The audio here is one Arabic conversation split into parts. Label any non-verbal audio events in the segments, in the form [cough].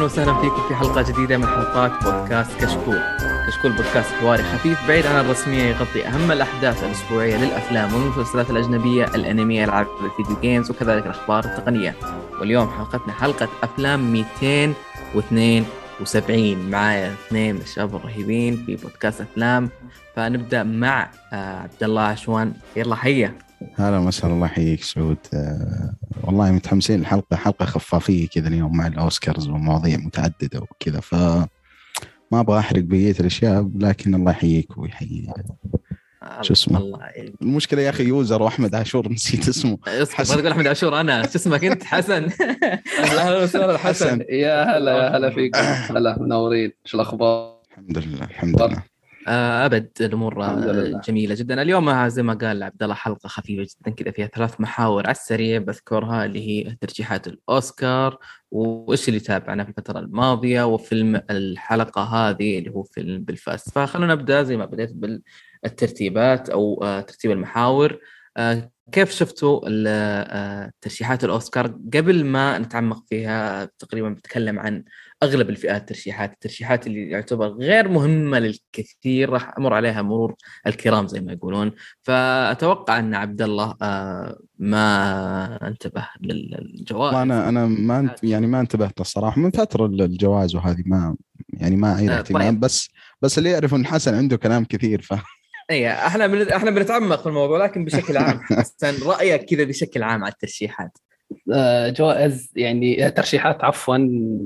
أهلا وسهلا فيكم في حلقة جديدة من حلقات بودكاست كشكول. كشكول بودكاست حواري خفيف بعيد عن الرسمية يغطي أهم الأحداث الأسبوعية للأفلام والمسلسلات الأجنبية، الانميه، ألعاب الفيديو جيمز وكذلك الأخبار التقنية. واليوم حلقتنا حلقة أفلام 272 معايا اثنين من الشباب الرهيبين في بودكاست أفلام فنبدأ مع آه، عبد الله عشوان يلا حيه هلا مساء الله يحييك سعود. آه والله متحمسين الحلقة حلقة خفافية كذا اليوم مع الأوسكارز ومواضيع متعددة وكذا. ف ما أبغى أحرق بقية الأشياء لكن الله يحييك ويحيي. شو اسمه؟ الله المشكلة يا أخي user واحمد عاشور نسيت اسمه. [laughs] حسن تقول أحمد عاشور أنا. شو اسمك أنت؟ حسن. [laughs] أهلا وسهلا حسن. يا هلا يا هلا فيكم هلا منورين. شو الأخبار؟ الحمد لله الحمد لله. آه، أبد الأمور جميلة جدا. اليوم زي ما قال عبد الله حلقة خفيفة جدا كذا فيها ثلاث محاور على السريع بذكرها اللي هي ترشيحات الأوسكار وإيش اللي تابعنا في الفترة الماضية وفيلم الحلقة هذه اللي هو فيلم بلفاست فخلونا نبدأ زي ما بديت بالترتيبات أو آه، ترتيب المحاور. آه، كيف شفتوا ترشيحات الأوسكار؟ قبل ما نتعمق فيها تقريبا بتكلم عن أغلب الفئات ترشيحات الترشيحات اللي يعتبر غير مهمة للكثير راح أمر عليها مرور الكرام زي ما يقولون. فأتوقع أن عبد الله آه، ما انتبه للجوائز. أنا أنا ما يعني ما انتبهت الصراحة. من فترة الجوائز وهذه ما يعني ما أعيد آه، اهتمام طيب. بس بس اللي يعرف إن حسن عنده كلام كثير ف اي إحنا من... إحنا بنتعمق في الموضوع لكن بشكل عام حسن رأيك كذا بشكل عام على الترشيحات. آه، جوائز يعني ترشيحات عفوا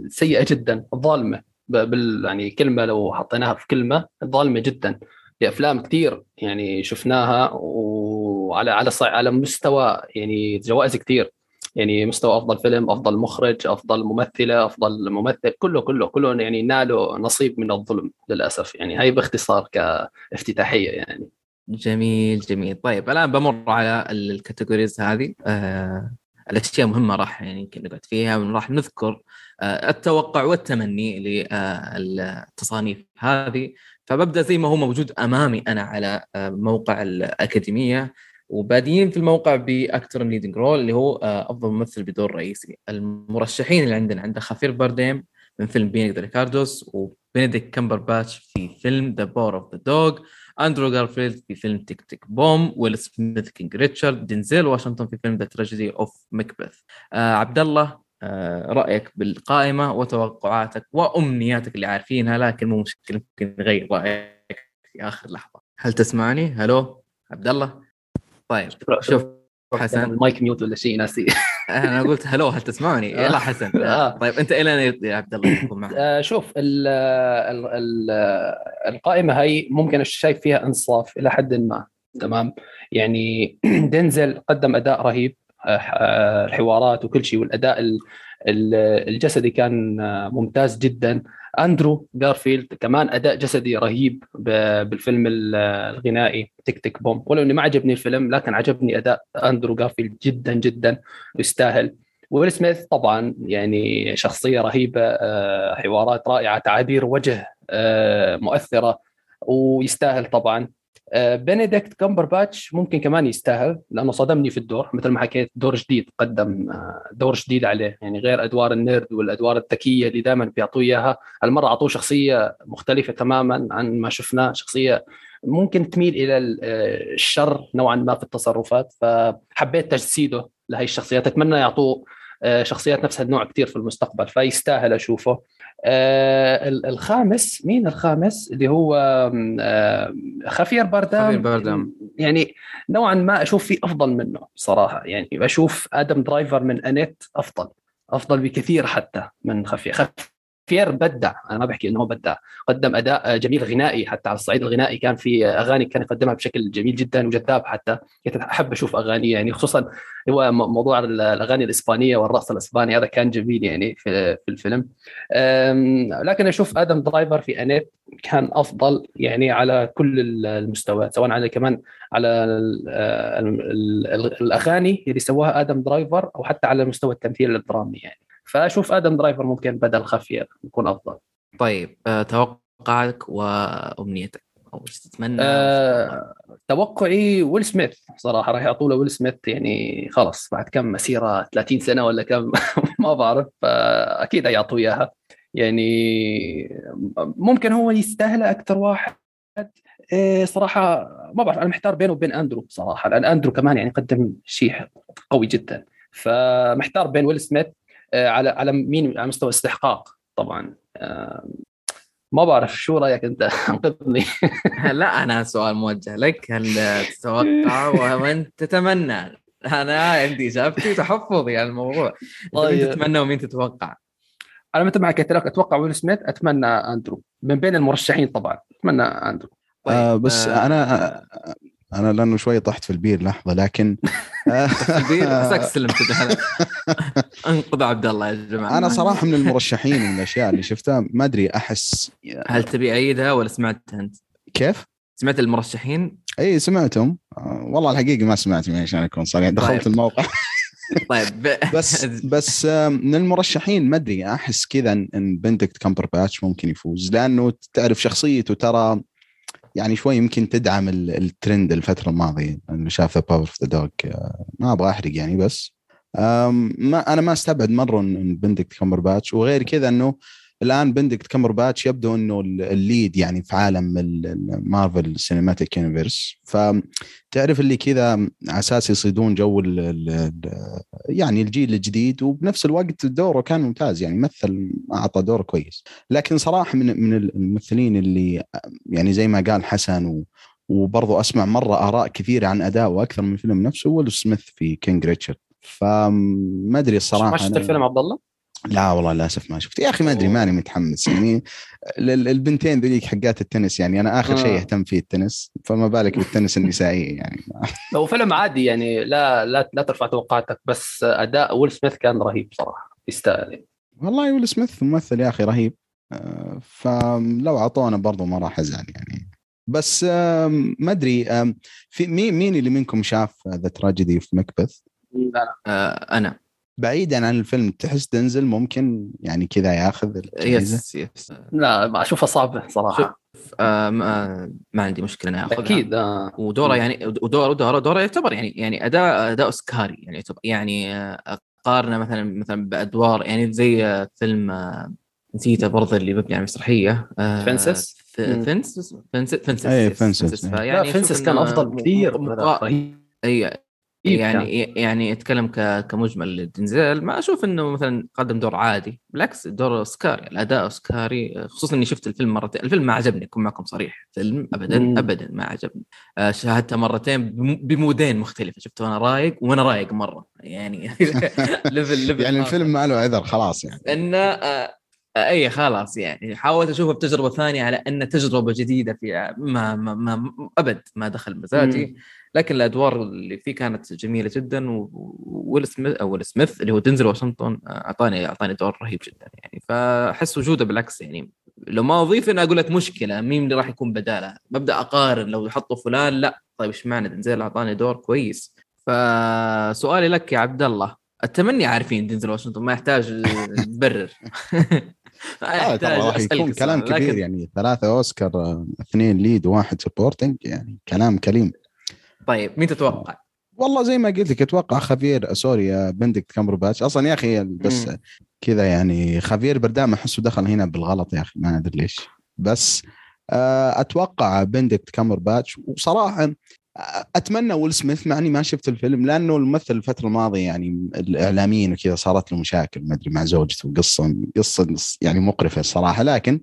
سيئة جدا ظالمة. بال يعني كلمة لو حطيناها في كلمة ظالمة جدا. في افلام كثير يعني شفناها وعلى على على مستوى يعني جوائز كثير يعني مستوى أفضل فيلم أفضل مخرج أفضل ممثلة أفضل ممثل كله كله كله يعني نالوا نصيب من الظلم للأسف. يعني هاي باختصار كافتتاحية يعني. جميل جميل. طيب الآن بمر على الكاتيجوريز هذه. آه الأشياء مهمة راح يعني يمكن نقعد فيها وراح نذكر آه التوقع والتمني للتصانيف هذه. فببدا زي ما هو موجود أمامي أنا على آه موقع الأكاديمية. وبادين في الموقع ب actor leading role اللي هو آه، أفضل ممثل بدور رئيسي. المرشحين اللي عندنا عندنا خافيير بارديم من فيلم بينيك ريكاردوس وبنديك كامبر باتش في فيلم The Power of the Dog أندرو جارفيلد في فيلم Tick Tick Boom ويل سميث King Richard دينزيل واشنطن في فيلم The Tragedy of Macbeth آه عبد الله آه رأيك بالقائمة وتوقعاتك وأمنياتك اللي عارفينها لكن مو مشكلة ممكن نغير رأيك في آخر لحظة. هل تسمعني؟ Hello؟ عبد الله طيب شوف حسن. ال mic mute ولا شيء ناسي. [laughs] أنا قلت hello هل تسمعني؟ يلا حسن. [laughs] آه. طيب أنت إلى يا عبد الله معك؟ آه شوف ال ال ال القائمة هاي ممكن شايف فيها انصاف إلى حد ما تمام؟ يعني [clears throat] دينزل قدم أداء رهيب آه، الحوارات وكل شيء والأداء الجسدي كان ممتاز جدا. أندرو جارفيلد كمان أداء جسدي رهيب بالفيلم الغنائي Tick Tick Boom. ولو إني ما عجبني الفيلم لكن عجبني أداء أندرو جارفيلد جدا جدا ويستاهل. ويل سميث طبعا يعني شخصية رهيبة آه، حوارات رائعة تعابير وجه آه، مؤثرة ويستاهل طبعا. بندكت كامبرباتش ممكن كمان يستاهل لأنه صدمني في الدور مثل ما حكيت دور جديد قدم آه، دور جديد عليه يعني غير أدوار ال nerd والأدوار الذكية اللي دائما بيعطوه إياها. المره أعطوه شخصية مختلفة تماما عن ما شفناه شخصية ممكن تميل إلى آه، الشر نوعا ما في التصرفات. فحبيت تجسيده لهي الشخصيات أتمنى يعطوه آه، شخصيات نفس النوع كثير في المستقبل فيستاهل أشوفه. آه الخامس مين الخامس؟ اللي هو آه خافيير بارديم خافيير بارديم يعني نوعا ما أشوف في أفضل منه صراحة. يعني أشوف آدم درايفر من Annette أفضل أفضل بكثير حتى من خافيير خافيير بدع أنا ما بحكي إنه هو بدع قدم أداء جميل غنائي حتى على الصعيد الغنائي كان في أغاني كان يقدمها بشكل جميل جدا وجذاب حتى كنت أحب أشوف اغاني يعني خصوصا هو موضوع الأغاني الإسبانية والرقص الإسباني هذا كان جميل يعني في, في الفيلم. لكن أشوف آدم درايفر في Annette كان أفضل يعني على كل المستويات سواء على كمان على الأغاني اللي سواها آدم درايفر أو حتى على مستوى التمثيل الدرامي يعني. فأشوف آدم درايفر ممكن بدل خافيير يكون أفضل. طيب آه، توقعك وأمنيتك أو إيش تتمنى؟ آه توقعي ويل سميث صراحة راح يعطوا له ويل سميث يعني خلاص بعد كم مسيرة 30 سنة ولا كم؟ [laughs] ما بعرف أكيد حيعطوه إياها. يعني ممكن هو يستاهله أكثر واحد. إيه صراحة ما بعرف أنا محتار بينه وبين اندرو صراحة لأن اندرو كمان يعني قدم شيء قوي جدا. فمحتار بين ويل سميث على على مين على مستوى استحقاق طبعا. آه، ما بعرف شو رأيك أنت؟ [laughs] انقذني. [laughs] لا أنا سؤال موجه لك. هل تتوقع [laughs] ومن تتمنى؟ أنا عندي إجابتي تحفظي على الموضوع. طيب. مين تتمنى ومين تتوقع؟ أنا حكيت لك أتوقع ويل سميث أتمنى أندرو. من بين المرشحين طبعا أتمنى أندرو. طيب. آه بس آه أنا أنا لأنه شوي طحت في البير لحظة لكن [laughs] البير عساك سلمت [laughs] أنقذ عبد الله يا جماعة أنا صراحة من المرشحين من الأشياء اللي شفتها ما أدري أحس هل تبي أعيدها ولا سمعتها أنت؟ كيف؟ سمعت المرشحين؟ إي سمعتهم والله الحقيقة ما سمعتهم عشان اكون صريح دخلت [laughs] طيب. الموقع طيب بس بس من المرشحين ما أدري أحس كذا إن بندكت كامبرباتش ممكن يفوز لأنه تعرف شخصيته ترى يعني شوي يمكن تدعم الترند الفترة الماضية إنه شاف The Power of the Dog ما أبغى أحرق يعني بس. ما أنا ما أستبعد مرة إن بندكت كامبر باتش وغير كذا إنه الآن بندكت كامبر باتش يبدو إنه ال lead يعني في عالم ال Marvel Cinematic Universe فتعرف اللي كذا على أساس يصيدون جو ال ال يعني الجيل الجديد وبنفس الوقت دوره كان ممتاز يعني مثل أعطى دور كويس. لكن صراحة من من الممثلين اللي يعني زي ما قال حسن و وبرضو أسمع مرة آراء كثيره عن اداءه أكثر من الفيلم نفسه ويل سميث في King Richard فما أدري الصراحة ما شفت الفيلم عبد الله؟ لا والله للأسف ما شفت يا أخي ما أدري ماني متحمس يعني البنتين ذوليك حقات التنس يعني أنا آخر شيء آه. أهتم فيه التنس فما بالك بالتنس النسائيه يعني هو فيلم عادي يعني لا لا لا ترفع توقعاتك بس أداء ويل سميث كان رهيب صراحة يستاهل. والله ويل سميث ممثل يا أخي رهيب آه، فلو أعطونا برضه ما راح أزعل يعني بس ما أدري في مين مين اللي منكم شاف The Tragedy of Macbeth؟ أنا بعيدا عن الفيلم تحس دنزل ممكن يعني كذا ياخذ yes yes. لا ما اشوفها صعبه صراحة. شوف آه ما, ما عندي مشكلة انه ياخذها أكيد آه. ودورة يعني ودورة دوره دورة يعتبر يعني يعني أداء أداء أوسكاري يعني يعتبر يعني آه، قارنه مثلا مثلا بأدوار يعني زي آه، فيلم آه، نسيته برضه اللي مبني على مسرحيه Fences Fences Fences Fences اي Fences Fences كان أفضل كثير اي يعني يعني أتكلم كمجمل دنزل ما أشوف إنه مثلا قدم دور عادي بالعكس دور أوسكاري الأداء أوسكاري خصوصا إني شفت الفيلم مرتين. الفيلم ما عجبني أكون معكم صريح. فيلم ابدا مم. ابدا ما عجبني. آه، شاهدته مرتين بمودين مختلفة. شفته وأنا رايق وأنا رايق مرة. يعني [laughs] level level يعني الفيلم ما له عذر خلاص يعني. إنه آه اي خلاص يعني. حاولت أشوفه بتجربة ثانية على ان تجربة جديدة في ما, ما, ما أبد ما دخل مزاجي. لكن الأدوار اللي فيه كانت جميلة جدا وويل سميث أو ويل سميث اللي هو دنزل واشنطن أعطاني أعطاني دور رهيب جدا يعني. فأحس وجوده بالعكس يعني. لو ما أضيف أنا أقول لك مشكلة مين اللي راح يكون بداله؟ ببدأ أقارن لو يحطوا فلان لا. طيب إيش معنى؟ دنزل أعطاني دور كويس. فسؤالي لك يا عبد الله التمني عارفين دنزل واشنطن؟ ما يحتاج تبرر. [laughs] آه راح يكون كلام كبير لكن... يعني. ثلاثة أوسكار اثنين lead وواحد supporting يعني. كلام كليم طيب مين تتوقع؟ والله زي ما قلت لك أتوقع خافير sorry بندكت كامبر باتش أصلا يا أخي بس كذا يعني خافير بردام أحسه دخل هنا بالغلط يا أخي ما أدري ليش. بس آه، أتوقع بندكت كامبر باتش وصراحه أتمنى ويل سميث مع إني ما شفت الفيلم لأنه الممثل الفترة الماضية يعني الإعلاميين وكذا صارت له مشاكل ما أدري مع زوجته قصة قصة يعني مقرفة الصراحه لكن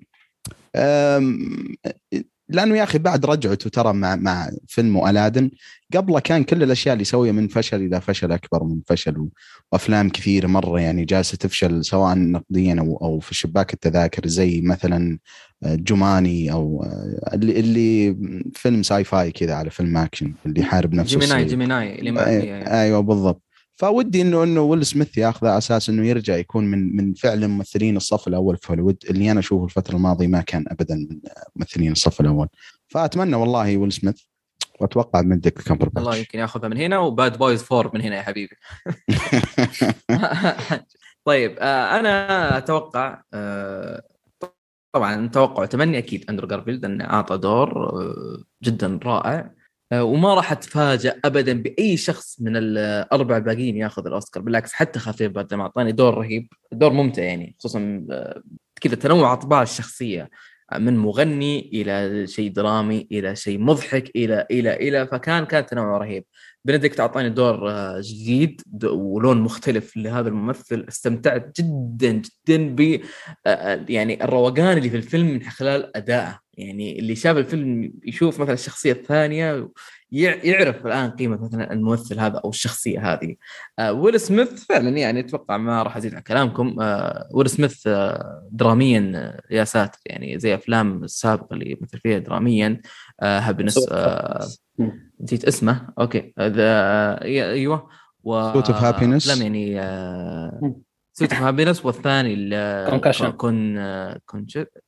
لأنه يا أخي بعد رجعته ترى مع مع فيلم ألادن قبله كان كل الأشياء اللي يسويها من فشل إلى فشل أكبر من فشل وأفلام كثيرة مرة يعني جالسة تفشل سواء نقديا أو أو في شباك التذاكر زي مثلا آه، جماني أو آه، اللي اللي فيلم sci-fi كذا على فيلم أكشن اللي يحارب نفسه Gemini Gemini اللي ما أيوه بالضبط. فودي انه إنه ويل سميث ياخذه على أساس إنه يرجع يكون من من فعلا ممثلين الصف الأول في هوليوود اللي أنا أشوفه الفترة الماضية ما كان ابدا من ممثلين الصف الأول. فأتمنى والله ويل سميث وأتوقع بندكت كامبر الله يمكن ياخذها من هنا و Bad Boys Four من هنا يا حبيبي. [laughs] طيب آه أنا أتوقع آه طبعا توقع تمني أكيد أندرو جارفيلد إنه أعطى دور آه، جدا رائع. وما راح اتفاجئ ابدا بأي شخص من الأربع الباقيين ياخذ الأوسكار بالعكس حتى خفيف بعد ما أعطاني دور رهيب دور ممتع يعني خصوصا آه، كذا تنوع أطباع الشخصية من مغني إلى شيء درامي إلى شيء مضحك إلى إلى إلى فكان كان تنوع رهيب. بنديكت أعطاني دور آه، جديد ولون مختلف لهذا الممثل استمتعت جدا جدا ب آه، آه، يعني الروقان اللي في الفيلم من خلال أدائه. يعني اللي شاف الفيلم يشوف مثلا الشخصية الثانية يعرف الآن قيمة مثلا الممثل هذا أو الشخصية هذه. آه ويل سميث فعلا يعني أتوقع ما راح أزيد على كلامكم. آه ويل سميث آه دراميا يا ساتر يعني زي أفلام السابقة اللي مثل فيها دراميا. آه Happyness آه نسيت اسمه. أوكي. آه أيوه. Pursuit of Happyness أفلام يعني Pursuit of Happyness والثاني Concussion con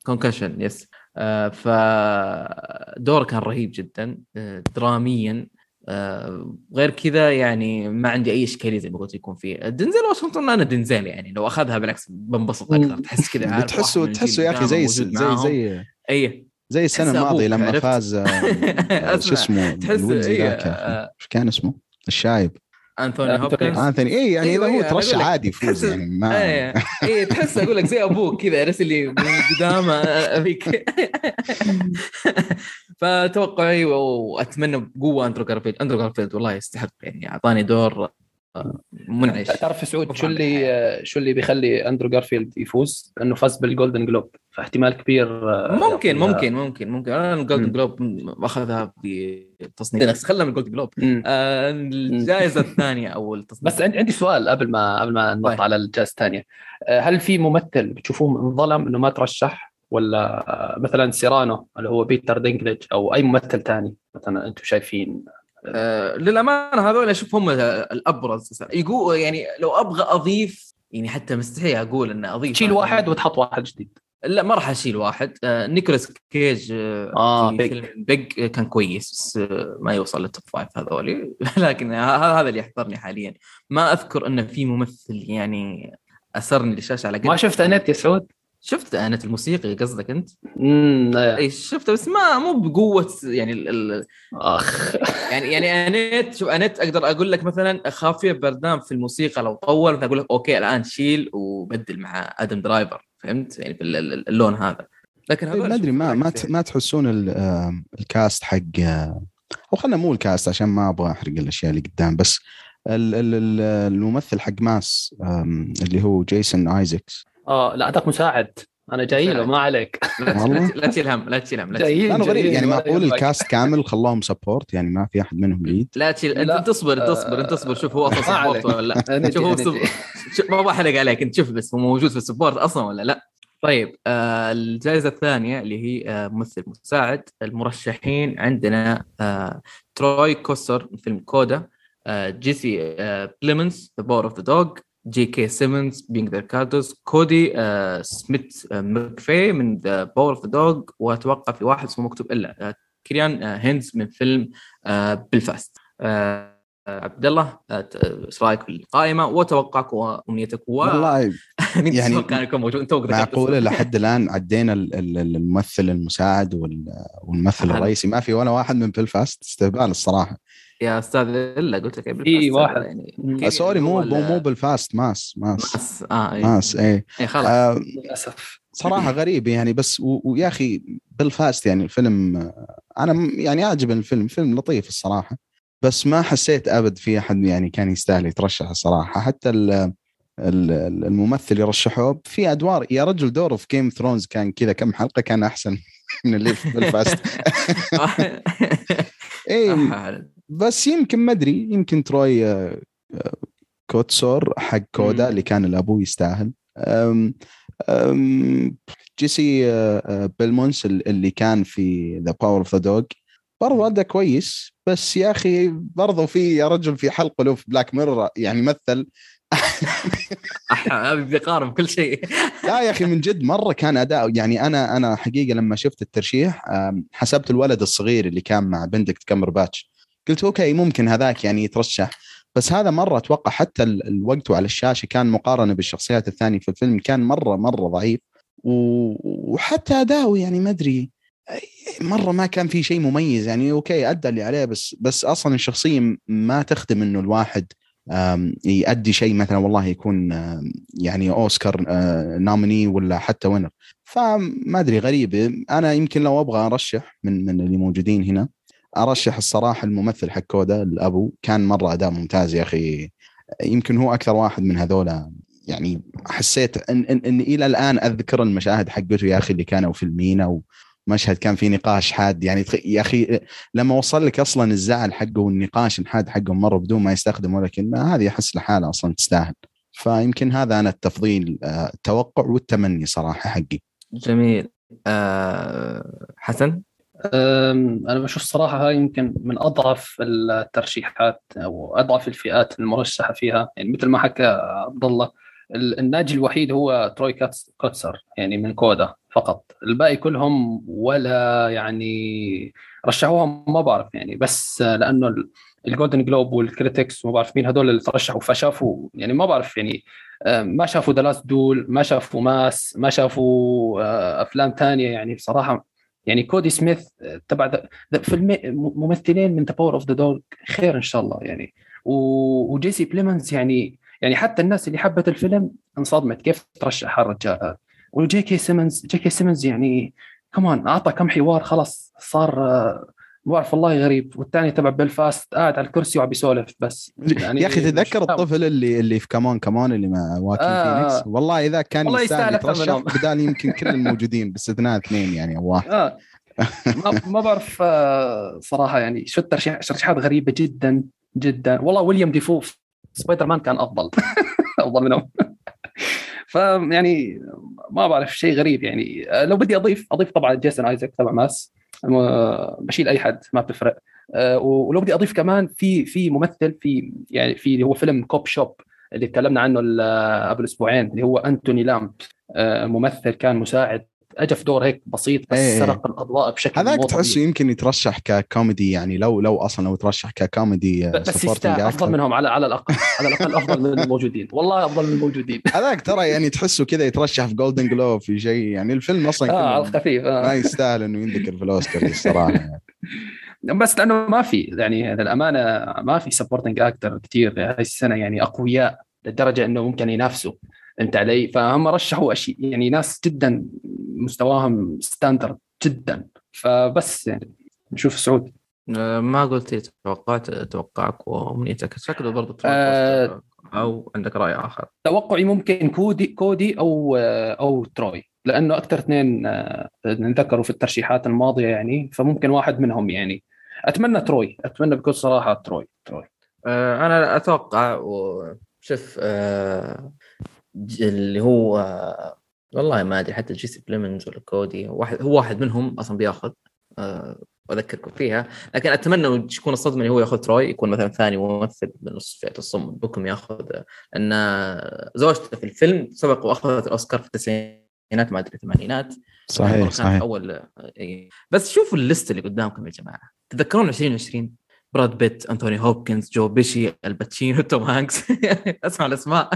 Concussion yes آه، فدوره كان رهيب جدا آه، دراميا آه، غير كذا يعني ما عندي أي إشكالية زي ما قلت يكون فيه دنزل واشنطن. أنا دنزل يعني لو أخذها بالعكس بنبسط أكثر. تحس كذا تحسه تحسه يا أخي زي زي زي اي زي السنة الماضية لما فاز [laughs] شو اسمه؟ تحس إيش كان اسمه؟ الشايب. أنثوني هوبكنز. أنثوني. اي يعني إذا هو ترشح عادي يفوز يعني ما اي إيه تحس أقول لك زي أبوك كذا عرفت اللي من قدام ابيك [laughs] فتوقعي واتمنى بقوة أندرو جارفيلد. أندرو جارفيلد والله يستحق يعني أعطاني دور منعش. تعرف سعود شو اللي شو اللي بيخلي أندرو جارفيلد يفوز؟ إنه فاز بال Golden Globe فاحتمال كبير ممكن ممكن ممكن ممكن. أنا ال Golden Globe أخذها بتصنيف. بس خلنا من ال Golden Globe آه الجائزة الثانية أو [laughs] التصنيف. بس عندي سؤال قبل ما قبل ما طيب. على الجائزة الثانية. آه، هل في ممثل بتشوفوه انظلم إنه ما ترشح؟ ولا مثلا Cyrano اللي هو بيتر دينكليج أو أي ممثل ثاني مثلا أنتم شايفين؟ آه للأمانة هذول أشوف هم الأبرز. يقول يعني لو أبغى أضيف يعني حتى مستحيل أقول ان أضيف. شيل واحد وتحط واحد جديد. لا ما راح أشيل واحد. آه نيكولاس كيج آه, آه في بيج. فيلم بيج كان كويس بس ما يوصل لل top five هذولي. [laughs] لكن هذا اللي يحضرني حاليا. ما أذكر إنه في ممثل يعني أسرني للشاشة على قد ما شفت أنت يا سعود؟ شفت انت الموسيقي قصدك أنت؟ امم إي شفته بس ما مو بقوة يعني ال أخ. يعني يعني انيت شوف انيت أقدر أقول لك مثلا خافيه بردام في الموسيقى لو طول فأقول لك okay الآن شيل وبدل مع آدم درايفر فهمت؟ يعني في اللون هذا. لكن ما أدري ما ما ما تحسون ال cast حق أو خلينا مو ال cast عشان ما أبغى أحرق الأشياء اللي قدام بس الممثل حق ماس اللي هو جيسون ايزاكس آه لا هذاك مساعد. أنا جاي له ما عليك. لا تشيل هم لا تشيل هم لا غريب يعني معقول ال cast كامل خلاهم support يعني ما في أحد منهم lead لا تشيل أنت تصبر تصبر أنت تصبر. شوف هو أصلا support ولا لا. شوف هو ما بحرق عليك. أنت شوف بس هو موجود في ال support أصلا ولا لا. طيب آه الجائزة الثانية اللي هي آه ممثل مساعد المرشحين عندنا آه تروي كوتسور من فيلم CODA آه جيسي آه بليمنز The Power of the Dog جي كي سيمونز Being the Ricardos كودي آه سميث آه مكفي من The Power of the Dog وأتوقع في واحد اسمه مكتوب إلا. آه كيران آه هينز من فيلم آه بلفاست آه عبد الله آه، إيش رأيك في القائمة؟ وتوقعك وامنيتك و والله [laughs] يعني [laughs] كان يكون موجود. أنت معقوله لحد [laughs] الآن عدينا الممثل المساعد والممثل الرئيسي. ما في ولا واحد من بلفاست استهبال الصراحة. يا أستاذ الا قلت لك في واحد. يعني. sorry مو مو مو Belfast، Mass Mass. Mass. آه إيه. Mass إيه, إيه خلاص. آه للأسف. صراحة [laughs] غريب يعني بس ويا أخي بالفاست يعني الفيلم أنا يعني اعجبني الفيلم فيلم لطيف الصراحة بس ما حسيت أبد في أحد يعني كان يستاهل يترشح الصراحة. حتى الممثل يرشحوه في أدوار يا رجل دوره في Game Thrones كان كذا كم حلقة كان أحسن [laughs] من اللي في بالفاست. [laughs] اي بس يمكن ما أدري يمكن تروي آه، آه، كوتسور حق CODA اللي كان الأبو يستاهل. أم أم جيسي آه، بليمنز اللي كان في The Power of the Dog برضه ادى كويس بس يا أخي برضه في يا رجل في حلقة له في Black Mirror يعني مثل. هذا بيقارن كل شيء. لا يا أخي من جد مرة كان أداء يعني أنا أنا حقيقة لما شفت الترشيح حسبت الولد الصغير اللي كان مع بندكت كمبرباتش قلت okay ممكن هذاك يعني يترشح. بس هذا مرة أتوقع حتى الوقت على الشاشة كان مقارنة بالشخصيات الثانية في الفيلم كان مرة مرة ضعيف. وحتى أداؤه يعني ما أدري مرة ما كان في شيء مميز. يعني okay أدى اللي عليه بس بس أصلا الشخصية ما تخدم إنه الواحد يؤدي شيء مثلا والله يكون يعني أوسكار نامني ولا حتى وينر فما أدري غريب. أنا يمكن لو أبغى أرشح من من اللي موجودين هنا. أرشح الصراحة الممثل حق كودا الابو كان مرة أداء ممتاز يا أخي. يمكن هو أكثر واحد من هذولا. يعني حسيت إن, إن, إن إلى الآن أذكر المشاهد حقته يا أخي اللي كانوا في المينا ومشهد كان في نقاش حاد. يعني يا أخي لما وصل لك أصلا الزعل حقه والنقاش الحاد حقه مره بدون ما يستخدم ولا كلمه هذه أحس لحالها أصلا تستاهل. فيمكن هذا أنا التفضيل آه، التوقع والتمني صراحة حقي. جميل. أه حسن؟ أنا بشوف صراحة هاي يمكن من أضعف الترشيحات أو أضعف الفئات المرشحة فيها. يعني مثل ما حكى عبد الله الناجي الوحيد هو تروي كوتسر يعني من كودا فقط. الباقي كلهم ولا يعني رشحوهم ما بعرف يعني. بس لأنه ال Golden Globe وال Critics وما بعرف مين هذول اللي ترشحوا فشافوا يعني ما بعرف يعني ما شافوا The Last Duel ما شافوا Mass ما شافوا آه، أفلام ثانية يعني. بصراحة يعني كودي سميث تبع فيلم ممثلين من The Power of the Dog خير إن شاء الله يعني. وجيسي بليمنز يعني يعني حتى الناس اللي حبت الفيلم انصدمت كيف ترشح الرجال؟ وجي كي سيمنز جي كي سيمنز يعني كمان أعطى كم حوار خلاص صار ما بعرف والله غريب والثاني تبع بلفاست قاعد على الكرسي وعم بيسولف بس. يعني يا أخي تتذكر الطفل اللي اللي في C'mon C'mon اللي مع واكين آه فينيكس والله إذا كان والله يستاهل يترشح بدال يمكن [laughs] كل الموجودين باستثناء اثنين يعني أو واحد آه. ما ما بعرف آه، صراحة يعني شو الترشيحات غريبة جدا جدا. والله ويليام ديفو سبايدر مان كان أفضل. [laughs] أفضل منهم. فيعني ما بعرف شيء غريب يعني. آه، لو بدي اضيف أضيف طبعا جيسون ايزاكس تبع Mass بشيل أي حد ما بتفرق. آه، ولو بدي أضيف كمان في في ممثل في يعني في اللي هو فيلم Copshop اللي تكلمنا عنه قبل أسبوعين اللي هو انتوني لامب آه، ممثل كان مساعد اجى في دور هيك بسيط بس إيه سرق الأضواء بشكل هذاك تحسه يمكن يترشح ككوميدي يعني لو لو أصلا لو ترشح ككوميدي بس يستاهل أفضل منهم على على الأقل على الأقل أفضل من الموجودين. والله أفضل من الموجودين. [laughs] هذاك ترى يعني تحسه كذا يترشح في Golden Globe في شيء يعني الفيلم أصلا آه على الخفيف آه. ما يستاهل إنه ينذكر في الأوسكار الصراحة يعني. [laughs] بس لأنه ما في يعني للأمانة ما في supporting actor كثير هاي السنة يعني أقوياء لدرجة إنه ممكن ينافسوا. أنت علي فهم رشحوا اشياء يعني ناس جدا مستواهم standard جدا. فبس يعني نشوف سعود. أه، ما قلت توقعت توقعك وأمنيتك. شكله برضه أه أو عندك رأي آخر. توقعي ممكن كودي كودي أو أو تروي. لأنه أكثر اثنين نذكروا في الترشيحات الماضية يعني فممكن واحد منهم يعني. أتمنى تروي. أتمنى بكل صراحة تروي تروي. أنا أتوقع وشوف أه اللي هو والله ما أدري حتى جيسي بليمنز ولا كودي واحد هو واحد منهم أصلا بيأخذ أه اذكركم فيها. لكن أتمنى تكون الصدمة اللي هو يأخذ تروي يكون مثلا ثاني ممثل بنص فئة الصم بكم يأخذ لأن زوجته في الفيلم سبق واخذت الأوسكار في التسعينات ما أدري الثمانينات صحيح صحيح. أول بس شوفوا ال list اللي قدامكم يا جماعة. تتذكرون 2020 براد بيت أنتوني هوبكنز جو بيشي الباتشينو توم هانكس. [laughs] أسمع الأسماء.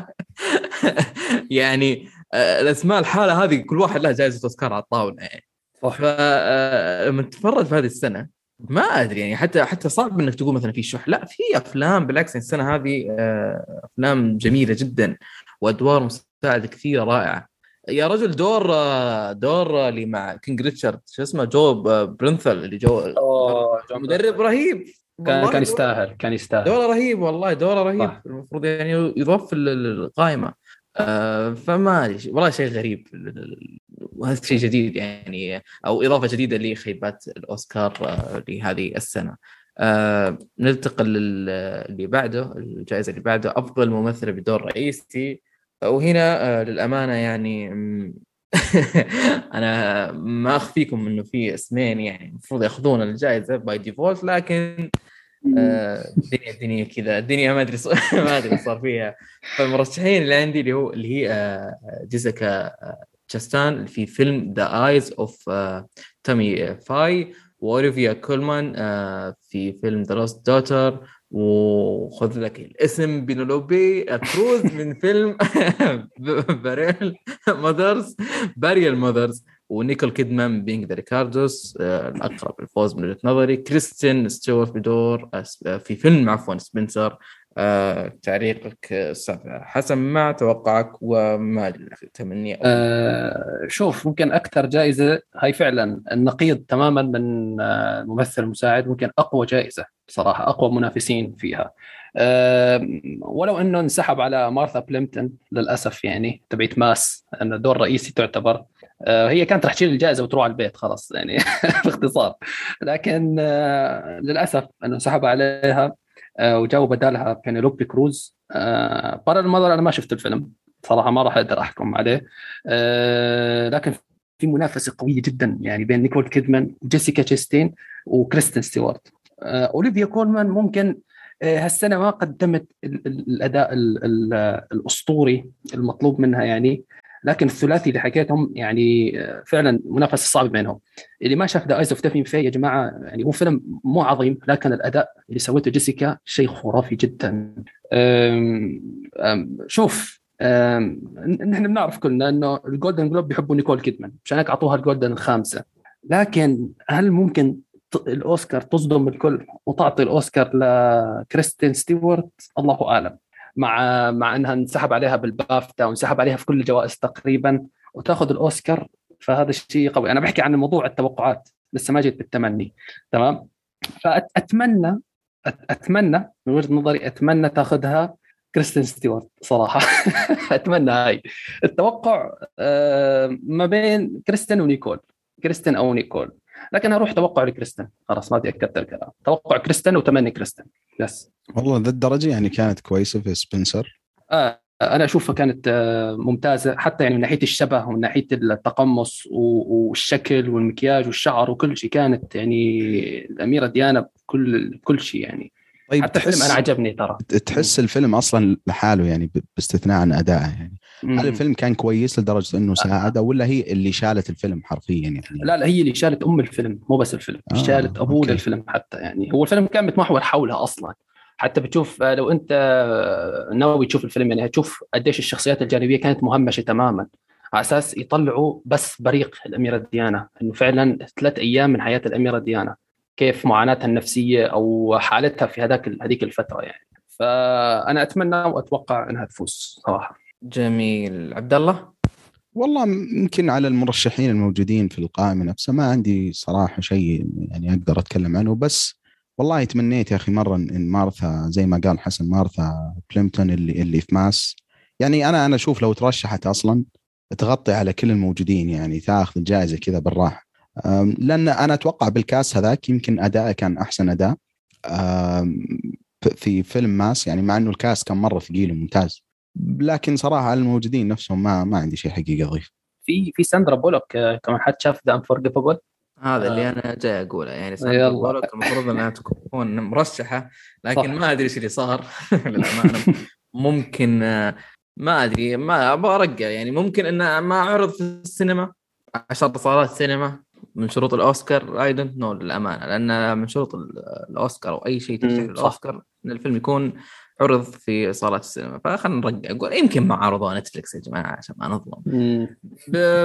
[laughs] يعني آه، الأسماء الحالة هذه كل واحد له جائزة أوسكار على الطاولة. يعني صح فلما تتفرج في هذه السنة ما أدري يعني حتى حتى صعب إنك تقول مثلا في شح. لا في أفلام بالعكس السنة هذه آه، أفلام جميلة جدا وأدوار مساعدة كثيرة رائعة. يا رجل دور آه، دور اللي مع King Richard شو اسمه؟ جون بيرنثال اللي جو مدرب رهيب. كان كان يستاهل كان يستاهل. دوره رهيب والله دوره رهيب. المفروض يعني يضاف القائمة. آه فما أدري والله شيء غريب. وهذا شيء جديد يعني أو إضافة جديدة لخيبات الأوسكار آه لهذه السنة. آه ننتقل للي بعده الجائزة اللي بعده. أفضل ممثله بدور رئيسي. وهنا للأمانة يعني [laughs] أنا ما أخفيكم إنه في اسمين يعني المفروض يأخذون الجائزة by default لكن الدنيا الدنيا كذا. الدنيا ما أدري [laughs] ما أدري صار فيها. فالمرشحين اللي عندي اللي هو اللي هي آه، جيسيكا تشاستان في فيلم The Eyes of Tammy Faye وأوليفيا كولمان في فيلم The Lost Daughter وخذ لك الاسم بينيلوبي كروز من فيلم Parallel Mothers Parallel Mothers ونيكول كيدمان Being the Ricardos الأقرب للفوز من وجهه نظري كريستين ستيوارت بدور في فيلم عفوا سبنسر آه، تعليقك أستاذ حسن ما توقعك وما تمني آه شوف ممكن أكثر جائزة هاي فعلا النقيض تماما من آه، الممثل المساعد ممكن أقوى جائزة بصراحه أقوى منافسين فيها. أه ولو إنه انسحب على مارثا بليمتون للأسف يعني تبعت Mass انه دور رئيسي تعتبر. هي كانت رح تشيل الجائزة وتروح على البيت خلاص يعني [laughs] باختصار. لكن أه للأسف أنه انسحب عليها أه وجاوا بدالها بينيلوبي كروز. Parallel Mothers أنا ما شفت الفيلم صراحة ما راح أقدر أحكم عليه. لكن في منافسة قوية جدا يعني بين نيكول كيدمان وجيسيكا تشيستين وكريستن ستيوارت. آه، أوليفيا كولمان ممكن آه، هالسنة ما قدمت الأداء الأسطوري المطلوب منها يعني. لكن الثلاثي اللي حكيتهم يعني آه، فعلا منافسة صعبة بينهم. اللي ما شاف The Eyes of Tammy Faye يا جماعة يعني هو فيلم مو عظيم لكن الأداء اللي سويته جيسيكا شيء خرافي جدا. أم أم شوف نحن بنعرف كلنا إنه ال Golden Globe بيحبوا نيكول كيدمان مشان هيك أعطوها ال Golden الخامسة. لكن هل ممكن الأوسكار تصدم الكل وتعطي الأوسكار لكريستين ستيوارت؟ الله أعلم. مع مع إنها انسحب عليها بالبافتا وانسحب عليها في كل الجوائز تقريبا وتأخذ الأوسكار فهذا الشيء قوي. أنا بحكي عن موضوع التوقعات لسه ما جيت بالتمني. تمام؟ فأتمنى أتمنى من وجهة نظري أتمنى تأخذها كريستين ستيوارت صراحة. [laughs] أتمنى هاي. التوقع آه، ما بين كريستين ونيكول. كريستين أو نيكول. لكن أروح توقع لكريستن. خلاص ما بدي أكثر كلام. توقع كريستن وتمني كريستن. بس. والله ذا الدرجة يعني كانت كويسة في سبنسر. آه أنا أشوفها كانت آه، ممتازة. حتى يعني من ناحية الشبه ومن ناحية التقمص والشكل والمكياج والشعر وكل شيء كانت يعني الأميرة ديانا بكل كل شيء يعني. طيب حتى الفيلم أنا عجبني ترى. تحس الفيلم أصلا لحاله يعني باستثناء عن أدائه يعني. هل الفيلم كان كويس لدرجة إنه ساعد ولا هي اللي شالت الفيلم حرفيا يعني؟ لا لا هي اللي شالت أم الفيلم مو بس الفيلم آه شالت أبوه للفيلم حتى يعني. هو الفيلم كان متمحور حولها أصلا. حتى بتشوف آه، لو أنت ناوي تشوف الفيلم يعني هتشوف قديش الشخصيات الجانبية كانت مهمشة تماما. على أساس يطلعوا بس بريق الأميرة ديانا إنه فعلا ثلاث أيام من حياة الأميرة ديانا كيف معاناتها النفسية أو حالتها في هذاك هذيك الفترة يعني. فأنا أتمنى وأتوقع إنها تفوز صراحة. جميل. عبد الله والله يمكن على المرشحين الموجودين في القائمة نفسها ما عندي صراحة شيء يعني أقدر أتكلم عنه بس والله تمنيت يا أخي مرة ان مارثا زي ما قال حسن مارثا بليمتون اللي اللي في Mass. يعني أنا أنا أشوف لو ترشحت أصلا تغطي على كل الموجودين يعني تاخذ الجائزه كذا بالراحة. لأن أنا أتوقع بالكاست هذاك يمكن أداءه كان أحسن أداء. في فيلم Mass يعني مع إنه ال cast كان مرة ثقيل وممتاز. لكن صراحة على الموجودين نفسهم ما ما عندي شيء حقيقي أضيف. في في ساندرا بولوك آه، كمان حد شاف The Unforgivable هذا اللي آه. أنا جاي أقوله يعني ساندرا بولوك المفروض أنها [laughs] تكون مرشحة لكن صح. ما أدري إيش اللي صار. [laughs] للأمانة. ممكن آه، ما أدري ما أبغى أرجع يعني ممكن انه ما عرض في السينما عشر صالات سينما من شروط الأوسكار I don't know للأمانة لأن من شروط الأوسكار أو أي شيء ترشيح الاوسكار إن الفيلم يكون عرض في صالات السينما. فخلنا نرجع. أقول يمكن ما عرضوها نتفلكس يا جماعة عشان ما نظلم.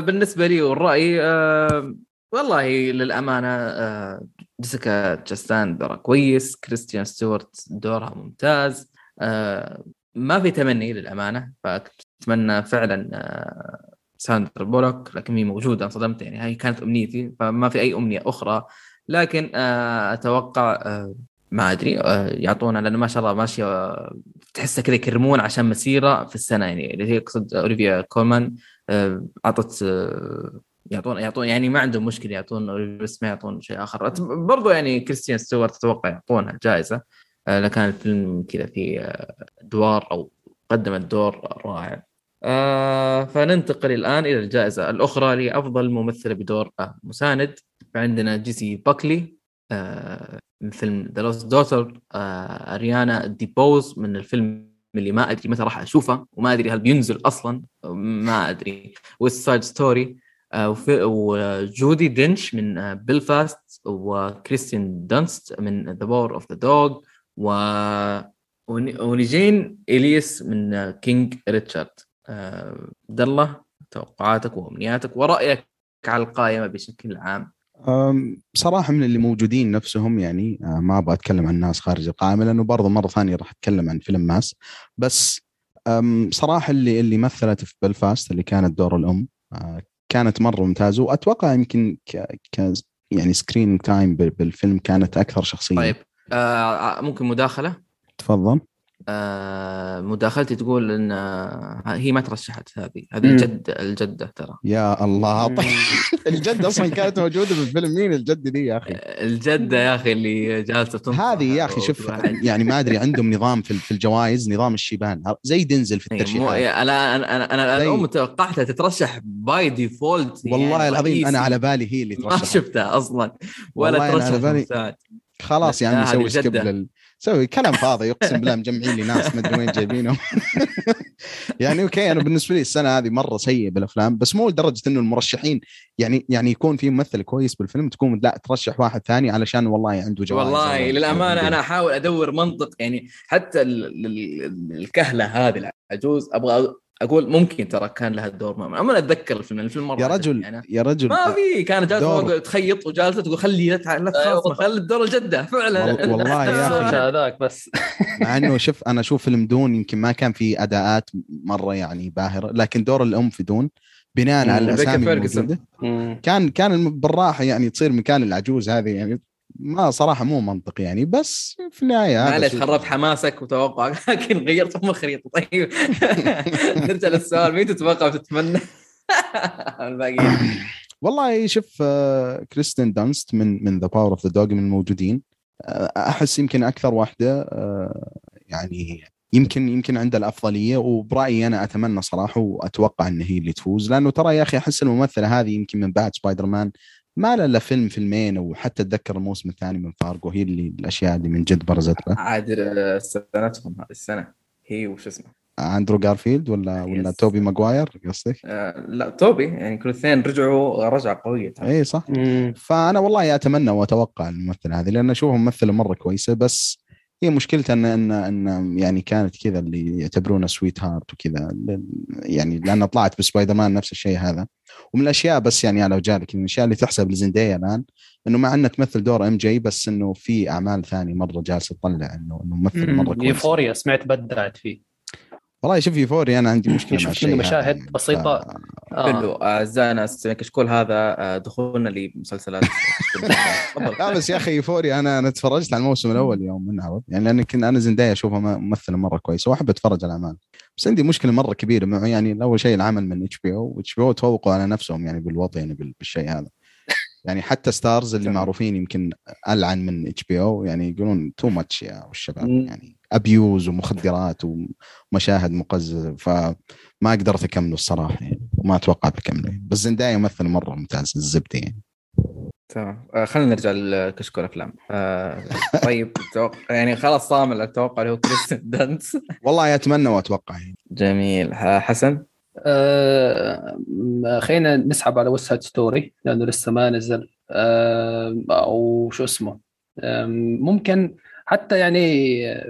بالنسبة لي والرأي آه والله للأمانة آه جيسيكا تشاستان دورها كويس كريستين ستيوارت دورها ممتاز آه ما في تمني للأمانة فأتمنى فعلا آه ساندرا بولوك لكن هي موجودة انصدمت يعني هاي كانت أمنيتي فما في أي أمنية أخرى. لكن أتوقع ما أدري آه، يعطونا لأنه ما شاء الله ماشيه تحسها كذا يكرمون عشان مسيرة في السنة يعني. اللي هي اقصد أوليفيا كولمان آه، أعطت آه، يعطون يعطون يعني ما عندهم مشكلة يعطون بس ما يعطون شيء آخر. برضو يعني كريستين ستيوارت أتوقع يعطونها جائزة لكان الفيلم كذا في ادوار أو قدمت دور رائع. آه فننتقل الآن إلى الجائزة الأخرى لأفضل ممثلة بدور مساند. فعندنا جيسي باكلي آه من فيلم The Lost Daughter اريانا ديبوز من الفيلم اللي ما أدري متى راح أشوفه وما أدري هل بينزل أصلا ما أدري. West Side Story وجودي دينش من بيلفاست وكريستين دانست من The Power of the Dog و ون- ونجين اليس من King Richard آه، عبد الله توقعاتك وأمنياتك ورأيك على القائمة بشكل عام. أم، بصراحة من اللي موجودين نفسهم يعني آه، ما أبغى أتكلم عن ناس خارج القائمة لأنه برضه مرة ثانية راح أتكلم عن فيلم Mass. بس أم، صراحة اللي اللي مثلت في بلفاست اللي كانت دور الأم آه، كانت مرة ممتازة وأتوقع يمكن ك, ك يعني screen time بالفيلم كانت أكثر شخصية. طيب آه ممكن مداخلة؟ تفضل. آه مداخلتي تقول إن آه هي ما ترشحت هذه. هذه. الجد الجدة ترى. يا الله. طيب. [laughs] الجد أصلا كانت موجودة بالفيلم مين الجد دي يا أخي؟ الجدة يا أخي اللي جالسة تنصح هذه يا أخي شوف يعني ما أدري عندهم نظام في في الجوائز نظام الشيبان. زي دنزل في إيه، مو الترشيحات أنا أنا أنا أنا الام توقعتها تترشح by default والله العظيم أنا على بالي هي اللي ما ترشحت. شفتها أصلا. ولا والله أنا على ترشح بالي- مساعد خلاص يا لا، عمي هذه سوي skip. لل... سوي كلام فاضي اقسم بالله مجمعين لي ناس ما أدري وين جايبينهم. [laughs] يعني أوكي أنا بالنسبة لي السنة هذه مرة سيئة بالأفلام بس مو لدرجة إنه المرشحين يعني يعني يكون في ممثل كويس بالفيلم تكون لا ترشح واحد ثاني علشان والله عنده جوائز. والله للأمانة أنا أحاول أدور منطق يعني حتى ال- ال- ال- الكهلة هذه العجوز أبغى أقول ممكن ترى كان لها دور ما أنا أتذكر الفيلم الفيلم مرة يا رجل يعني. يا رجل ما في كانت جالسه تخيط وجالسة تقول خلي لا لا تخاف خلي الدور الجده فعلا وال- والله يا [laughs] أخي. الصوت هذاك بس مع إنه شوف أنا أشوف فيلم دون يمكن ما كان في أداءات مرة يعني باهرة لكن دور الأم في دون، بناء على الأسامي. الموجودة. كان كان الم- بالراحة يعني تصير مكان العجوز هذه يعني ما صراحة مو منطق يعني بس في النهاية هذا معلش خربت حماسك وتوقعك لكن غيرت ام خريطة. طيب. [laughs] نرجع للسؤال مين تتوقع وتتمنى [laughs] الباقيين. [clears throat] والله شوف آه، كريستين دانست من من The Power of the Dog من الموجودين آه، أحس يمكن أكثر واحدة آه، يعني يمكن يمكن عندها الأفضلية وبرأيي أنا أتمنى صراحة وأتوقع إن هي اللي تفوز. لأنه ترى يا أخي أحس الممثلة هذه يمكن من بعد سبايدر مان ما لها إلا فيلم فيلمين وحتى أتذكر الموسم الثاني من فارجو هي اللي الأشياء اللي من جد برزت له عاد آه، سنتهم هذه السنة هي وش اسمه أندرو جارفيلد ولا ولا yes. توبي ماجواير قصدك؟ آه لا توبي يعني كل اثنين رجعوا رجعة قوية ترى. اي صح مم. فأنا والله أتمنى وأتوقع الممثلة هذه لأن أشوفها ممثلة مرة كويسة بس هي مشكلتها ان ان أن يعني كانت كذا اللي يعتبرونها sweetheart وكذا. يعني لأن طلعت بسبايدر مان نفس الشيء هذا. ومن الأشياء بس يعني على وجهلك من الأشياء اللي تحسب لزندايا الآن إنه مع انها تمثل دور MJ بس إنه في أعمال ثانية مرة جالسة تطلع انه إنه ممثل مرة كويس. يوفوريا سمعت بدعت فيه. والله شوف يوفوريا أنا عندي مشكلة مع شفت منه مشاهد يعني. بسيطة. ف- حلو آه. اعزائنا كشكول هذا آه، دخولنا لمسلسلات. [laughs] لا بس يا أخي يوفوريا أنا أنا تفرجت على الموسم الأول يوم من عرض يعني لأن كنت أنا زندايا أشوفها ممثلة مرة كويسة وأحب أتفرج على الأعمال بس عندي مشكلة مرة كبيرة معه يعني اول شيء العمل من إتش بي أو واتش بي أو تفوقوا على نفسهم يعني بالوضع يعني بال- بالشيء هذا يعني حتى ستارز اللي. معروفين يمكن ألعن من HBO يعني يقولون too much يا الشباب. يعني abuse ومخدرات ومشاهد مقززة فما قدرت اكمله الصراحة يعني وما أتوقع بكمله بس زندايا ممثل مرة ممتاز الزبدة يعني. تمام. آه، خلينا نرجع لكشكول أفلام. آه، طيب يعني خلاص صامل التوقع اللي هو كريستن دانست والله أتمنى وأتوقع يعني. جميل. ح- حسن؟ آه، خلينا نسحب على West Side Story لأنه لسه ما نزل. آه، أو شو اسمه. آم، ممكن حتى يعني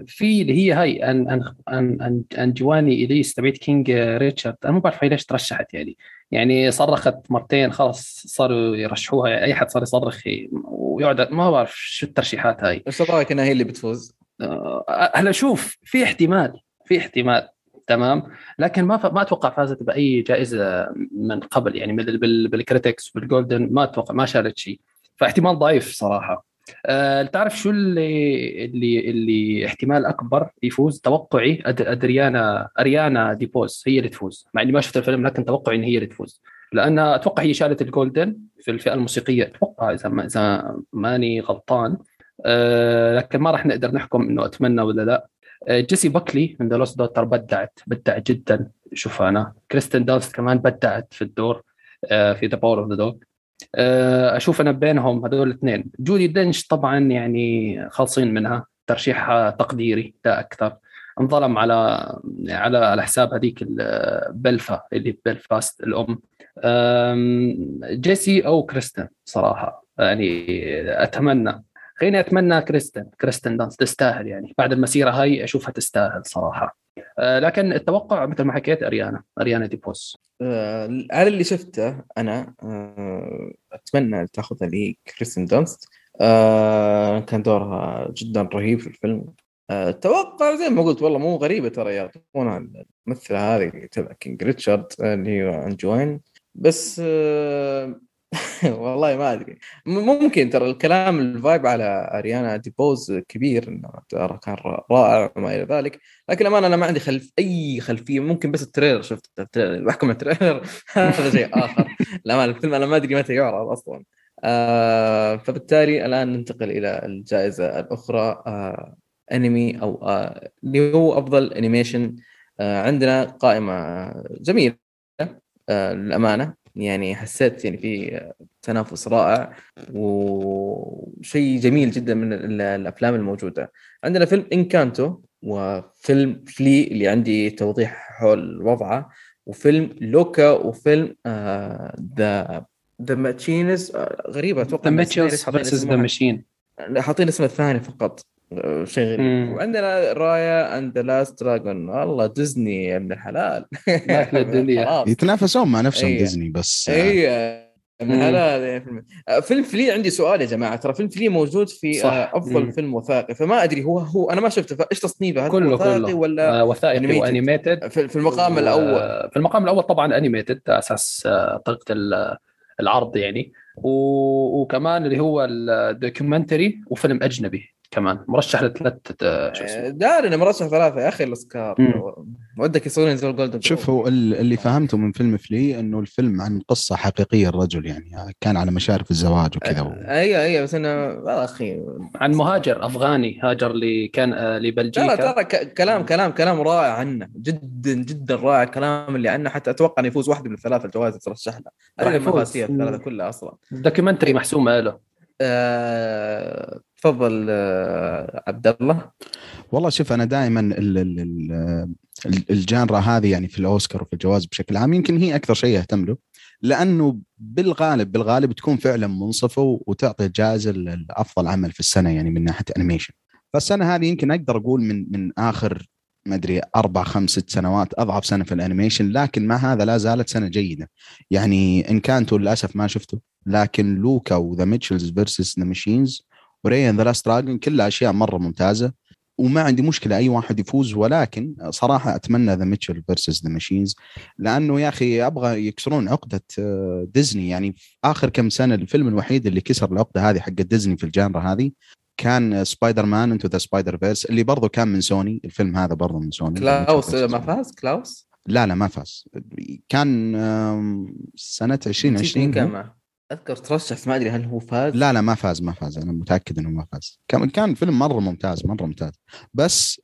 في اللي هي هاي ان ان ان ان انجانو إليس تبعت King Richard أنا ما بعرف هي ليش ترشحت يعني. يعني صرخت مرتين خلاص صاروا يرشحوها. يعني أي حد صار يصرخ ويقعد ما بعرف شو الترشيحات هاي. إيش رأيك إنها هي اللي بتفوز؟ آه، هلا شوف في احتمال في احتمال. تمام. لكن ما ف... ما أتوقع فازت بأي جائزة من قبل يعني بال... بال... بال Critics بال Golden ما أتوقع ما شالت شيء. فاحتمال ضعيف صراحة. أه تعرف شو اللي اللي اللي احتمال أكبر يفوز؟ توقعي. أدريانا أريانا ديبوز هي اللي تفوز. مع إني ما شفت الفيلم لكن توقعي إن هي اللي تفوز. لأن أتوقع هي شالت ال Golden في الفئة الموسيقية. أتوقع إذا ما إذا ماني غلطان. أه لكن ما راح نقدر نحكم إنه أتمنى ولا لا. جيسي باكلي من The Lost Daughter بدعت بدعت جدا. شوف أنا. كريستن دانست كمان بدعت في الدور أه في The Power of the Dog أشوف أنا بينهم هذول الاثنين. جودي دنش طبعا يعني خالصين منها ترشيح تقديري لا أكثر. انظلم على على على حساب هذيك بلفا اللي بلفاست الأم. جيسي أو كريستن صراحة. يعني أتمنى خليني أتمنى كريستن كريستن دانست تستاهل يعني. بعد المسيرة هاي أشوفها تستاهل صراحة. آه لكن التوقع مثل ما حكيت أريانا أريانا ديبوز. آه على اللي شفته أنا آه أتمنى تاخذها لي كريستن دانست آه كان دورها جدا رهيب في الفيلم. أتوقع زي ما قلت والله مو غريبة ترى يعطونا الممثلة هذه تبع King Richard اللي هي أنجوين. بس آه، [laughs] والله ما أدري. ممكن ترى الكلام ال vibe على اريانا ديبوز كبير إنه ترى كان رائع وما إلى ذلك. لكن الأمانة أنا ما عندي خلف أي خلفية ممكن بس ال trailer شفت؟ ال trailer بحكم ال trailer. [laughs] هذا شيء آخر. [laughs] الامانه الفيلم أنا ما أدري متى يعرض أصلا. آه فبالتالي الآن ننتقل إلى الجائزة الأخرى آه أنمي أو آه، اللي هو أفضل animation آه، عندنا قائمة جميلة آه، للأمانة. يعني حسيت يعني في تنافس رائع وشيء جميل جدا من الأفلام الموجودة. عندنا فيلم Encanto وفيلم Flee اللي عندي توضيح حول وضعه وفيلم Luca وفيلم The The Machines غريبه أتوقع The Machines the Machines حاطين اسمه. الثاني فقط. شيء غريب. وعندنا Raya and the Last Dragon والله ديزني يا ابن الحلال. [laughs] الدنيا. يتنافسون مع نفسهم أيه. ديزني بس. اي ابن الحلال فيلم. Flee عندي سؤال يا جماعة. ترى فيلم Flee موجود في صح. أفضل مم. فيلم وثائقي. فما أدري هو هو أنا ما شفته. فإيش تصنيفه؟ كله وثائقي كله. ولا آه وثائقي و animated في المقام الأول. في المقام الأول طبعا animated أساس آه، طريقة العرض يعني. وكمان اللي هو ال documentary وفيلم أجنبي. كمان. مرشح لثلاث آه، داري إنه مرشح ثلاثة يا أخي الأوسكار. ودك يصيرون زي ال Golden شوف هو اللي فهمته من فيلم Flee إنه الفيلم عن قصة حقيقية الرجل يعني كان على مشارف الزواج وكذا و... أيوه أيوه بس إنه أخي. عن مهاجر أفغاني هاجر اللي كان آه، لبلجيكا. ترى ترى كلام كلام كلام رائع عنه. جدا جدا رائع الكلام اللي عنه. حتى أتوقع إنه يفوز واحدة من الثلاث الجوائز اللي ترشح له. هذه المنافسة الثلاثة كلها أصلا. documentary محسومة له. آه، تفضل آه عبد الله. والله شوف أنا دائما ال genre هذه يعني في الأوسكار وفي الجوائز بشكل عام يمكن هي أكثر شيء اهتم له لأنه بالغالب بالغالب تكون فعلا منصفة وتعطي الجائزه لأفضل عمل في السنة يعني من ناحية animation فالسنة هذه يمكن أقدر أقول من من آخر ما أدري أربع خمس ست سنوات أضعف سنة في ال animation لكن مع هذا لا زالت سنة جيدة. يعني Encanto للأسف ما شفته لكن لوكا و The Mitchells versus the Machines و Raya and the Last Dragon كلها اشياء مرة ممتازة وما عندي مشكلة أي واحد يفوز. ولكن صراحة أتمنى The Mitchells versus the Machines لأنه يا أخي أبغى يكسرون عقدة آه، ديزني. يعني آخر كم سنة الفيلم الوحيد اللي كسر العقدة هذه حق ديزني في ال genre هذه كان Spider-Man Into the Spider-Verse اللي برضه كان من سوني. الفيلم هذا برضه من سوني. كلاوس ما فاز؟ كلاوس؟ لا لا ما فاز. كان سنة 2020 كان أذكر ترشح ما أدري هل هو فاز؟ لا لا ما فاز ما فاز. أنا متأكد إنه ما فاز. كان كان فيلم مرة ممتاز مرة ممتاز. بس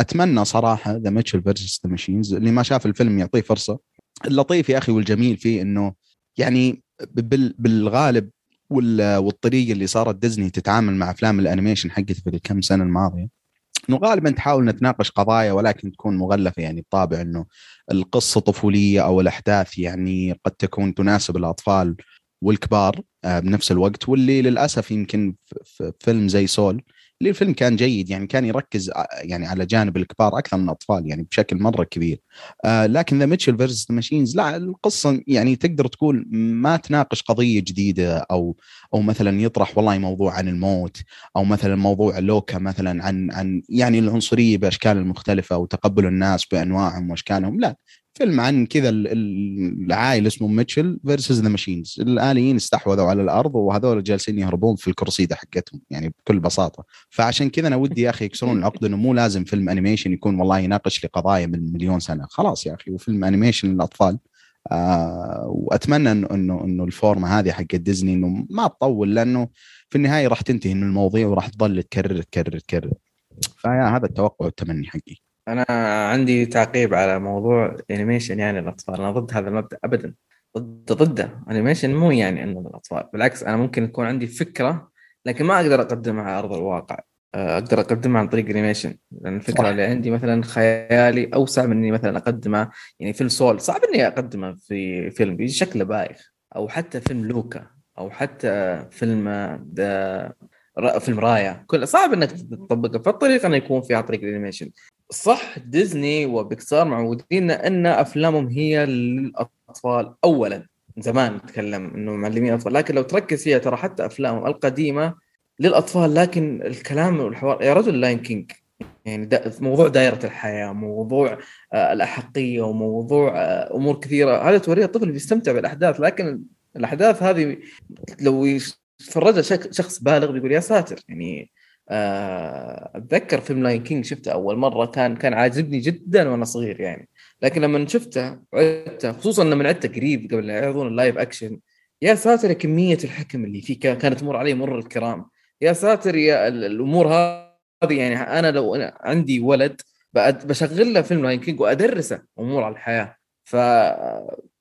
أتمنى صراحة The Mitchells versus the Machines اللي ما شاف الفيلم يعطيه فرصة. اللطيف يا أخي والجميل فيه إنه يعني بالغالب والطريقة اللي صارت ديزني تتعامل مع أفلام ال animation حقتها في الكم سنة الماضية. إنه غالبا تحاول تناقش قضايا ولكن تكون مغلفة يعني بطابع إنه القصة طفولية أو الأحداث يعني قد تكون تناسب الأطفال. والكبار آه، بنفس الوقت واللي للأسف يمكن في فيلم زي Soul اللي الفيلم كان جيد يعني كان يركز آه، يعني على جانب الكبار أكثر من الأطفال يعني بشكل مرة كبير. آه لكن The Mitchells versus Machines لا القصة يعني تقدر تقول ما تناقش قضية جديدة أو أو مثلا يطرح والله موضوع عن الموت أو مثلا موضوع لوكا مثلا عن عن يعني العنصرية بأشكال المختلفه وتقبل الناس بأنواعهم وأشكالهم لا. فيلم عن كذا العائلة اسمه Mitchells versus the Machines الآليين استحوذوا على الأرض وهذول جالسين يهربون في الكرسيدا حقتهم يعني بكل بساطة. فعشان كذا أنا ودي يا أخي يكسرون [laughs] العقدة إنه مو لازم فيلم animation يكون والله يناقش لي قضايا من مليون سنة. خلاص يا أخي وفيلم animation للأطفال. آه وأتمنى انه انه إنه ال format هذه حق ديزني إنه ما تطول لأنه في النهاية راح تنتهي من المواضيع وراح تظل تكرر تكرر تكرر. فهذا التوقع والتمني حقي أنا عندي تعقيب على موضوع animation يعني الأطفال. أنا ضد هذا المبدأ ابدا. ضد ضده. animation مو يعني إنه للأطفال. بالعكس أنا ممكن يكون عندي فكرة لكن ما أقدر أقدمها على أرض الواقع. آه، أقدر أقدمها عن طريق animation لأن الفكرة صح. اللي عندي مثلا خيالي أوسع من اني مثلا أقدمه يعني فيلم Soul. صعب إني أقدمه في فيلم بيجي شكله بايخ. أو حتى فيلم لوكا. أو حتى فيلم the ر- فيلم Raya. كل صعب إنك تطبقه. فالطريقة إنه يكون في عن طريق ال animation صح ديزني وبيكسار معودين إن أفلامهم هي للأطفال اولا. زمان نتكلم إنه معلمين أطفال لكن لو تركز فيها ترى حتى أفلامهم القديمة للأطفال لكن الكلام والحوار يا رجل Lion King يعني دا موضوع دائرة الحياة موضوع آه الأحقية وموضوع آه أمور كثيرة. هذا تورية الطفل بيستمتع بالأحداث لكن الأحداث هذه لو يتفرجها شخص بالغ بيقول يا ساتر يعني أتذكر فيلم Lion King شفته أول مرة كان كان عاجبني جدا وأنا صغير يعني. لكن لما شفته وعدته خصوصا لما عدته قريب قبل لا يعرضون ال live action يا ساتر كمية الحكم اللي فيه كا- كانت تمر علي مر الكرام. يا ساتر يا ال- الأمور هذه يعني أنا لو أنا عندي ولد بشغل له فيلم Lion King وأدرسه أمور على الحياة. ف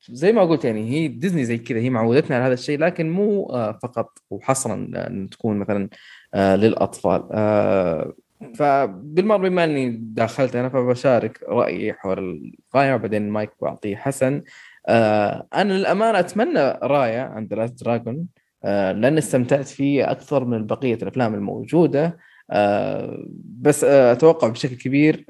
زي ما قلت يعني هي ديزني زي كذا هي معودتنا على هذا الشيء لكن مو آه، فقط وحصرا إن تكون مثلا آه، للأطفال. آه، فبالمرة بما أني دخلت أنا فبشارك رأيي حول Raya وبعدين المايك بعطيه حسن. آه، أنا للأمانة أتمنى Raya and the Last Dragon لأن استمتعت فيه أكثر من بقية الأفلام الموجودة. آه، بس آه، أتوقع بشكل كبير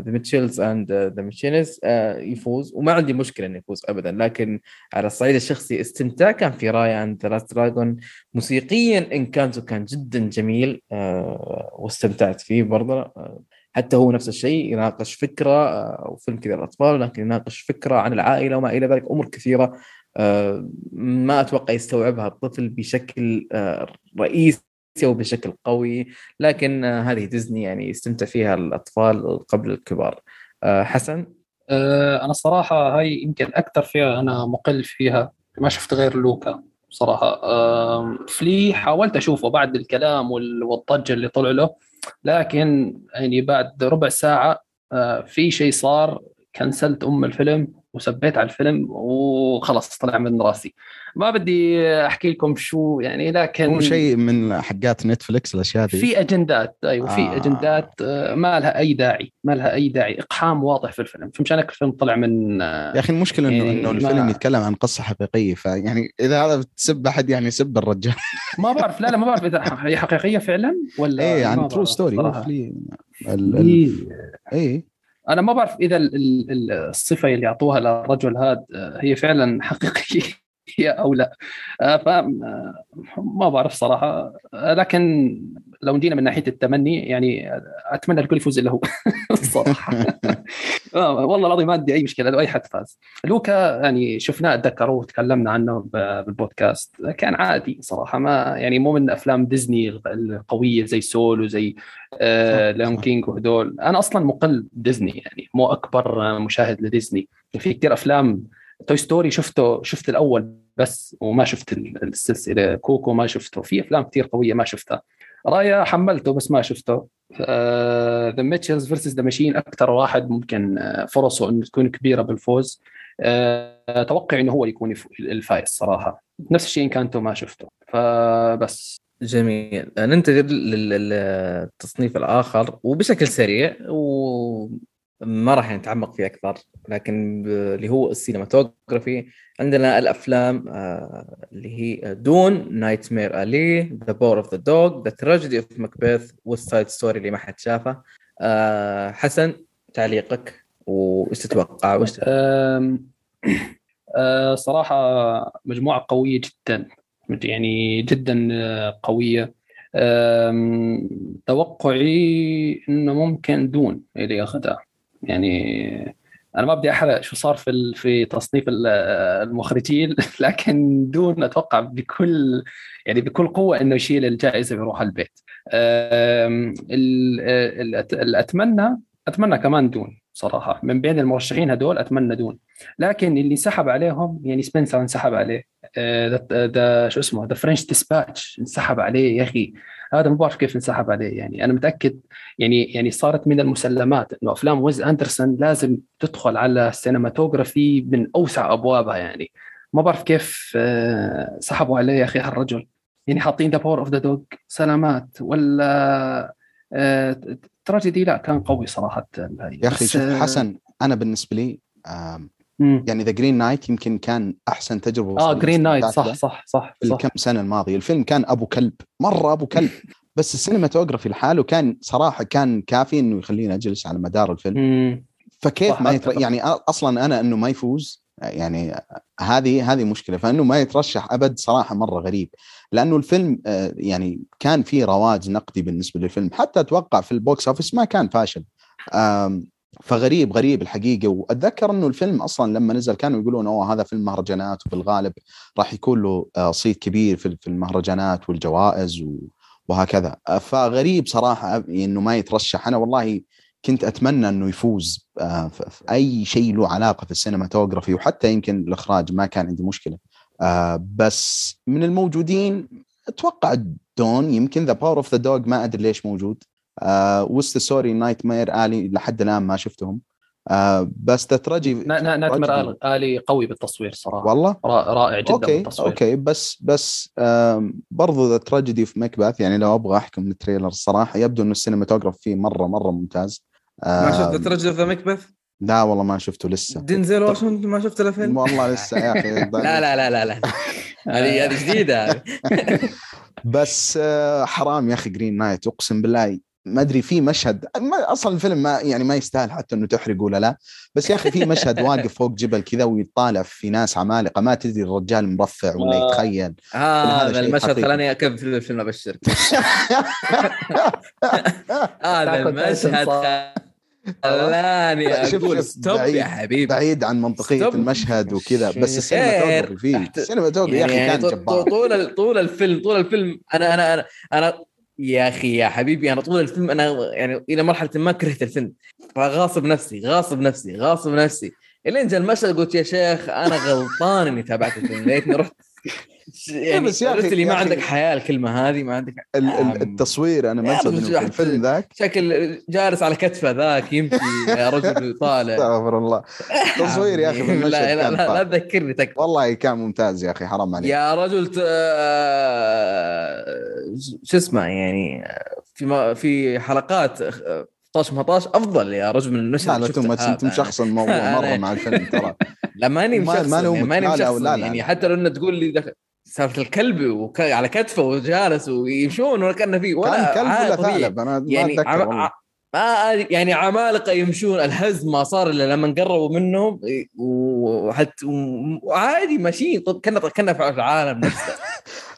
The Mitchells and the Machines يفوز. وما عندي مشكلة إنه يفوز ابدا لكن على الصعيد الشخصي استمتاع كان في Raya and the Last Dragon موسيقيا Encanto كان جدا جميل آه، واستمتعت فيه برضه. آه، حتى هو نفس الشيء يناقش فكرة آه، أو فيلم كذا للأطفال لكن يناقش فكرة عن العائلة وما إلى ذلك أمور كثيرة آه، ما أتوقع يستوعبها الطفل بشكل آه، رئيسي. أو بشكل قوي لكن آه، هذه ديزني يعني يستمتع فيها الأطفال قبل الكبار. آه، حسن؟ آه، أنا الصراحه هاي يمكن أكثر فيها أنا مقل فيها ما شفت غير لوكا صراحة. فلي حاولت أشوفه بعد الكلام وال- والضجة اللي طلع له لكن يعني بعد ربع ساعة في شيء صار كنسلت أم الفيلم. وسبيت على الفيلم وخلاص طلع من راسي ما بدي أحكي لكم شو يعني لكن هو شيء من حقات نتفلكس الأشياء دي في أجندات أيوه في آه. أجندات آه، ما لها أي داعي ما لها أي داعي إقحام واضح في الفيلم فمشان هيك الفيلم طلع من آه، يا أخي المشكلة إنه يعني إنه ما- الفيلم يتكلم عن قصة حقيقية فيعني إذا هذا بتسب أحد يعني سب الرجال [laughs] ما بعرف لا لا ما بعرف إذا هي حقيقية فعلا ولا إيه ما عن true story. ال ال إيه. إيه أنا ما بعرف إذا ال- ال- ال- الصفة اللي أعطوها للرجل هذا آه، هي فعلا حقيقية أو لا. آه، ف آه، ما بعرف صراحة. لكن لو جينا من ناحية التمني يعني آه، أتمنى الكل يفوز إلا هو. [laughs] الصراحه آه، والله العظيم ما عندي أي مشكلة لو أي حد فاز. لوكا يعني شفناه اتذكره وتكلمنا عنه بالبودكاست. كان عادي صراحة ما يعني مو من أفلام ديزني القوية زي سول وزي آه صح، Lion King وهدول. أنا أصلا مقل ديزني يعني مو أكبر آه، مشاهد لديزني. في كثير أفلام Toy Story شفته شفت الأول بس وما شفت ال- السلسلة كوكو ما شفته. في أفلام كثير قوية ما شفتها. رايا حملته بس ما شفته. The Mitchells vs the Machines أكثر واحد ممكن آه، فرصه إنه تكون كبيرة بالفوز. آه، أتوقع إنه هو يكون الفايز صراحة. نفس الشيء Encanto ما شفته. فبس جميل. ننتقل لل- للتصنيف الآخر وبشكل سريع وما راح نتعمق فيه أكثر لكن اللي هو ال cinematography عندنا الأفلام آه، اللي هي Dune Nightmare Alley The Power of the Dog The Tragedy of Macbeth و West Side Story اللي ما حد شافه. آه، حسن تعليقك وإيش تتوقع؟ وإيش أم، أه، صراحة مجموعة قوية جدا يعني جدا أم، توقعي إنه ممكن دون اللي ياخذها. يعني أنا ما بدي أحرق شو صار في في تصنيف ال- المخرجين [laughs] لكن دون أتوقع بكل يعني بكل قوة إنه يشيل الجائزة ويروح على البيت. أتمنى أتمنى كمان Dune صراحة. من بين المرشحين هدول أتمنى Dune. لكن اللي انسحب عليهم يعني سبنسر انسحب عليه. The شو اسمه The French Dispatch انسحب عليه يا أخي. هذا ما بعرف كيف انسحب عليه. يعني أنا متأكد يعني يعني صارت من المسلمات إنه أفلام ويس أندرسون لازم تدخل على ال cinematography من أوسع أبوابها يعني. ما بعرف كيف آه، سحبوا عليه يا أخي هالرجل. يعني حاطين The Power of the Dog سلامات ولا تراجيدي لا كان قوي صراحة. يا أخي شوف آه، حسن أنا بالنسبة لي مم. يعني The Green Knight يمكن كان أحسن تجربة آه Green Knight صح صح صح في الكم سنة الماضية. الفيلم كان أبو كلب مرة أبو كلب. [laughs] بس ال cinematography لحاله كان صراحة كان كافي إنه يخليني أجلس على مدار الفيلم. مم. فكيف ما يتر... يعني أصلا أنا إنه ما يفوز يعني هذه هذه مشكلة. فإنه ما يترشح أبد صراحة مرة غريب. لأنه الفيلم آه، يعني كان فيه رواج نقدي بالنسبة للفيلم. حتى أتوقع في ال box office ما كان فاشل. فغريب غريب الحقيقة. وأتذكر إنه الفيلم أصلا لما نزل كانوا يقولون أوه هذا فيلم مهرجانات وبالغالب راح يكون له آه، صيت كبير في المهرجانات والجوائز وهكذا. آه، فغريب صراحة إنه ما يترشح. أنا والله كنت أتمنى إنه يفوز آه، في أي شيء له علاقة في ال cinematography وحتى يمكن الإخراج ما كان عندي مشكلة. بس من الموجودين أتوقع Dune يمكن The Power of the Dog ما أدري ليش موجود. West Story Nightmare Alley لحد الآن ما شفتهم آه، بس The Trage- نا- نا- Nightmare Tragedy. آل- Alley قوي بالتصوير صراحة والله را- رائع جدا أوكي بالتصوير أوكي بس بس برضو The Tragedy of Macbeth يعني لو أبغى أحكم من ال trailer الصراحه يبدو إنه ال cinematography فيه مرة مرة ممتاز ما شفت The Macbeth؟ لا والله ما شفته لسه دينزل واشنطن ما شفت له فيلم؟ والله لسه يا أخي [laughs] لا لا لا لا لا هذه هذه جديدة هذه. [laughs] بس آه، حرام يا أخي Green Knight أقسم بالله ما أدري في مشهد ما أصلا الفيلم ما يعني ما يستاهل حتى إنه تحرق ولا لا بس يا أخي في مشهد واقف فوق جبل كذا ويطالع في ناس عمالقة ما تدري الرجال مرفع ولا آه. يتخيل هذا هذا المشهد. خلاني أكمل في الفيلم أبشرك [laughs] هذا المشهد خلاني أقول stop يا حبيبي بعيد عن منطقية stop. المشهد وكذا بس. ال cinematography فيه ال cinematography يا أخي كان طول- جبار طول طول الفيلم طول الفيلم أنا أنا أنا أنا يا أخي يا حبيبي أنا طول الفيلم أنا يعني إلى مرحلة ما كرهت الفيلم. فغاصب نفسي غاصب نفسي غاصب نفسي. إلين جاء المشهد قلت يا شيخ أنا غلطان إني تابعت الفيلم ليتني رحت. يعني بس يا أخي- قلت لي يا ما عندك حياة الكلمة هذه ما عندك ال- ال- عم. التصوير أنا في حتى- الفيلم ذاك شكل جالس على كتفه ذاك يمشي يا رجل [laughs] يطالع استغفر الله التصوير يا أخي لا لا, لا. تذكرني والله كان ممتاز يا أخي حرام عليك يا رجل ت... آه، شو اسمه يعني في ما في حلقات 16 18 أفضل يا رجل من المشهد لا اللي لا. أنتم شخص الموضوع مره مع الفيلم ترى لا ماني ما- مشخصن ما يعني. ماني مشخصن لا، يعني. حتى لو إنه تقول لي دخل سالفه الكلب وك... على كتفه وجالس ويمشون ولا كان فيه ولا كان كلب ولا. ثعلب أنا ما يعني أتذكر عم... والله. ما يعني عمالقة يمشون الهز ما صار إلا لما قربوا منهم وحتى وعادي ماشيين طب كنا كنا في العالم نفسه. [laughs]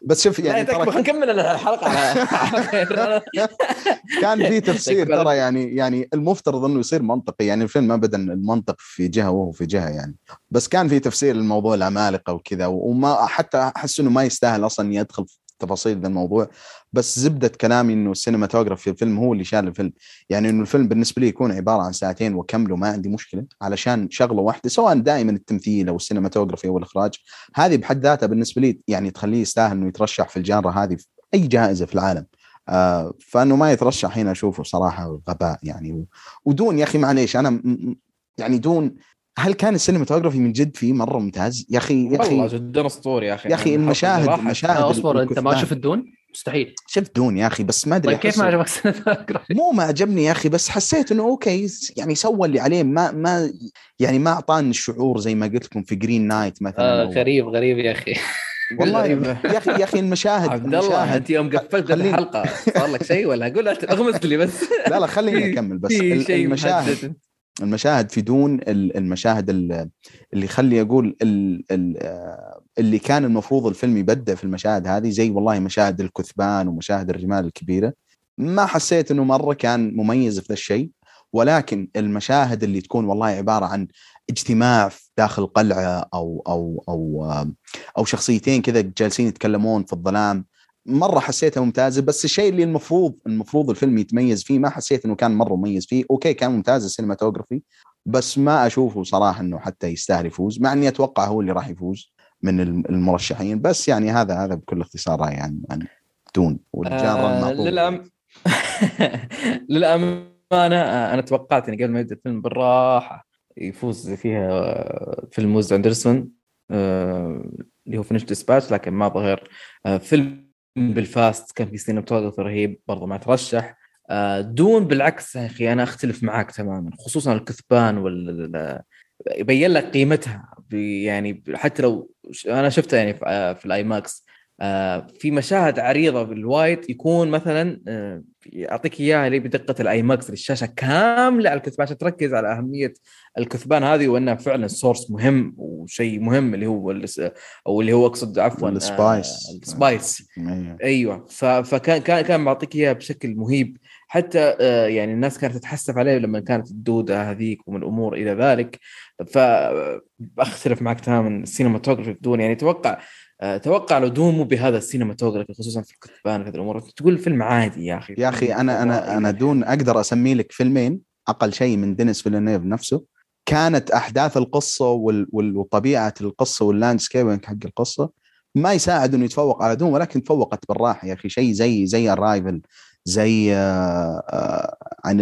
بس شوف يعني ترى نكمل الحلقة على [laughs] كان في تفسير. ترى يعني يعني المفترض إنه يصير منطقي يعني الفيلم ابدا المنطق في جهة وهو في جهة يعني. بس كان في تفسير للموضوع العمالقة وكذا وما حتى أحس إنه ما يستاهل أصلا إني أدخل في تفاصيل ذا الموضوع. بس زبدة كلامي إنه ال cinematography في الفيلم هو اللي شال الفيلم. يعني إنه الفيلم بالنسبة لي يكون عبارة عن ساعتين وكمله ما عندي مشكلة علشان شغلة واحدة سواء دائما التمثيل أو ال cinematography أو الإخراج هذه بحد ذاتها بالنسبة لي يعني تخليه يستاهل إنه يترشح في ال genre هذه في أي جائزة في العالم. آه فإنه ما يترشح هنا اشوفه صراحة غباء يعني. و Dune يا أخي معليش أنا يعني Dune هل كان ال cinematography من جد فيه مرة ممتاز؟ يا أخي يا والله أخي جدا أسطوري يا أخي. يا أخي يعني المشاهد. المشاهد أصبر أنت ما. شفت Dune؟ مستحيل. شفت Dune يا أخي بس ما أدري طيب كيف ما عجبك؟ مو ما عجبني يا أخي بس حسيت إنه أوكي يعني سوى اللي عليه ما ما يعني ما أعطاني الشعور زي ما قلت لكم في Green Knight مثلا. آه غريب غريب يا أخي. والله. [laughs] يا أخي يا أخي المشاهد عبد الله أنت يوم قفلت خليني- الحلقة صار لك شيء ولا؟ قول اغمز لي بس. لا لا خليني أكمل بس. [laughs] المشاهد. المشاهد في دون ال- المشاهد ال- اللي خلي أقول آه، اللي كان المفروض الفيلم يبدع في المشاهد هذه زي والله مشاهد الكثبان ومشاهد الرمال الكبيرة ما حسيت إنه مرة كان مميز في ذا الشيء. ولكن المشاهد اللي تكون والله عبارة عن اجتماع داخل قلعة أو أو أو أو شخصيتين كذا جالسين يتكلمون في الظلام مرة حسيتها ممتازة. بس الشيء اللي المفروض المفروض الفيلم يتميز فيه ما حسيت إنه كان مرة مميز فيه. أوكي كان ممتاز ال cinematography بس ما أشوفه صراحة إنه حتى يستاهل يفوز مع إني أتوقع هو اللي راح يفوز. من الم- المرشحين. بس يعني هذا هذا بكل اختصار رأيي عن عن Dune. وال genre آه للأم... [laughs] للأمانة آه، أنا توقعت إن قبل ما يبدأ الفيلم بالراحة يفوز فيها آه، فيلم ويس أندرسون آه، اللي هو French Dispatch لكن ما ظهر فيلم بالفاست كان في cinematography رهيب برضه ما ترشح Dune بالعكس يا أخي أنا أختلف معاك تماما خصوصا الكثبان وال يبين لك قيمتها. يعني حتى لو أنا شفتها يعني في ال IMAX آه، في مشاهد عريضة بال wide يكون مثلا آه، يعطيك إياها اللي بدقة ال IMAX الشاشة كاملة على الكثبان عشان تركز على أهمية الكثبان هذه وأنها فعلا source مهم وشيء مهم اللي هو أو اللي هو أقصد عفوا ال spice ال spice أيوه. فكان كان كان معطيك إياها بشكل مهيب. حتى يعني الناس كانت تتحسف عليه لما كانت الدودة هذيك ومن الأمور إلى ذلك. فاختلف معك تماما. ال cinematography ب Dune يعني أتوقع آه، توقع لو Dune بهذا ال cinematography خصوصا في الكثبان في الأمور تقول فيلم عادي يا أخي. يا أخي أنا أنا أنا Dune أقدر أسمي لك فيلمين أقل شيء من دينيس فيلنيف نفسه. كانت أحداث القصة وطبيعة القصة وال landscape حق القصة. ما يساعد إنه يتفوق على Dune ولكن تفوقت بالراحة يا أخي. شيء زي زي Arrival زي آه آه عن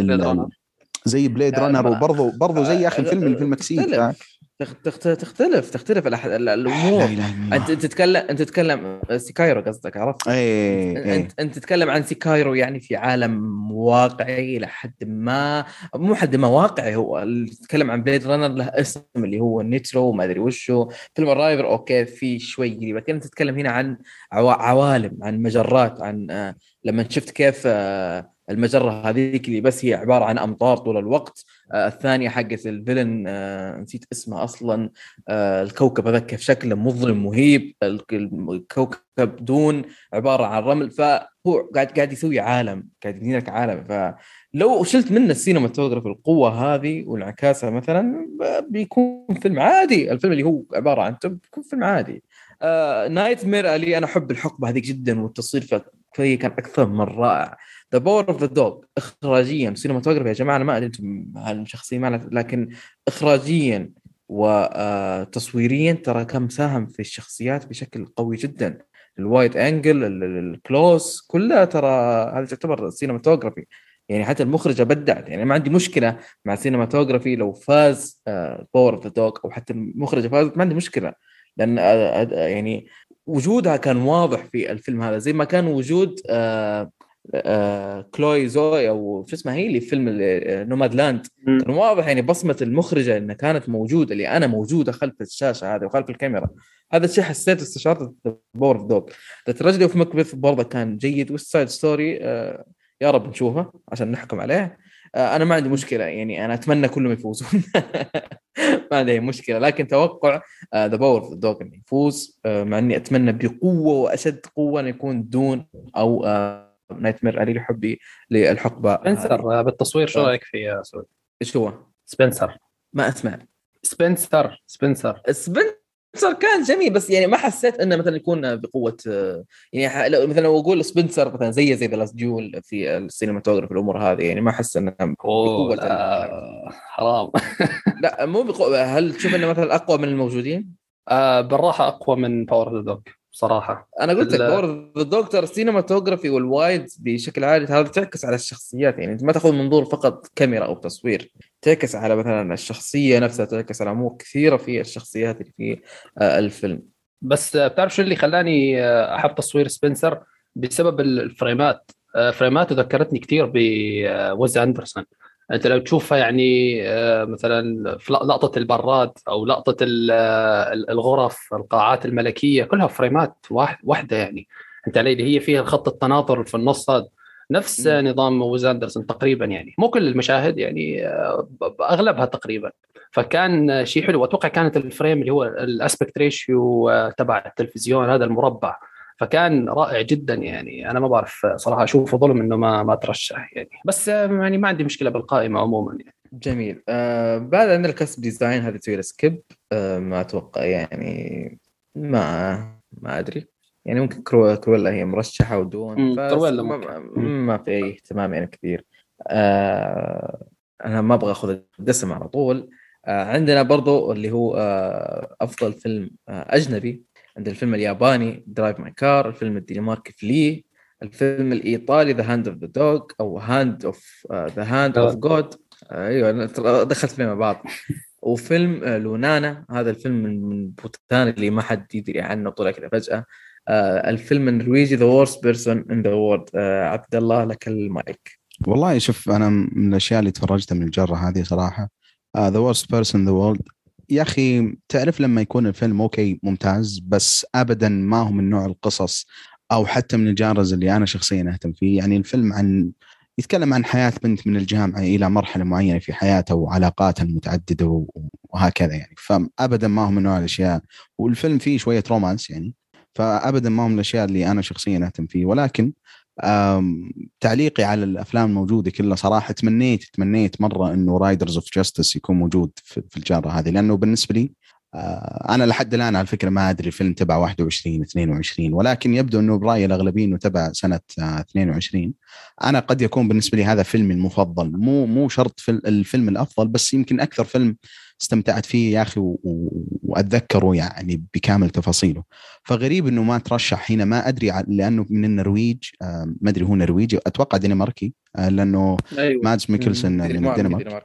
زي Blade Runner وبرضه برضه زي أخي الفيلم اللي في المكسيك تختلف تختلف الأمور. أنت تتكلم أنت تتكلم Sicario قصدك عرفت؟ اي أنت أنت تتكلم عن Sicario يعني في عالم واقعي إلى حد ما. مو حد ما واقعي هو تتكلم عن Blade Runner له اسم اللي هو نيترو وما أدري وشو. فيلم Arrival okay في شوي قريب. لكن أنت تتكلم هنا عن عوالم عن مجرات عن آه، لما شفت كيف آه، المجرة هذيك اللي بس هي عبارة عن أمطار طول الوقت آه الثانية حقت ال villain آه نسيت اسمها أصلا. آه الكوكب هذا كيف شكله مظلم مهيب. الكوكب Dune عبارة عن رمل. فهو قاعد قاعد يسوي عالم قاعد يبني لك عالم. فلو شلت منه ال cinematography القوة هذه وانعكاسها مثلا بيكون فيلم عادي. الفيلم اللي هو عبارة عن بيكون فيلم عادي. آه Nightmare Alley أنا أحب الحقبة هذيك جدا والتصوير فيه كان أكثر من رائع. The Power of the Dog اخراجيا. cinematography يا جماعة أنا ما أدري أنتم هالشخصية ما لكن اخراجيا وتصويريا ترى كان مساهم في الشخصيات بشكل قوي جدا. ال wide angle ال close كلها ترى هذا تعتبر cinematography يعني حتى المخرجة بدعت. يعني ما عندي مشكلة مع ال cinematography لو فاز Power of the Dog أو حتى المخرجة فازت ما عندي مشكلة. لأن آه، آه، يعني وجودها كان واضح في الفيلم هذا. زي ما كان وجود آه آه كلوي جاو أو شو اسمها هي اللي في فيلم Nomadland. كان واضح يعني بصمة المخرجة إنها كانت موجودة اللي أنا موجودة خلف الشاشة هذه وخلف الكاميرا. هذا الشيء حسيت استشعرت Power of Dog The Tragedy of Macbeth برضه كان جيد. West Side Story يا رب نشوفه عشان نحكم عليه. آه أنا ما عندي مشكلة يعني أنا أتمنى كلهم يفوزون. [laughs] ما عندي أي مشكلة لكن توقع The Power of Dog إنه يفوز آه مع إني أتمنى بقوة وأشد قوة إنه يكون Dune أو آه Nightmare Alley حبي للحقبة. سبنسر بالتصوير شو رأيك فيه يا سعود؟ إيش هو؟ سبنسر. ما أسمع. Spencer Spencer. Spencer كان جميل بس يعني ما حسيت إنه مثلا يكون بقوة يعني لو مثلا لو أقول سبنسر مثلا زي زي The Last Duel في ال cinematography الأمور هذه يعني ما احس إنه بقوة لا حرام. [laughs] لا مو بقوة. هل تشوف إنه مثلا أقوى من الموجودين؟ آه بالراحة أقوى من Power the Dog صراحة أنا قلت لك باور ذا دكتور السينماتوجرافي والوايد بشكل عام هذا تعكس على الشخصيات. يعني أنت ما تأخذ منظور فقط كاميرا أو تصوير تعكس على مثلا الشخصية نفسها تعكس على أمور كثيرة في الشخصيات اللي في آه، الفيلم. بس بتعرف شو اللي خلاني آه، أحب تصوير سبنسر؟ بسبب ال frameات. آه، frameاته ذكرتني كثير بويس أندرسون. أنت لو تشوفها يعني آه، مثلا في لقطة البراد أو لقطة الغرف القاعات الملكية كلها frameات واحدة يعني. أنت علي هي فيها خط التناظر في النص هذا. نفس م. نظام ويس أندرسون تقريبا يعني. مو كل المشاهد يعني آه، أغلبها تقريبا. فكان شيء حلو. وأتوقع كانت ال frame اللي هو ال aspect ratio آه، تبع التلفزيون هذا المربع. فكان رائع جدا يعني. أنا ما بعرف صراحة أشوفه ظلم إنه ما ما ترشح يعني. بس يعني ما عندي مشكلة بالقائمة عموما يعني. جميل. آه بعد عندنا ال costume design هذا تسوي skip. آه ما أتوقع يعني ما ما أدري. يعني ممكن Cru- Cruella هي مرشحة و Dune Cruella ما, ما في أي اهتمام يعني كثير. آه أنا ما أبغى أخذ الدسم على طول. آه عندنا برضو اللي هو آه أفضل فيلم آه أجنبي. عند الفيلم الياباني Drive My Car الفيلم الدنماركي Flee الفيلم الإيطالي The Hand of the Dog أو Hand of the Hand of God أيوه دخلت فيهم مع بعض وفيلم آه، Lunana. هذا الفيلم من بوتان اللي ما حد يدري عنه طلع كذا فجأة. آه الفيلم النرويجي The Worst Person in the World عبد الله لك المايك. والله شوف أنا من الأشياء اللي تفرجتها من الجرة هذه صراحة. The Worst Person The World يا أخي تعرف لما يكون الفيلم okay ممتاز بس ابدا ما هو من نوع القصص أو حتى من ال genres اللي أنا شخصيا أهتم فيه. يعني الفيلم عن يتكلم عن حياة بنت من الجامعة إلى مرحلة معينة في حياتها وعلاقاتها المتعددة وهكذا يعني. فابدا ما هو من نوع الأشياء. والفيلم فيه شوية romance يعني فابدا ما هو من الأشياء اللي أنا شخصيا أهتم فيه. ولكن تعليقي على الأفلام الموجودة كلها صراحة تمنيت تمنيت مرة إنه Riders of Justice يكون موجود في الجائزة هذه لأنه بالنسبة لي آه، أنا لحد الآن على فكرة ما أدري الفيلم تبع 21 22 ولكن يبدو إنه برأيي الأغلبية إنه تبع سنة 22 آه، أنا قد يكون بالنسبة لي هذا فيلمي المفضل مو مو شرط في الفيلم الأفضل بس يمكن أكثر فيلم استمتعت فيه يا أخي وأتذكره يعني بكامل تفاصيله. فغريب إنه ما ترشح هنا ما أدري لأنه من النرويج آه، ما أدري هو نرويجي أتوقع دنماركي لأنه أيوة. مادز ميكلسون من الدنمارك.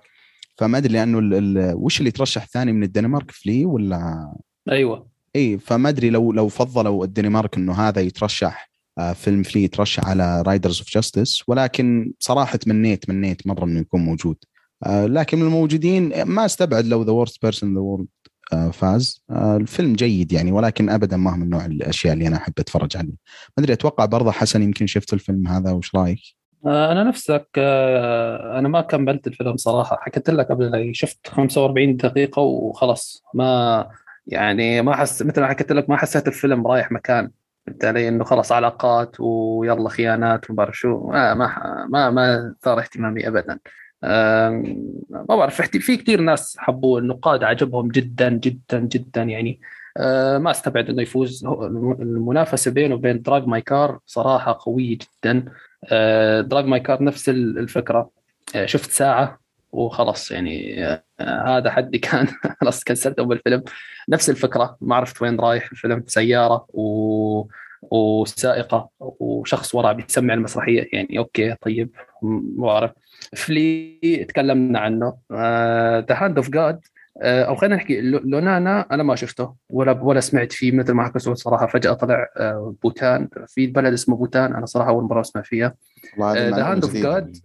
فما أدري لأنه ال ال وش اللي ترشح ثاني من الدنمارك Flee ولا؟ أيوه. إي فما أدري لو لو فضلوا الدنمارك إنه هذا يترشح آه، فيلم Flee يترشح على Riders of Justice ولكن صراحة تمنيت تمنيت مرة إنه يكون موجود. آه، لكن من الموجودين ما استبعد لو The Worst Person The World فاز. آه، الفيلم جيد يعني ولكن ابدا ما هو من نوع الأشياء اللي أنا أحب أتفرج عليه. ما أدري أتوقع برضه حسن يمكن شفت الفيلم هذا وش رأيك؟ آه، أنا نفسك آه، أنا ما كملت الفيلم صراحة. حكيت لك قبل شفت 45 دقيقة وخلص ما يعني ما حس مثل ما حكيت لك ما حسيت الفيلم رايح مكان. فهمت علي إنه خلص علاقات ويلا خيانات وما شو ما ما ما, ما ثار اهتمامي ابدا. ما بعرف في كثير ناس حبوا النقاد عجبهم جدا جدا جدا يعني. آه، ما استبعد إنه يفوز. المنافسة بينه وبين Drive My Car صراحة قوية جدا. Drive My Car نفس الفكرة. آه، شفت ساعة وخلص يعني. آه، هذا حدي كان [laughs] خلاص كنسلت اول فيلم نفس الفكرة. ما عرفت وين رايح. الفيلم سيارة و وسائقة وشخص وراء بيسمع المسرحية. يعني okay طيب. ما اعرف Flee تكلمنا عنه. The Hand of God أو خلينا نحكي لونانا أنا ما شفته ولا ولا سمعت فيه مثل ما حكى سعود صراحة. فجأة طلع آه، بوتان. في بلد اسمه بوتان. أنا صراحة أول مرة أسمع فيها. The Hand of God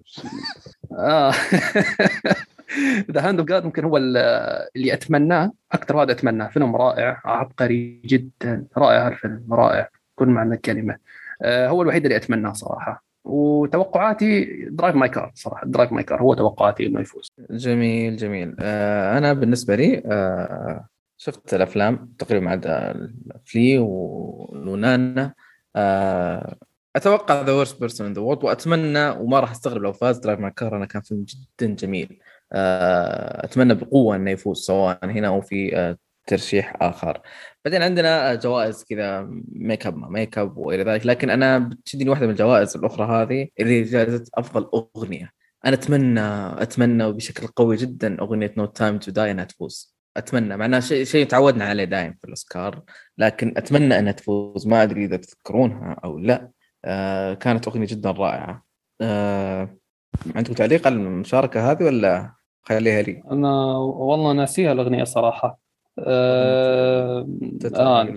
The Hand of God ممكن هو اللي أتمناه أكثر واحد أتمناه. فيلم رائع عبقري جدا. رائع الفيلم رائع. بكل معنى الكلمة. آه، هو الوحيد اللي أتمناه صراحة. وتوقعاتي Drive My Car صراحة Drive My Car هو توقعاتي إنه يفوز. جميل جميل. آه أنا بالنسبة لي آه شفت الأفلام تقريبا عدا Flee ولونانا آه أتوقع The Worst Person in The World وأتمنى وما راح أستغرب لو فاز Drive My Car أنا كان فيلم جدا جميل. أتمنى بقوة إنه يفوز سواء هنا أو في ترشيح آخر. بعدين عندنا جوائز كذا ميك اب ما ميك اب وإلى ذلك. لكن أنا بتشدني واحدة من الجوائز الأخرى هذه اللي جائزة أفضل أغنية. أنا أتمنى أتمنى بشكل قوي جدا أغنية No Time to Die إنها تفوز. أتمنى مع إنها شيء شيء تعودنا عليه دائم في الأوسكار. لكن أتمنى إنها تفوز. ما أدري إذا تذكرونها أو لا. آه كانت أغنية جدا رائعة. آه عندكم تعليق على المشاركة هذه ولا خليها لي؟ أنا والله ناسيها الأغنية صراحة. آه, آه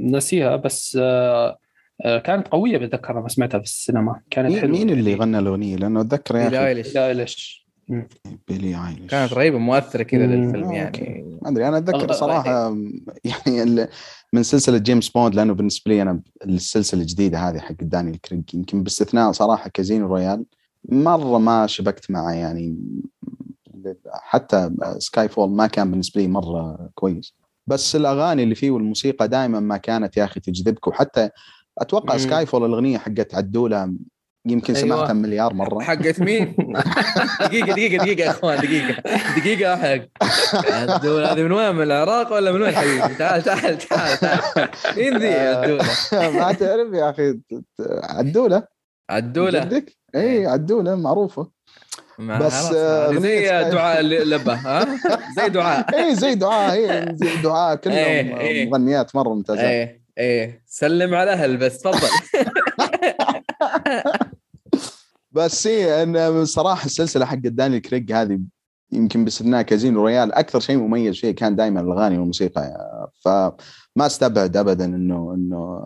نسيها بس آه آه كانت قوية بتذكر لما سمعتها في السينما. كانت حلوة. مين اللي غنى الأغنية؟ لأنه أتذكر يا بيلي أيليش. بيلي أيليش. بيلي أيليش. كانت رهيبة مؤثرة كذا للفيلم يعني. ما أدري أنا أتذكر صراحة [laughs] يعني من سلسلة جيمس بوند لأنه بالنسبة لي أنا السلسلة الجديدة هذه حق دانيال كريج يمكن باستثناء صراحة كازينو رويال مرة ما شبكت معه يعني حتى Skyfall ما كان بالنسبة لي مرة كويس بس الأغاني اللي فيه والموسيقى دائما ما كانت يا أخي تجذبك وحتى أتوقع مم. Skyfall الأغنية حقت عدولة يمكن أيوة. سمعتها مليار مرة حقت مين؟ [laughs] دقيقة دقيقة دقيقة يا أخوان دقيقة دقيقة حق عدولة هذه من وين من العراق ولا من وين حبيبي؟ تعال تعال تعال تعال مين ذي عدولة؟ ما تعرف يا أخي عدولة عدولة جدك؟ اي عدولة معروفة بس آه [laughs] زي دعاء لبه [laughs] ها؟ زي دعاء. اي زي دعاء هي زي دعاء. كلهم إيه. إيه مغنيات مرة ممتازات إيه إيه. سلم على أهل بس تفضل. [laughs] بس هي إن صراحة السلسلة حق دانيال كريج هذه يمكن باستثناء كازينو رويال أكثر شيء مميز فيه كان دائما الأغاني والموسيقى فما استبعد ابدا إنه إنه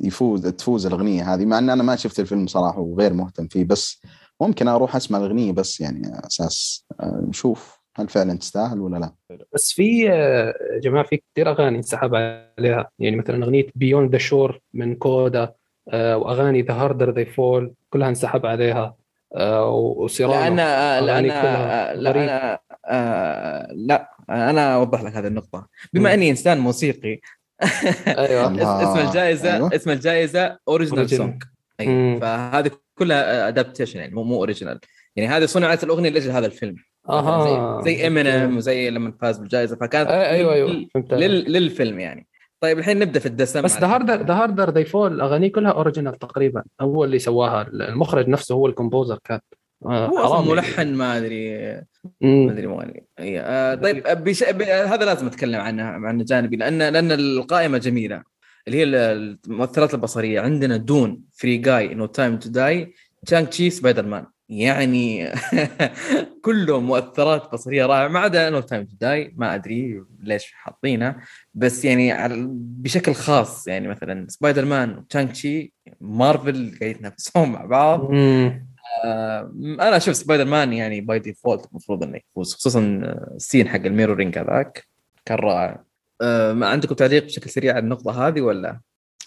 يفوز تفوز الأغنية هذه مع إن أنا ما شفت الفيلم صراحة وغير مهتم فيه بس ممكن أروح أسمع الأغنية بس يعني أساس آه، نشوف هل فعلا تستاهل ولا لا؟ بس في آه، يا جماعة في كثير أغاني انسحب عليها يعني مثلا أغنية Beyond the Shore من كودا آه، وأغاني The Harder They Fall كلها انسحب عليها وسيرانو لأن أغاني لأن كلها لا أنا أوضح لك هذه النقطة بما مم. إني إنسان موسيقي أيوه. [laughs] اسم الجائزة أيوة. اسم الجائزة اوريجينال Original. سونج. فهذه كلها adaptation يعني مو مو original يعني هذه صنعت الأغنية لأجل هذا الفيلم. أها. زي زي امينيم وزي لما فاز بالجائزة فكانت أيوه أيوه. فهمت. لل... للفيلم يعني. طيب الحين نبدأ في الدسم. بس The Harder The Harder They Fall أغانيه كلها original تقريبا. هو اللي سواها. المخرج نفسه هو ال composer كان. آه، هو أصلا يعني. ملحن ما أدري. ما. أدري مؤلف إي، آه طيب بش... ب... هذا لازم أتكلم عنه عنه جانبي لأن لأن القائمة جميلة. اللي هي المؤثرات البصرية. عندنا Dune Free Guy No Time to Die Shang-Chi Spider-Man يعني [laughs] كلهم مؤثرات بصرية رائعة. ما عدا No Time to Die ما أدري ليش حاطينها. بس يعني بشكل خاص يعني مثلا Spider-Man و Shang-Chi مارفل قاعد يتنافسون مع بعض. آه، أنا أشوف سبايدر مان يعني by default المفروض إنه يفوز خصوصا ال scene حق ال mirroring هذاك كان رائع. ما عندكم تعليق بشكل سريع على النقطة هذه ولا؟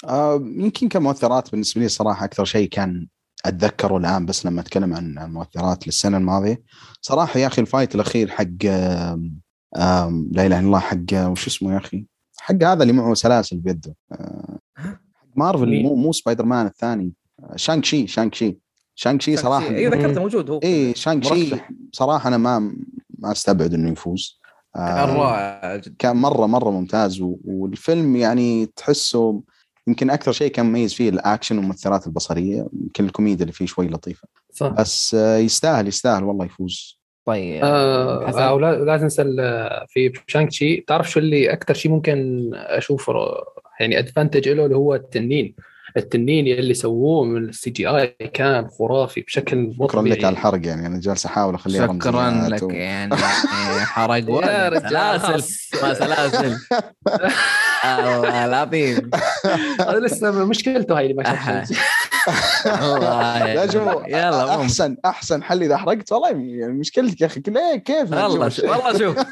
آه يمكن كمؤثرات بالنسبة لي صراحة أكثر شيء كان أتذكره الآن بس لما أتكلم عن المؤثرات للسنة الماضية. صراحة يا أخي ال fight الأخير حق آم، آم، لا إله إلا الله حق آه، وش اسمه يا أخي؟ حق هذا اللي معه سلاسل بيده. آه، حق مارفل؟ مو مو سبايدر مان الثاني آه، Shang-Chi. Shang-Chi Shang-Chi. صراحة. أيوه ذكرته موجود هو اي Shang-Chi. صراحة أنا ما ما أستبعد إنه يفوز. آه، كان رائع جدا. كان مرة مرة ممتاز. والفيلم يعني تحسه يمكن أكثر شيء كان مميز فيه الأكشن والمؤثرات البصرية يمكن الكوميديا اللي فيه شوي لطيفة. صح. بس آه، يستاهل يستاهل والله يفوز. طيب آه آه ولا لا تنسى في Shang-Chi تعرف شو اللي أكثر شيء ممكن أشوفه؟ يعني advantage له اللي هو التنين. التنين اللي سووه من ال CGI كان خرافي بشكل مو شكرا لك على الحرق يعني أنا جالس أحاول أخليها شكرا لك و- يعني. إيه، حرق يا ولد رجال سلاسل. ما سلاسل الله العظيم. هذا لسه مشكلته هاي اللي ما أحا. شاف والله لا شوف يلا أحسن أحسن حل إذا حرقت والله يعني مشكلتك يا أخي. ليه كيف والله شوف والله شوف. [laughs]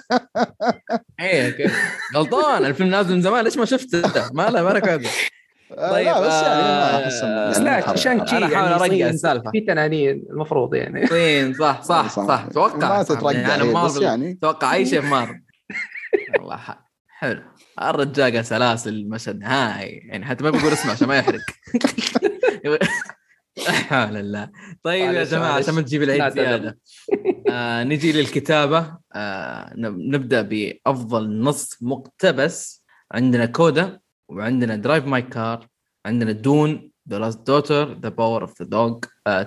إيه غلطان الفيلم نازل من زمان ليش ما شفته؟ ما له ما له طيب، لا بس يعني ما آه، أحس بس يعني لا أنا أحاول يعني أرجع صين السالفة. في تنانين المفروض يعني. [laughs] صين [laughs] صح صح صح. صح. توقع ما صح. تترقع يعني إيه، بس مارفل يعني توقع أي شيء في [laughs] مارفل. والله ح- حلو. الرجال قال سلاسل المشهد نهائي. يعني حتى ما بقول اسمه عشان ما يحرق. حول الله طيب يا جماعة. عشان ما تجيب العيد. زيادة. آه نجي للكتابة. آه نب- نبدأ بأفضل نص مقتبس. عندنا CODA. وعندنا Drive My Car عندنا Dune The Lost Daughter The Power of the Dog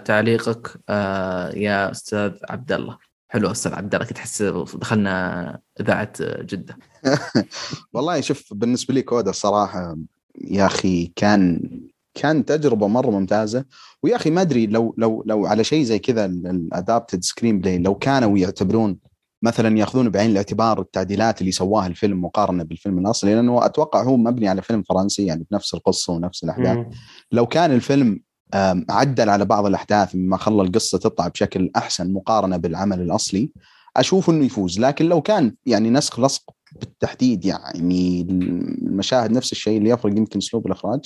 تعليقك آه يا أستاذ عبد الله حلو أستاذ عبد الله تحس دخلنا إذاعة جدة. [laughs] والله شوف بالنسبة لي CODA الصراحه يا أخي كان كان تجربة مرة ممتازة. ويا أخي ما أدري لو لو لو على شيء زي كذا ال adapted screenplay لو كانوا يعتبرون مثلا يأخذون بعين الاعتبار التعديلات اللي سواها الفيلم مقارنة بالفيلم الاصلي لأنه أتوقع هو مبني على فيلم فرنسي يعني بنفس القصة ونفس الأحداث مم. لو كان الفيلم عدل على بعض الأحداث مما خلى القصة تطلع بشكل أحسن مقارنة بالعمل الأصلي أشوف إنه يفوز لكن لو كان يعني نسخ لصق بالتحديد يعني المشاهد نفس الشيء اللي يفرق يمكن أسلوب الإخراج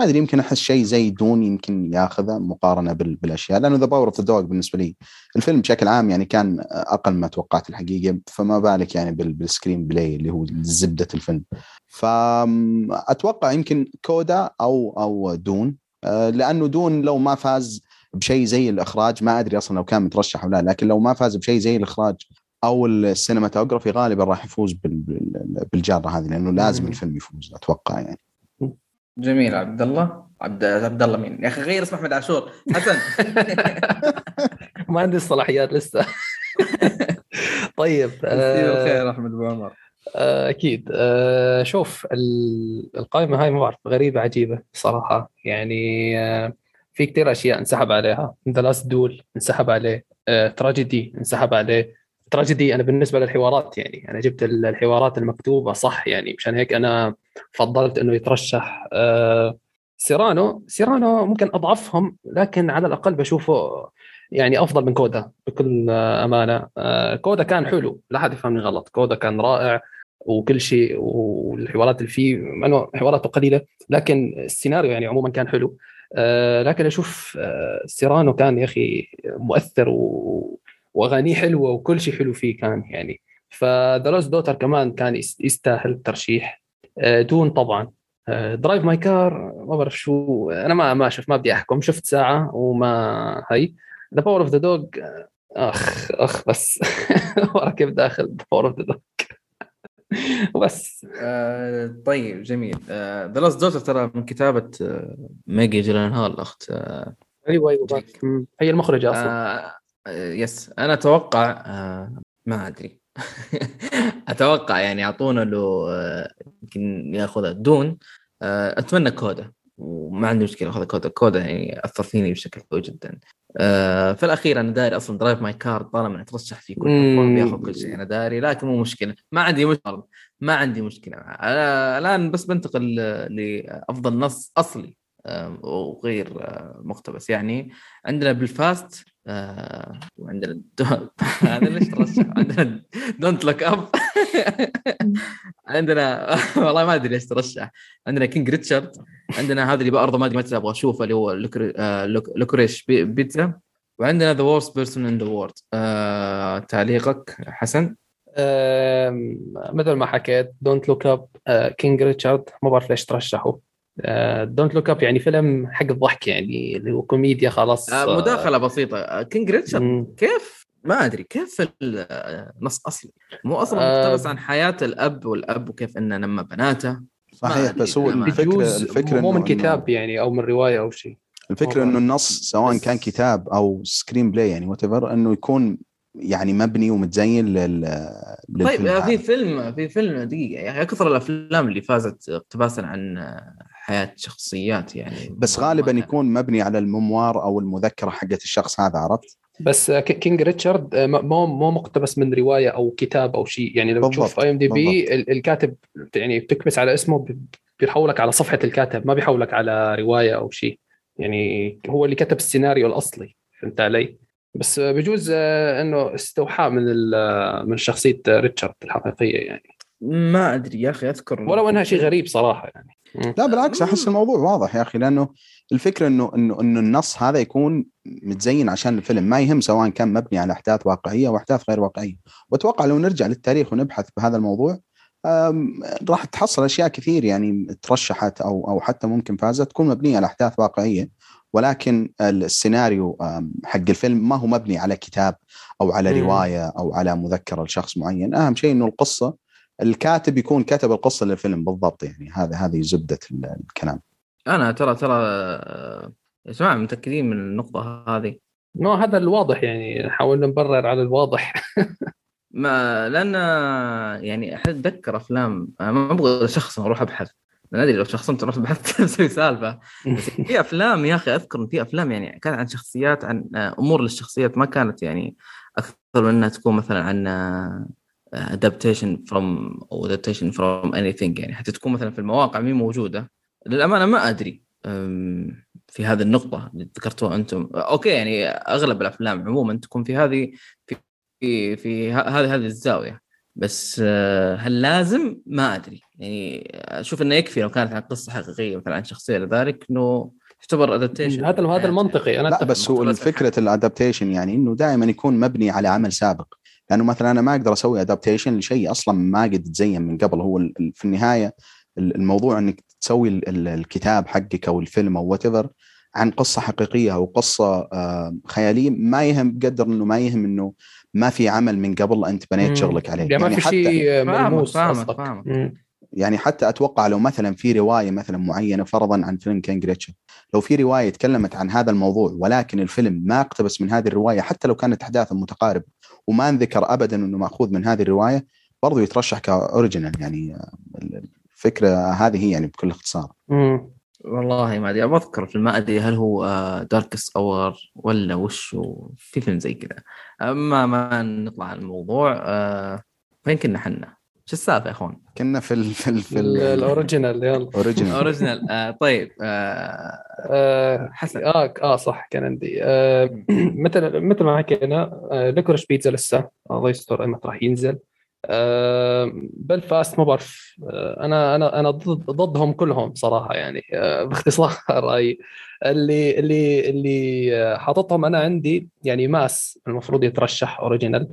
ما أدري يمكن أحس شيء زي Dune يمكن ياخذه مقارنة بال- بالأشياء. لأنه The Power of the Dog بالنسبة لي الفيلم بشكل عام يعني كان أقل ما توقعت الحقيقة فما بالك يعني بال- بال screenplay اللي هو زبدة الفيلم. فاتوقع يمكن CODA أو أو Dune. آه، لأنه Dune لو ما فاز بشيء زي الإخراج ما أدري أصلا لو كان مترشح ولا لا لكن لو ما فاز بشيء زي الإخراج أو ال cinematography غالبا راح يفوز بال- بال- بالجائزة هذه لأنه لازم. الفيلم يفوز أتوقع يعني. جميل عبد الله. عبد عبد الله مين؟ يا أخي غير اسم أحمد عاشور. حسن. [laughs] ما عندي الصلاحيات لسه. [laughs] طيب آه، الخير أحمد أبو عمر. آه، أكيد. آه، شوف ال- القائمة هاي ما بعرف غريبة عجيبة صراحة. يعني في كتير أشياء انسحب عليها. ذا لاست دول انسحب عليه. تراجيدي انسحب عليه. تراجيدي أنا بالنسبة للحوارات يعني أنا جبت ال- الحوارات المكتوبة صح يعني مشان هيك أنا فضلت إنه يترشح آه، Cyrano. Cyrano ممكن أضعفهم لكن على الأقل بشوفه يعني أفضل من CODA بكل أمانة. آه، CODA كان حلو لا حد يفهمني غلط. CODA كان رائع وكل شيء والحوارات اللي فيه مع انه حواراته قليلة لكن السيناريو يعني عموما كان حلو. آه، لكن أشوف Cyrano كان يا أخي مؤثر و... وأغانيه حلوة وكل شيء حلو فيه كان يعني. ف The Lost Daughter كمان كان يستاهل الترشيح. Dune طبعا. Drive My Car ما بعرف شو أنا ما ما شفت ما بدي أحكم. شفت ساعة وما هي The Power of the Dog أخ أخ بس. [laughs] كيف داخل ذا باور اوف ذا دوغ وبس آه طيب جميل. The Lost Daughter ترى من كتابة آه Maggie Gyllenhaal أخت آه أيوه أيوه هي المخرجة أصلا. آه yes. أنا أتوقع آه ما أدري. [laughs] أتوقع يعني اعطونا له آه، يمكن ياخذها Dune آه، أتمنى CODA. وما عندي مشكلة أخذ CODA. CODA يعني أثر فيني بشكل قوي جدا. آه، في الأخير أنا داري أصلا Drive My Car طالما اترشح في كل بيأخذ كل شيء أنا داري لكن مو مشكلة. ما عندي مشكله ما عندي مشكلة الآن بس بنتقل لأفضل نص أصلي وغير مقتبس. يعني عندنا بالفاست آه وعندنا [laughs] هذا ليش ترشح؟ عندنا Don't Look Up عندنا والله ما أدري ليش ترشح. عندنا King Richard عندنا هذا اللي برضه ما أدري متى أبغى أشوفه اللي هو Licorice Pizza وعندنا The Worst Person in the World تعليقك حسن؟ مثل ما حكيت Don't Look Up King Richard ما بعرف ليش ترشحوا Don't Look Up يعني فيلم حق الضحك يعني اللي هو كوميديا خلاص آه مداخلة بسيطة. King Richard كيف؟ ما أدري كيف النص أصلي؟ مو أصلا مقتبس آه عن حياة الأب والأب وكيف إنه لما بناته. صحيح بس هو الفكرة الفكرة مو من كتاب يعني أو من رواية أو شيء. الفكرة إنه النص سواء كان كتاب أو screenplay يعني وات إنه يكون يعني مبني ومتزين لل طيب في فيلم في فيلم دقيقة يا أخي أكثر الأفلام اللي فازت اقتباسا عن حياة شخصيات يعني بس غالبا يكون مبني على ال memoir أو المذكرة حقت الشخص هذا عرفت؟ بس King Richard مو مو مقتبس من رواية أو كتاب أو شيء. يعني لو تشوف IMDb الكاتب يعني بتكبس على اسمه بيحولك على صفحة الكاتب ما بيحولك على رواية أو شيء. يعني هو اللي كتب السيناريو الأصلي فهمت علي؟ بس بجوز إنه استوحاء من من شخصية ريتشارد الحقيقية يعني. ما أدري يا أخي أذكر ولو إنها شيء غريب صراحة يعني. لا بالعكس أحس الموضوع واضح يا أخي لأنه الفكرة انه انه إنه النص هذا يكون متزين عشان الفيلم. ما يهم سواء كان مبني على أحداث واقعية أو أحداث غير واقعية. وأتوقع لو نرجع للتاريخ ونبحث بهذا الموضوع راح تحصل أشياء كثير يعني ترشحت أو أو حتى ممكن فازت تكون مبنية على أحداث واقعية. ولكن السيناريو حق الفيلم ما هو مبني على كتاب أو على رواية أو على مذكرة لشخص معين. أهم شيء إنه القصة الكاتب يكون كتب القصة للفيلم بالضبط يعني. هذا هذه زبدة الكلام. أنا ترى ترى يا جماعة متأكدين من النقطة هذه. نو هذا الواضح يعني. نحاول نبرر على الواضح. [laughs] ما لأن يعني أتذكر أفلام ما أبغى شخص أروح أبحث. أنا أدري لو شخصنت رحت بحثت [laughs] أسوي سالفة. بس [laughs] في أفلام يا أخي أذكر إن في أفلام يعني كانت عن شخصيات عن أمور للشخصيات ما كانت يعني أكثر من إنها تكون مثلا عن adaptation from أو adaptation from anything يعني حتى تكون مثلا في المواقع مي موجودة. للأمانة ما أدري. في هذه النقطة اللي ذكرتوها أنتم. أوكي يعني أغلب الأفلام عموما تكون في هذه في في, في هذه هذه الزاوية. بس آه، هل لازم؟ ما أدري. يعني أشوف إنه يكفي لو كانت عن قصة حقيقية مثلا عن شخصية لذلك إنه يعتبر adaptation هذا هذا المنطقي. أنا لا بس هو فكره ال adaptation يعني إنه دائما يكون مبني على عمل سابق. لأنه مثلا أنا ما أقدر أسوي adaptation لشيء أصلا ما قد تزين من قبل. هو في النهاية الموضوع إنك تسوي الكتاب حقك أو الفيلم أو what عن قصة حقيقية أو قصة آه، خيالية ما يهم بقدر إنه ما يهم إنه ما في عمل من قبل أنت بنيت شغلك عليه. يعني, ما في شيء ملموس يعني حتى أتوقع لو مثلا في رواية مثلا معينة فرضا عن فيلم King Richard لو في رواية تكلمت عن هذا الموضوع ولكن الفيلم ما اقتبس من هذه الرواية حتى لو كانت احداثها متقاربة وما انذكر ابدا إنه مأخوذ من هذه الرواية برضو يترشح ك original يعني الفكرة هذه هي يعني بكل اختصار. والله ما أدري أذكر في ما أدري هل هو Darkest Hour ولا وش في فيلم زي كذا أما ما نطلع عن الموضوع آه، فين كنا حنا؟ شو السالفة يا أخوان؟ كنا في ال في ال في ال original يلا. original. original آه طيب آه آه حسن. آه آه صح كان عندي. آه [clears throat] مثل مثل ما حكينا آه Licorice Pizza لسه الله يستر متى راح ينزل. آه بلفاست ما بعرف آه أنا أنا أنا ضد ضدهم كلهم صراحة يعني آه باختصار [laughs] رأيي. اللي اللي اللي آه، حاططهم أنا عندي يعني Mass المفروض يترشح original.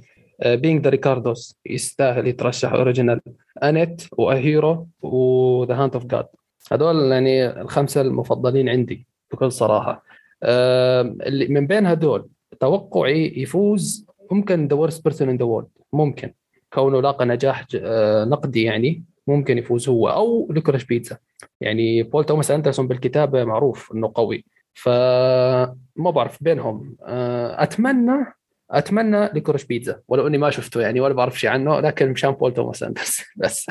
Being the Ricardos يستاهل يترشح original Annette و A Hero و The Hand of God هذول يعني الخمسة المفضلين عندي بكل صراحة. آه، اللي من بين هذول توقعي يفوز ممكن The Worst Person in the World ممكن. كونه لاقى نجاح آه، نقدي يعني ممكن يفوز هو. أو Licorice Pizza. يعني بول توماس أندرسون بالكتابه معروف إنه قوي. فما بعرف بينهم. آه، أتمنى أتمنى Licorice Pizza ولو إني ما شفته يعني ولا بعرف شيء عنه لكن مشان بول توماس اندرسون [laughs] بس.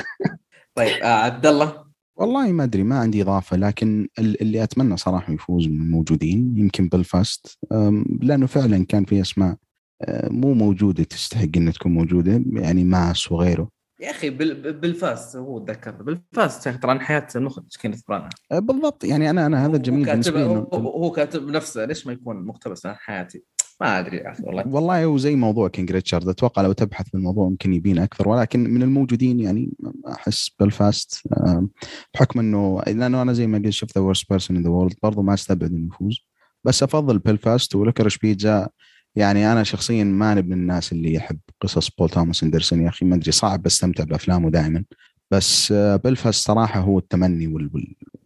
طيب آه عبد الله؟ والله ما أدري ما عندي إضافة لكن ال- اللي أتمنى صراحة يفوز من الموجودين يمكن بلفاست لأنه فعلا كان في أسماء أه، مو موجودة تستحق إنها تكون موجودة يعني Mass وغيره. يا أخي بال... بالفاست هو تذكر بالفاست يا أخي ترى عن حياة المخرج كينيث برانا أه، بالضبط يعني أنا أنا هذا الجميل بالنسبة لي هو, هو كاتب نفسه ليش ما يكون مقتبس عن حياته؟ ما أدري والله. والله زي موضوع King Richard أتوقع لو تبحث بالموضوع ممكن يبين أكثر ولكن من الموجودين يعني أحس بلفاست بحكم إنه لأنه أنا زي ما قلت شفت The Worst Person in the World برضه ما أستبعد إنه يفوز. بس أفضل بلفاست و Licorice Pizza يعني أنا شخصيا ما من الناس اللي يحب قصص بول توماس اندرسون يا أخي ما أدري صعب أستمتع بأفلامه دائما. بس آه، بلفاست صراحة هو التمني.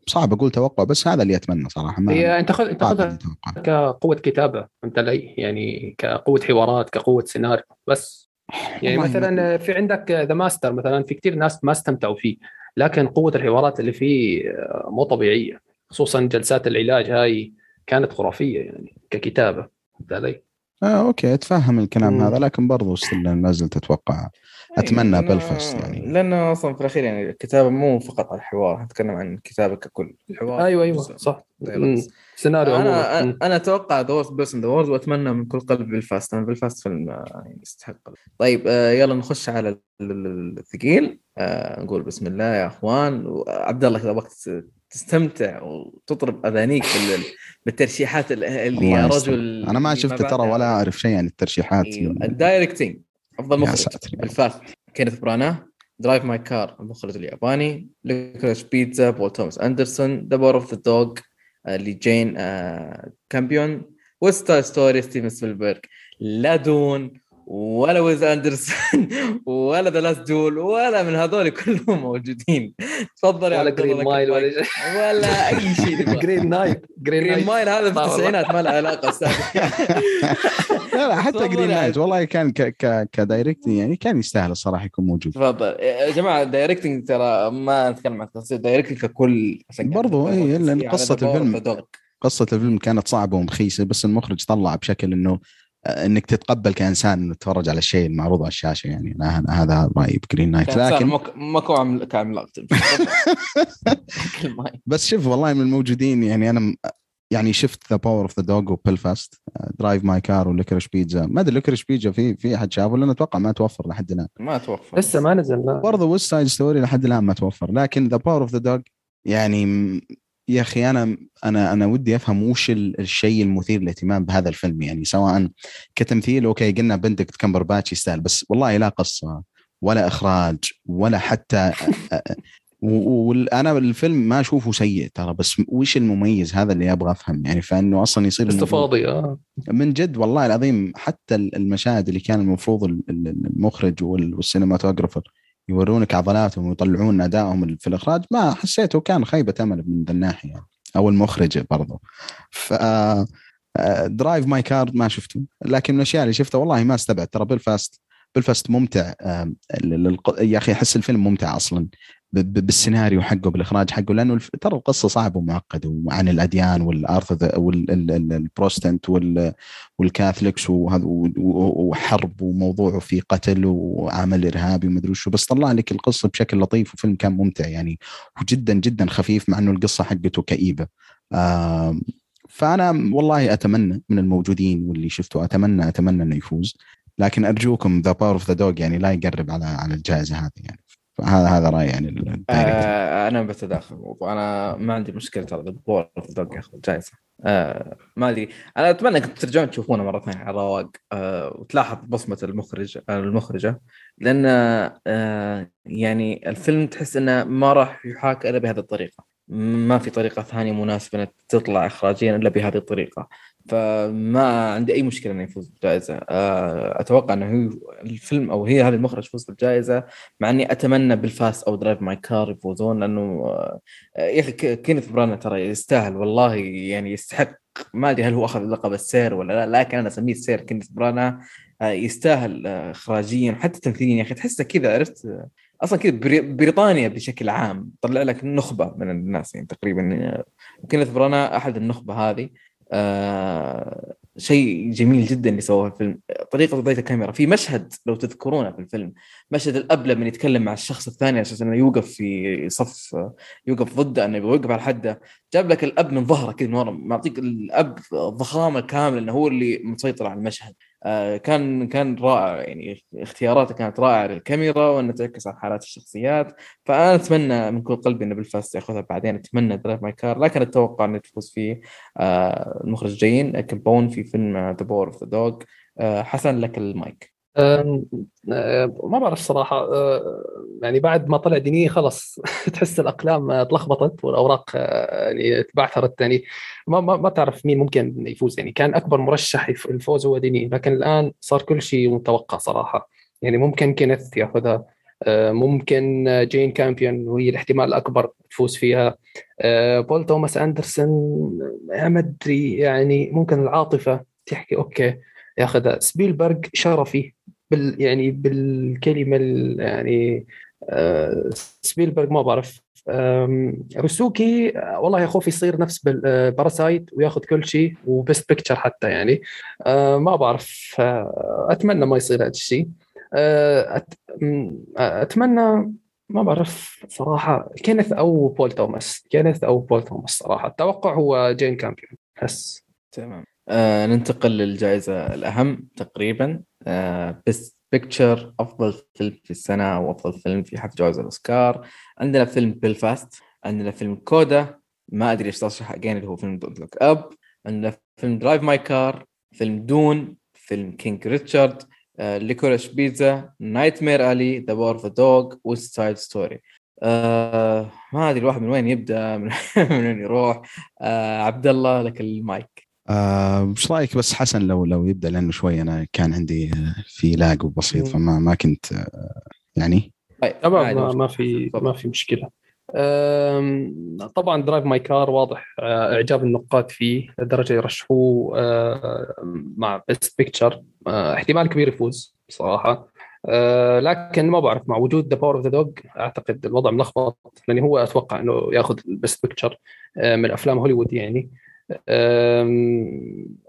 صعب أقول توقع بس هذا اللي أتمنى صراحة ما هي أنت خذ أنت خذها أتوقع. كقوة كتابة فهمت علي؟ يعني كقوة حوارات كقوة سيناريو بس يعني مثلا في عندك The Master مثلا في كثير ناس ما استمتعوا فيه لكن قوة الحوارات اللي فيه آه، مو طبيعية خصوصا جلسات العلاج هاي كانت خرافية يعني ككتابة فهمت علي؟ آه أوكي أتفهم الكلام مم. هذا لكن برضو still ما زلت أتوقع أتمنى بلفاست يعني لأنه أصلا في الأخير يعني الكتابه مو فقط على الحوار نتكلم عن الكتابه ككل الحوار أيوه أيوه. صح. سيناريو أنا عموما أنا أتوقع The Worst Person the World وأتمنى من كل قلب بالفاست أنا بالفاست فيلم آه، يعني يستحق طيب آه، يلا نخش على ال- ال- الثقيل آه، نقول بسم الله يا أخوان وعبد الله إذا بغيت تستمتع وتطرب أذانيك بال- بالترشيحات ال- اللي يا. رجل أنا ما شفت ترى. ولا أعرف شيء عن الترشيحات أيوه. ال directing أفضل مخرج. بالفاست كينيث برانا Drive My Car المخرج الياباني. Licorice Pizza بول توماس أندرسون The Power of the Dog لجين كامبيون. West Side Story ستيفن سبيلبرغ. لا Dune ولا ويس أندرسون ولا The Last Duel ولا من هذول كلهم موجودين تفضل يا ولا عبد الله جرين مايل ولا. ولا أي شيء. [laughs] جرين نايت جرين مايل هذا في. التسعينات ما له علاقة [laughs] لا لا حتى جرين نايت. والله كان ك ك كدايركت يعني كان يستاهل الصراحة يكون موجود تفضل يا جماعة دايركتنج ترى ما نتكلم عن تفاصيل دايركتنج ككل برضو إيه، The Power of الفيلم. قصة الفيلم كانت صعبة ومخيسة بس المخرج طلع بشكل إنه انك تتقبل كانسان انه تتفرج على الشيء المعروض على الشاشه يعني أنا هذا رايي بجرين نايت لكن. ماكو. كعملاق [laughs] كل ماي. بس شوف والله من الموجودين يعني أنا يعني شفت The Power of the Dog وبيلفاست Drive My Car و Licorice Pizza ما أدري Licorice Pizza في في أحد شافه لأنه أتوقع ما توفر لحد الآن ما توفر لسه ما نزل لا برضه West Side Story لحد الآن ما توفر لكن The Power of the Dog يعني يا أخي أنا أنا أنا ودي أفهم وش ال- الشيء المثير للاهتمام بهذا الفيلم. يعني سواء كتمثيل أوكي قلنا بندكت كمبرباتش يستاهل بس والله لا قصة ولا إخراج ولا حتى وأنا الفيلم ما أشوفه سيء ترى بس وش المميز هذا اللي أبغى أفهم؟ يعني فإنه أصلا يصير استفاضي آه. من جد والله العظيم حتى المشاهد اللي كان المفروض ال- ال- المخرج وال- وال cinematographer يورونك عضلاتهم ويطلعون أدائهم في الإخراج ما حسيته كان خيبة أمل من ذا الناحية. أو المخرج برضو ف Drive My Car ما شفته لكن من الأشياء اللي شفتها والله ما استبعد ترى بلفاست بلفاست ممتع يا أخي أحس الفيلم ممتع أصلا بالسيناريو حقه بالإخراج حقه لأنه ترى القصة صعبة ومعقدة وعن الأديان والارث والبروتستانت وال وال Catholics وحرب وموضوعه في قتل وعمل إرهابي ومدري وشو بس طلع لك القصة بشكل لطيف وفيلم كان ممتع يعني وجدا جدا خفيف مع إنه القصة حقته كئيبة. فأنا والله أتمنى من الموجودين واللي شفته اتمنى أتمنى إنه يفوز لكن أرجوكم The Power of the Dog يعني لا يقرب على على الجائزة هذه يعني. هذا هذا رأيي يعني آه أنا بتداخل الموضوع. أنا ما عندي مشكلة ترى Power Dog ياخذ جائزه آه ما أدري. أنا أتمنى إنكم ترجعون تشوفونه مرة ثانية على رواق آه وتلاحظ بصمة المخرج المخرجة. لأن آه يعني الفيلم تحس إنه ما راح يحاك إلا بهذه الطريقة. ما في طريقة ثانية مناسبة تطلع اخراجيا إلا بهذه الطريقة. فما عندي أي مشكلة إنه يفوز بالجائزه آه، أتوقع إنه هو الفيلم أو هي هذا المخرج يفوز بالجائزه مع إني أتمنى بلفاست أو Drive My Car يفوزون لأنه آه، يا أخي كينيث برانا ترى يستاهل والله يعني يستحق. ما أدري هل هو أخذ لقب السير ولا لا لكن أنا أسميه السير كينيث برانا آه، يستاهل اخراجيا حتى تمثيليا. يا أخي تحسه كذا عرفت؟ أصلا كذا بريطانيا بشكل عام طلع لك نخبة من الناس يعني تقريبا كينيث برانا أحد النخبة هذه. آه شيء جميل جدا اللي سووه الفيلم. طريقة بدايه الكاميرا. في مشهد لو تذكرونه في الفيلم مشهد الاب لما يتكلم مع الشخص الثاني أساس إنه يوقف في صف يوقف ضده إنه يوقف على حده. جاب لك الأب من ظهره كذا من ورا معطيك الأب ضخامة كاملة إنه هو اللي مسيطر على المشهد. كان كان رائع يعني اختياراته كانت رائعة للكاميرا وإنه تعكس على حالات الشخصيات. فأنا أتمنى من كل قلبي إنه بلفاست يأخذها بعدين أتمنى Drive My Car لكن أتوقع إنه تفوز فيه آه، المخرجة جاين في فيلم The Power of the Dog حسن لك المايك. ما بعرف صراحة يعني بعد ما طلع ديني خلص [laughs] تحس الأقلام تلخبطت والأوراق يعني تبعثرت يعني. ما ما, ما تعرف مين ممكن يفوز يعني. كان أكبر مرشح الفوز هو ديني لكن الآن صار كل شيء متوقع صراحة. يعني ممكن كينيث ياخذها ممكن جين كامبيون وهي الاحتمال الأكبر تفوز فيها. بول توماس أندرسون ما أدري يعني ممكن العاطفة تحكي أوكي ياخذها. سبيلبرغ شرفي بال يعني بالكلمة يعني آه سبيلبرغ ما بعرف. ريوسوكي والله يا خوف يصير نفس باراسايت وياخذ كل شيء و best picture حتى يعني. آه ما بعرف آه أتمنى ما يصير هذا الشيء. آه أتمنى ما بعرف صراحة كينيث أو بول توماس. كينيث أو بول توماس صراحة. التوقع هو جين كامبيون. بس. تمام. آه ننتقل للجائزة الأهم تقريبا. آه best picture أفضل فيلم في السنة أو أفضل فيلم في حفل جوائز الأوسكار. عندنا فيلم بيلفاست عندنا فيلم كودا ما أدري إيش تصرح أجين اللي هو فيلم Don't Look Up عندنا فيلم Drive My Car فيلم Dune فيلم King Richard آه Licorice Pizza Nightmare Alley The Power the Dog West Side Story ما أدري الواحد من وين يبدأ [laughs] من وين يروح. آه عبد الله لك المايك. إيش آه رأيك بس حسن لو لو يبدأ؟ لأنه شوي أنا كان عندي في lag بسيط فما ما كنت آه يعني؟ طيب ما, ما في ما في مشكلة. طبعا Drive My Car واضح آه، إعجاب النقاد فيه لدرجة يرشحوه آه، مع best picture احتمال كبير يفوز بصراحة. لكن ما بعرف مع وجود The Power of the Dog أعتقد الوضع ملخبط لاني هو أتوقع إنه ياخذ ال best picture من أفلام هوليوود يعني.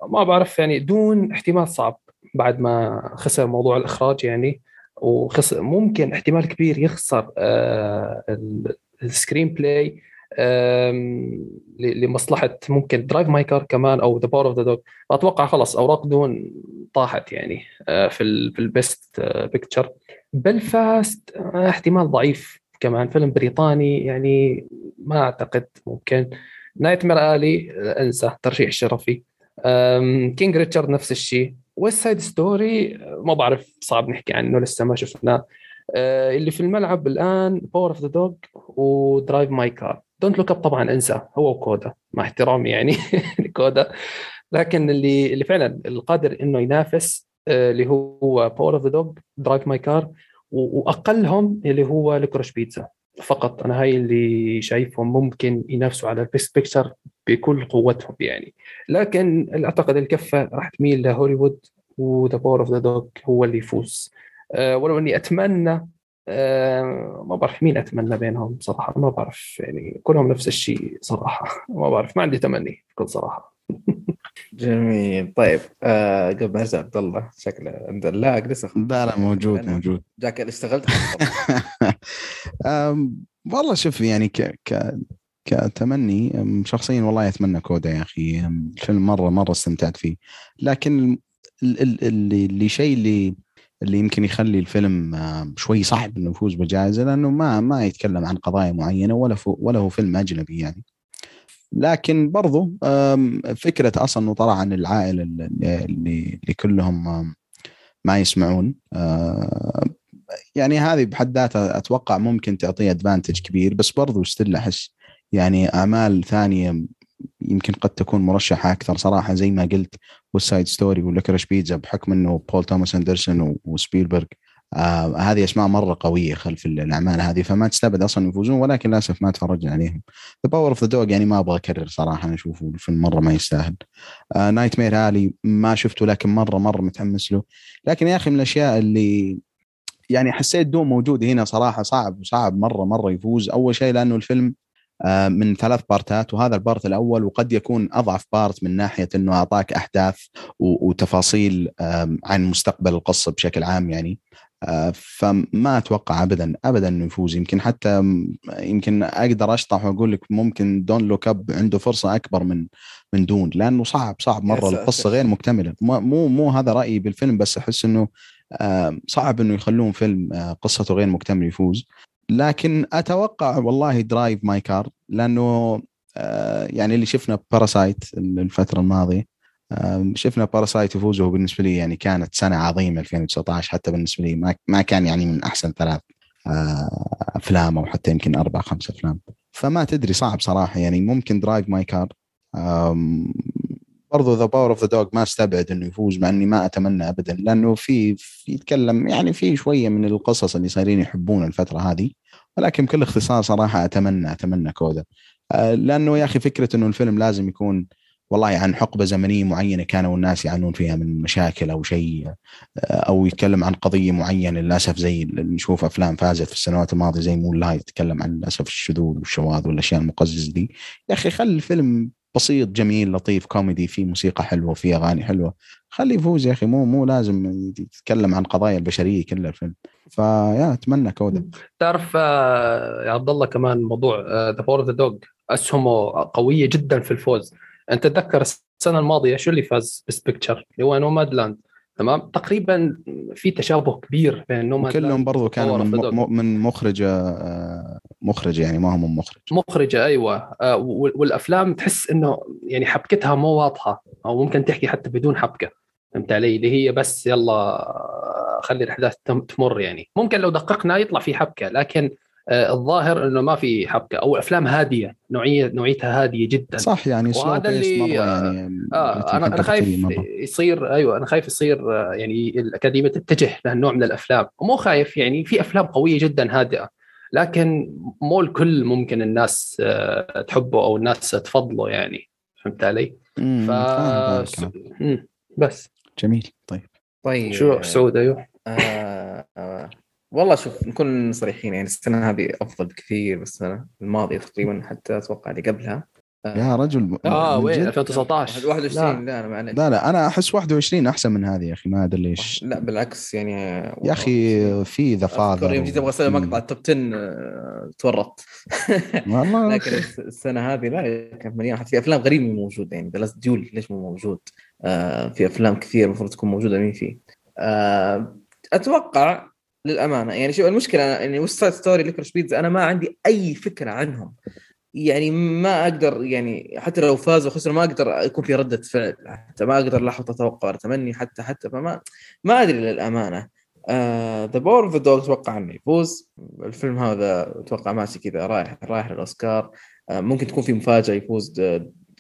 ما بعرف يعني Dune احتمال صعب بعد ما خسر موضوع الإخراج يعني وخسر ممكن احتمال كبير يخسر آه، ال screenplay لمصلحة ممكن Drive My Car كمان أو The Power of the Dog أتوقع خلص أوراق Dune طاحت يعني آه، في في ال best picture بلفاست احتمال ضعيف كمان. فيلم بريطاني يعني ما أعتقد ممكن. Nightmare Alley انسى ترشيح شرفي. King Richard نفس الشيء West Side Story ما بعرف صعب نحكي عنه لسه ما شفناه. أه اللي في الملعب الآن Power of the Dog و Drive My Car Don't Look Up طبعا انسى هو وكودا مع احترامي يعني [laughs] لكودا. لكن اللي اللي فعلا القادر إنه ينافس أه اللي هو Power of the Dog Drive My Car وأقلهم اللي هو Licorice Pizza فقط. أنا هاي اللي شايفهم ممكن ينافسوا على ال best picture بكل قوتهم يعني. لكن أعتقد الكفة راح تميل لهوليوود و The Power of the Dog هو اللي يفوز. أه ولو إني أتمنى أه ما بعرف مين أتمنى بينهم صراحة. ما بعرف يعني كلهم نفس الشيء صراحة. [laughs] ما بعرف ما عندي تمني بكل صراحة. [laughs] جميل. طيب آه قبل ما أرجع عبد الله شكله عند لا لسه لا لا موجود موجود. جاك اشتغلت؟ [laughs] والله شوف يعني ك ك كتمني شخصيا والله أتمنى كودا يا أخي الفيلم مرة مرة استمتعت فيه. لكن اللي اللي شيء اللي اللي يمكن يخلي الفيلم شوي صعب إنه يفوز بالجائزه لأنه ما ما يتكلم عن قضايا معينة ولا ولا هو فيلم أجنبي يعني. لكن برضو فكرة أصلا إنه طلع عن العائلة اللي, اللي كلهم ما يسمعون يعني هذه بحد ذاتها أتوقع ممكن تعطيه advantage كبير بس برضو still أحس يعني أعمال ثانية يمكن قد تكون مرشحة أكثر صراحة زي ما قلت West Side Story و Licorice Pizza بحكم إنه بول توماس اندرسون وسبيلبرغ آه هذه أسماء مرة قوية خلف الأعمال هذه فما تستبعد أصلا يفوزون ولكن للأسف ما تفرجنا عليهم. The Power of the Dog يعني ما أبغى أكرر صراحة أنا أشوفه الفيلم مرة ما يستاهل. آه Nightmare Alley ما شفته لكن مره مرة متحمس له. لكن يا أخي من الأشياء اللي يعني حسيت Dune موجود هنا صراحة صعب صعب مرة مرة يفوز. أول شيء لأنه الفيلم آه، من ثلاث part ات وهذا ال part الأول وقد يكون أضعف بارت من ناحية إنه أعطاك أحداث وتفاصيل عن مستقبل القصة بشكل عام يعني. آه، فما أتوقع ابدا ابدا إنه يفوز. يمكن حتى يمكن أقدر أشطح وأقول لك ممكن Don't Look Up عنده فرصة أكبر من من Dune لأنه صعب صعب مرة. القصة غير مكتملة. مو مو هذا رأيي بالفيلم بس أحس إنه صعب إنه يخلون فيلم آه، قصته غير مكتمل يفوز. لكن أتوقع والله Drive My Car لأنه آه، يعني اللي شفنا Parasite الفترة الماضية شفنا Parasite يفوزه بالنسبة لي يعني كانت سنة عظيمة 2019 حتى بالنسبة لي ما كان يعني من أحسن ثلاث آه، أفلام أو حتى يمكن أربع خمس أفلام. فما تدري صعب صراحة يعني ممكن Drive My Car برضو The Power of the Dog ما استبعد إنه يفوز مع إني ما أتمنى ابدا لأنه في, يتكلم يعني في شوية من القصص اللي صايرين يحبون الفترة هذه. ولكن بكل اختصار صراحة أتمنى أتمنى CODA. آه، لأنه يا أخي فكرة إنه الفيلم لازم يكون والله عن حقبة زمنية معينة كانوا الناس يعانون فيها من مشاكل أو شيء آه، أو يتكلم عن قضية معينة للأسف زي نشوف أفلام فازت في السنوات الماضية زي Moonlight يتكلم عن للأسف الشذوذ والشواذ والأشياء المقززة دي. يا أخي خلي الفيلم بسيط جميل لطيف كوميدي فيه موسيقى حلوة وفيه أغاني حلوة. خليه يفوز يا أخي مو مو لازم يتكلم عن قضايا البشرية كلها الفيلم. فيا أتمنى CODA تعرف آه، يا عبد الله كمان موضوع The Power of the Dog أسهمه قوية جدا في الفوز. أنت تتذكر السنة الماضية شو اللي فاز best picture اللي هو Nomadland تمام؟ تقريبا في تشابه كبير بين Nomadland كلهم برضو كانوا من, من مخرجة آه، مخرجة يعني ما هم من مخرج. مخرجة أيوه. آه، والأفلام تحس إنه يعني حبكتها مو واضحة أو ممكن تحكي حتى بدون حبكة. فهمت علي؟ اللي هي بس يلا خلي الأحداث تمر يعني. ممكن لو دققنا يطلع في حبكة لكن آه، الظاهر إنه ما في حبكة أو أفلام هادية نوعيه نوعيتها هادية جدا. صح يعني وهذا اللي مرة يعني آه أنا أنا خايف يصير أيوه أنا خايف يصير آه، يعني الأكاديمية تتجه لهالنوع من الأفلام. ومو خايف يعني في أفلام قوية جدا هادئة لكن مو الكل ممكن الناس آه، تحبه أو الناس تفضله يعني. فهمت علي؟ ف بس. جميل طيب. طيب شو سعود أيوه. آه آه والله شوف نكون صريحين يعني السنة هذه أفضل بكثير من السنة الماضية تقريبا حتى أتوقع اللي قبلها. يا رجل آه وين؟ 2019 21 لا. أنا معلش لا لا أنا أحس 21 أحسن من هذه يا أخي ما أدري ليش. لا بالعكس يعني يا أخي في The Father يوم جيت أبغى أسوي مقطع ال top 10 آه، تورطت. والله. [laughs] لكن السنة هذه لا كانت مليانه في أفلام غريبه موجوده يعني The Duel ليش مو موجود؟ آه في أفلام كثير المفروض تكون موجودة مين فيه آه أتوقع للأمانة. يعني شوف المشكلة يعني West Side Story Licorice Pizza أنا ما عندي أي فكرة عنهم. يعني ما أقدر يعني حتى لو فازوا خسروا ما أقدر يكون في ردة فعل. حتى ما أقدر لحظه أتوقع ولا تمني. حتى حتى فما ما أدري للأمانة. The Power of the Dog أتوقع إنه يفوز. الفيلم هذا أتوقع ماشي كذا رايح رايح للأوسكار. uh, ممكن تكون في مفاجأة يفوز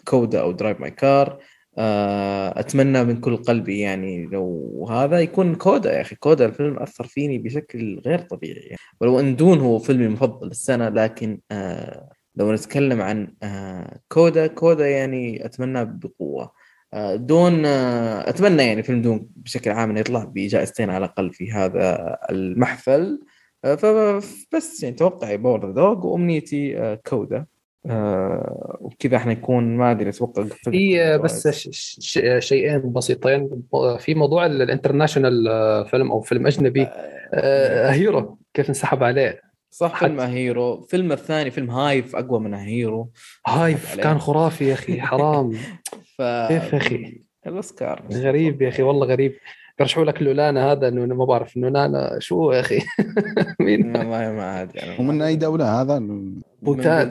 CODA أو Drive My Car أتمنى من كل قلبي يعني لو هذا يكون CODA يا أخي. CODA الفيلم أثر فيني بشكل غير طبيعي. ولو أن Dune هو فيلمي المفضل السنة لكن آه لو نتكلم عن آه CODA CODA يعني أتمنى بقوة. آه Dune آه أتمنى يعني فيلم Dune بشكل عام إنه يطلع بجائزتين على الأقل في هذا المحفل. آه فبس يعني توقعي Power Dog وأمنيتي آه CODA. آه وكذا إحنا نكون ما أدري أتوقع في بس شيئين بسيطين. في موضوع ال international film أو فيلم أجنبي. آه Hero كيف انسحب عليه؟ صح فيلم Hero. فيلم الثاني فيلم Hive أقوى من Hero. Hive كان خرافي يا أخي حرام. [laughs] ف... كيف يا أخي؟ الأوسكار. غريب يا أخي والله غريب. يرشحوا لك Lunana هذا إنه ما بعرف Lunana شو يا أخي [laughs] مين والله ما ادري أنا. ومن أي دولة هذا؟ بوتان. بوتان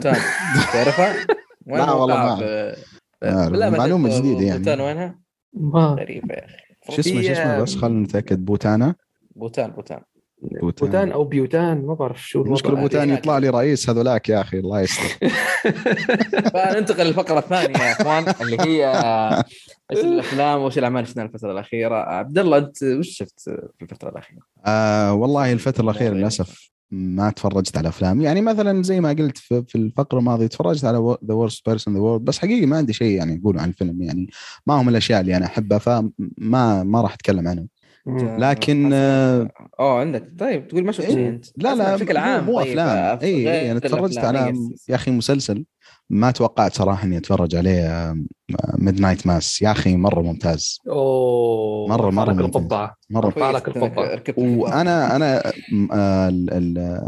تعرفها؟ [laughs] لا والله ما في-. لا أدري. جديدة يعني. بوتان وينها؟ ما غريبة يا أخي شو اسمه شو اسمه بس خلينا نتأكد بوتانا بوتان بوتان بوتان أو بيوتان ما بعرف شو المشكلة. بوتان هذه يطلع لي رئيس هذولاك يا أخي الله يستر. [laughs] فننتقل للفقرة الثانية يا إخوان اللي هي [laughs] إيش الأفلام وإيش الأعمال اللي شفناها الفترة الأخيرة؟ عبد الله أنت وش شفت في الفترة الأخيرة؟ آه والله الفترة الأخيرة للأسف ما تفرجت على أفلام. يعني مثلا زي ما قلت في, في الفقرة الماضية تفرجت على The Worst Person the World بس حقيقي ما عندي شيء يعني أقوله عن الفيلم. يعني ما هم الأشياء اللي أنا أحبها فما ما راح أتكلم عنه. لكن، آه آه عندك. طيب تقول ما شفت شيء إيه، انت لا لا بشكل عام مو طيب، أفلام. اي غير اي أنا تفرجت. على. يا أخي مسلسل ما توقعت صراحة إني أتفرج عليه Midnight Mass يا أخي مرة ممتاز. أوه مرة- مرة لك ممتاز. القبعة. مرة. رفع لك القبعة. وأنا أنا آه، ال- ال-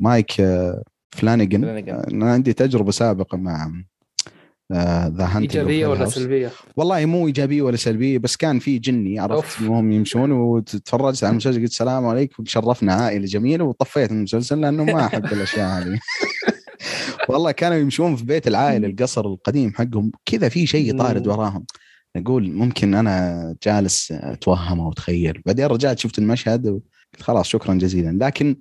مايك آه،. آه، أنا عندي تجربة سابقة مع The Haunting إيجابية ولا سلبية؟ والله مو إيجابية ولا سلبية بس كان في جني عرفت. وهم يمشون وتفرجت على المسلسل قلت السلام عليكم شرفنا عائلة جميلة وطفيت المسلسل لأنه ما أحب الأشياء هذه [laughs] والله كانوا يمشون في بيت العائلة القصر القديم حقهم كذا في شيء طارد. وراهم أقول ممكن أنا جالس أتوهم أو أتخيل بعدين رجعت شفت المشهد وقلت خلاص شكرا جزيلا لكن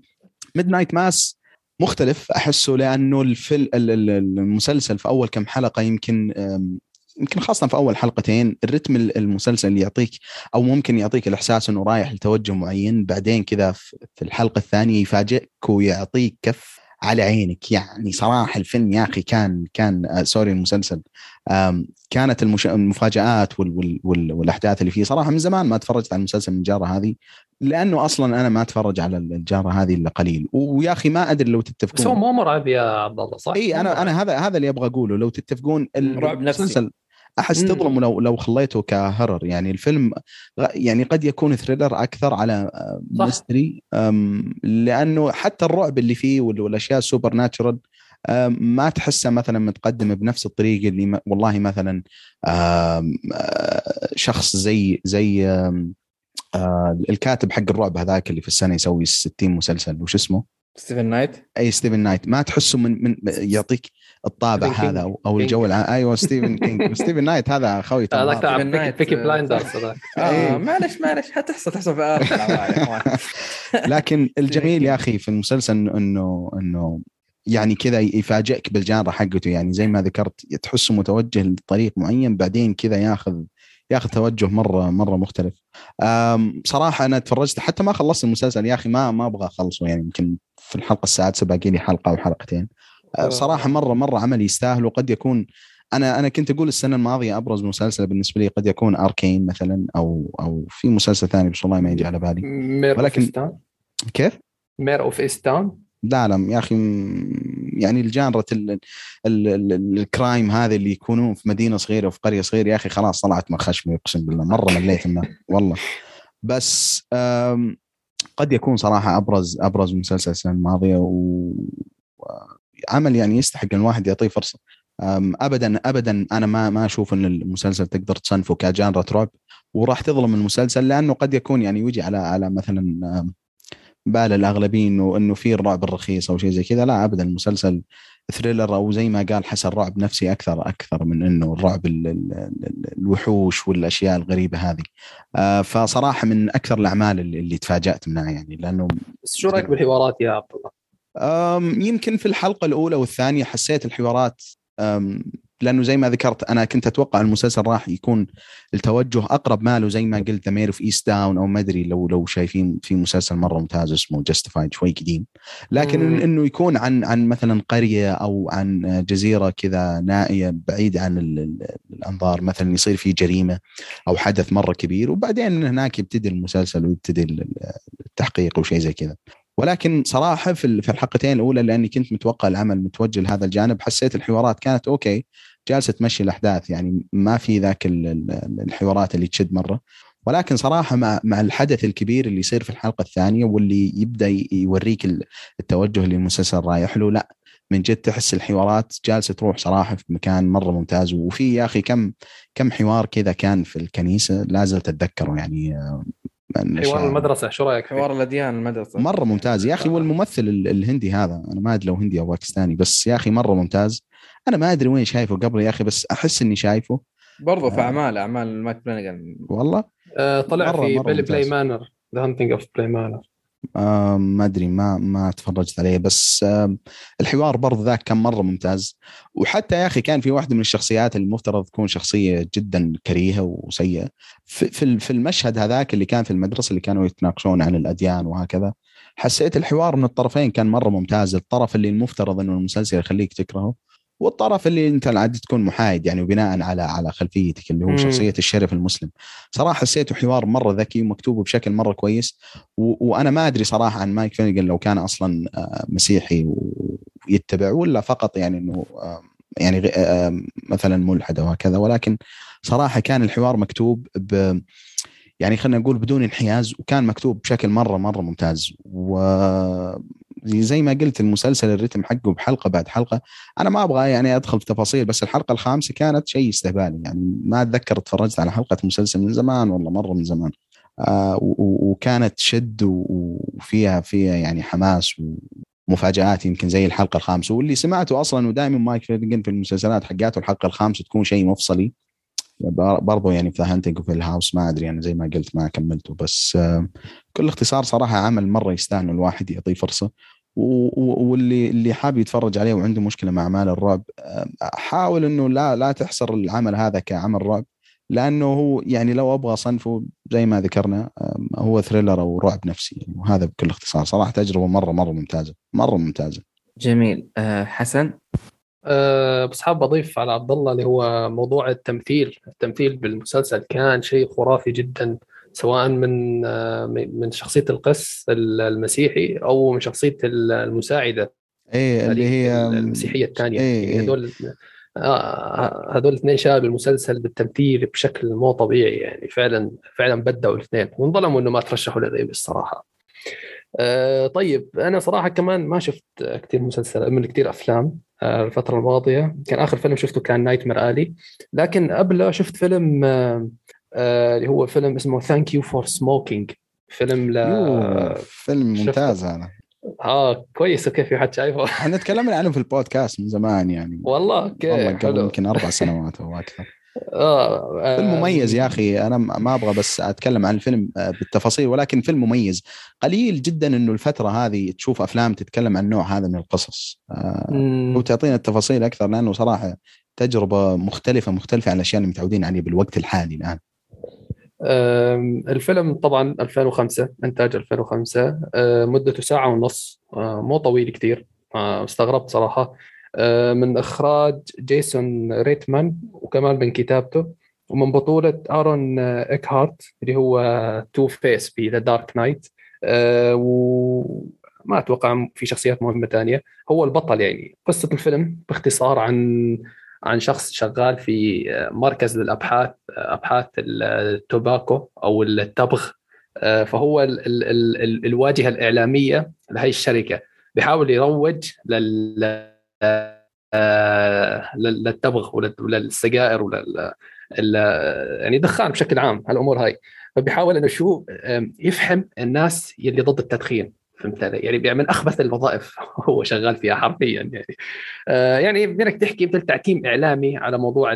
Midnight Mass مختلف. أحسه لأنه الفيل ال- ال- المسلسل في أول كم حلقة يمكن يمكن خاصة في أول حلقتين الرتم ال- المسلسل اللي يعطيك أو ممكن يعطيك الإحساس إنه رايح لتوجه معين بعدين كذا في الحلقة الثانية يفاجئك ويعطيك كف على عينك يعني صراحة الفيلم يا أخي كان كان آه سوري المسلسل كانت المش... المفاجآت وال... وال... وال... والأحداث اللي فيه صراحة من زمان ما تفرجت على المسلسل من الجارة هذه لأنه أصلا أنا ما أتفرج على الجارة هذه إلا قليل ويا أخي ما أدري لو تتفقون بس هو مو مرعب يا عبد الله صح؟ إي أنا. أنا هذا هذا اللي أبغى أقوله لو تتفقون ال- رعب نفسي. المسلسل أحس مم. تظلموا لو لو خليته ك horror يعني الفيلم يعني قد يكون thriller أكثر على آه،. mystery لأنه حتى الرعب اللي فيه وال- والأشياء ال supernatural ما تحسها مثلا متقدمة بنفس الطريقة اللي والله مثلا آه، شخص زي زي آه، الكاتب حق الرعب هذاك اللي في السنة يسوي 60 مسلسل وش اسمه؟ ستيفن نايت اي ستيفن نايت ما تحسه من من يعطيك الطابع هذا كينج. أو, أو الجو العام أيوه ستيفن كينج ستيفن نايت هذا خوي هذاك. تاع ستيفن بيكي, بلايندرز. هذاك. معلش معلش حتحصل تحصل في اخوان [laughs] [laughs] لكن الجميل يا أخي في المسلسل إنه- إنه انه يعني كذا يفاجئك بالجانرا حقته يعني زي ما ذكرت تحسه متوجه لطريق معين بعدين كذا ياخذ ياخذ توجه مرة مرة مختلف. صراحة أنا تفرجت حتى ما خلصت المسلسل يا أخي ما ما أبغى أخلصه يعني يمكن في الحلقة السادسة باقي لي حلقة أو حلقتين. أه، صراحة مرة مرة عمل يستاهل وقد يكون أنا أنا كنت أقول السنة الماضية أبرز مسلسل بالنسبة لي قد يكون Arcane مثلا أو أو في مسلسل ثاني بس والله ما يجي على بالي. Mare ولكن- كيف؟ Mare of Easttown لا لا يا أخي يعني ال genre ال- ال- ال- الكرايم هذه اللي يكونون في مدينة صغيرة وفي قرية صغيرة يا أخي خلاص طلعت من خشمي أقسم بالله مرة مليت منه والله بس قد يكون صراحة أبرز أبرز مسلسل السنة الماضية و عمل يعني يستحق إن الواحد يعطيه فرصة. ابدا ابدا أنا ما ما أشوف إن المسلسل تقدر تصنفه كجانرة رعب وراح تظلم المسلسل لأنه قد يكون يعني يجي على على مثلا بال الاغلبيه انه في الرعب الرخيص أو شيء زي كذا. لا ابدا المسلسل thriller أو زي ما قال حسن رعب نفسي أكثر أكثر من إنه الرعب ال- ال- ال- الوحوش والأشياء الغريبة هذه. آه، فصراحة من أكثر الأعمال اللي, اللي تفاجأت منها يعني لأنه شو رأيك بالحوارات يا عبد الله؟ يمكن في الحلقة الأولى والثانية حسيت الحوارات أم، لأنه زي ما ذكرت أنا كنت أتوقع المسلسل راح يكون التوجه أقرب ماله زي ما قلت Mare في Easttown أو ما أدري لو لو شايفين في مسلسل مرة ممتاز اسمه Justified شوي قديم لكن مم. إنه يكون عن عن مثلا قرية أو عن جزيرة كذا نائية بعيد عن ال- ال- الأنظار مثلا يصير في جريمة أو حدث مرة كبير وبعدين هناك يبتدي المسلسل ويبتدي ال- التحقيق وشيء زي كذا ولكن صراحة في ال- في الحلقتين الأولى لأني كنت متوقع العمل متوجه لهذا الجانب حسيت الحوارات كانت أوكي جالسة تمشي الأحداث يعني ما في ذاك ال- ال- الحوارات اللي تشد مرة. ولكن صراحة مع مع الحدث الكبير اللي يصير في الحلقة الثانية واللي يبدأ يوريك ال- التوجه اللي المسلسل رايح له لا من جد تحس الحوارات جالسة تروح صراحة في مكان مرة ممتاز. وفي يا أخي كم كم حوار كذا كان في الكنيسة لا زلت أتذكره يعني آه، حوار المدرسة شو رأيك؟ حوار الأديان المدرسة. مرة ممتاز. يا أخي والممثل ال- الهندي هذا. أنا ما أدري لو هندي أو باكستاني بس يا أخي مرة ممتاز. أنا ما أدري وين شايفه قبل يا أخي بس أحس إني شايفه. برضو في آه. أعمال أعمال مايك فلانجان والله؟ آه طلع مرة- في مرة بلاي. مانر ذا هانتنج اوف بلاي مانر آه ما أدري ما ما تفرجت عليه بس آه الحوار برضه ذاك كان مرة ممتاز. وحتى يا أخي كان في واحدة من الشخصيات المفترض تكون شخصية جدا كريهة وسيئة. في في المشهد هذاك اللي كان في المدرسة اللي كانوا يتناقشون عن الأديان وهكذا حسيت الحوار من الطرفين كان مرة ممتاز. الطرف اللي المفترض إنه المسلسل يخليك تكرهه. والطرف اللي انت عاد تكون محايد يعني وبناء على على خلفيتك اللي هو مم. شخصية الشرف المسلم. صراحة حسيته حوار مرة ذكي ومكتوب بشكل مرة كويس و- وأنا ما أدري صراحة عن مايك فينيجن لو كان أصلا آه، مسيحي ويتبع ولا فقط يعني إنه يعني مثلا ملحد أو هكذا. ولكن صراحة كان الحوار مكتوب ب يعني خلينا نقول بدون انحياز وكان مكتوب بشكل مرة مرة ممتاز. و زي ما قلت المسلسل الرتم حقه بحلقة بعد حلقة أنا ما أبغى يعني أدخل في تفاصيل بس الحلقة الخامسة كانت شيء استهبالي يعني ما أتذكر اتفرجت على حلقة مسلسل من زمان والله مرة من زمان. آه وكانت شد وفيها فيها يعني حماس ومفاجآت يمكن زي الحلقة الخامسة. واللي سمعته أصلا ودائما مايك فلانجان في المسلسلات حقاته الحلقة الخامسة تكون شيء مفصلي. برضو يعني في Haunting وفي ال House ما أدري أنا زي ما قلت ما كملته بس آه، بكل اختصار صراحة عمل مرة يستاهل الواحد يعطيه فرصة. واللي اللي حاب يتفرج عليه وعنده مشكلة مع اعمال الرعب حاول إنه لا لا تحصر العمل هذا كعمل رعب لأنه هو يعني لو أبغى أصنفه زي ما ذكرنا هو ثريلر أو رعب نفسي. يعني وهذا بكل اختصار. صراحة تجربة مرة مرة ممتازة. مرة ممتازة. جميل. آه حسن؟ أه بس حاب أضيف على عبد الله اللي هو موضوع التمثيل، التمثيل بالمسلسل كان شيء خرافي جدا. سواء من من شخصية القس المسيحي أو من شخصية المساعدة. إيه اللي هي المسيحية الثانية. إيه، يعني إيه. هذول آه، هذول الاثنين شباب المسلسل بالتمثيل بشكل مو طبيعي يعني فعلا فعلا بدعوا الاثنين. وانظلموا إنه ما ترشحوا للأيمي الصراحة. آه، طيب أنا صراحة كمان ما شفت كثير مسلسل من كثير أفلام آه، الفترة الماضية. كان آخر فيلم شفته كان Nightmare Alley لكن قبله شفت فيلم آه، اللي هو فيلم اسمه Thank You for Smoking فيلم ل فيلم. ممتاز هذا. آه كويس. أوكي في حد شايفه؟ [laughs] إحنا تكلمنا عنه في البودكاست من زمان يعني. والله أوكي والله قبل يمكن أربع سنوات أو أكثر. آه [laughs] آه، فيلم مميز يا أخي. أنا ما أبغى بس أتكلم عن الفيلم آه، بالتفاصيل ولكن فيلم مميز. قليل جدا إنه الفترة هذه تشوف أفلام تتكلم عن النوع هذا من القصص. آه،. وتعطينا التفاصيل أكثر لأنه صراحة تجربة مختلفة مختلفة عن الأشياء اللي متعودين عليه بالوقت الحالي الآن. الفيلم طبعا 2005 إنتاج 2005 آه، مدته ساعة ونص مو طويل كثير استغربت صراحة. من إخراج جيسون ريتمان وكمان من كتابته ومن بطولة أرون ايكهارت اللي هو Two Face في The Dark Knight وما أتوقع في شخصيات مهمة ثانية هو البطل يعني. قصة الفيلم باختصار عن عن شخص شغال في مركز للأبحاث أبحاث التوباكو أو التبغ. فهو ال ال ال ال الواجهة الإعلامية لهي الشركة. بيحاول يروج لل لل- للتبغ ولل- وللسجائر ولل يعني دخان بشكل عام هالامور هاي. فبيحاول إنه شو يفهم الناس يلي ضد التدخين. فهمت علي؟ يعني بيعمل أخبث الوظائف [laughs] هو شغال فيها حرفيا يعني. آه، يعني بدك تحكي مثل تعتيم إعلامي على موضوع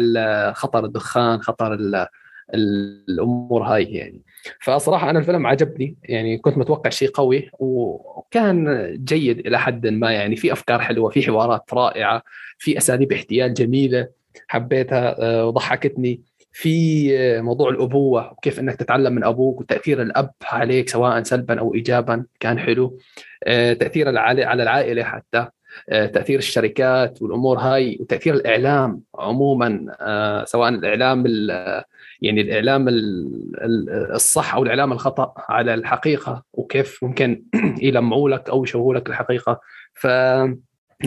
خطر الدخان خطر ال- الأمور هاي يعني. فصراحة أنا الفيلم عجبني يعني كنت متوقع شيء قوي وكان جيد إلى حد ما يعني. في أفكار حلوة في حوارات رائعة في أساليب احتيال جميلة حبيتها آه، وضحكتني. في موضوع الأبوة وكيف إنك تتعلم من أبوك وتأثير الأب عليك سواء سلبا أو ايجابا كان حلو. آه، تأثير على العائلة حتى. آه، تأثير الشركات والأمور هاي وتأثير الإعلام عموما. آه، سواء الإعلام ال- يعني الإعلام ال- ال- الصح أو الإعلام الخطأ على الحقيقة وكيف ممكن [clears throat] يلمعوا لك أو يشوهوا لك الحقيقة. ف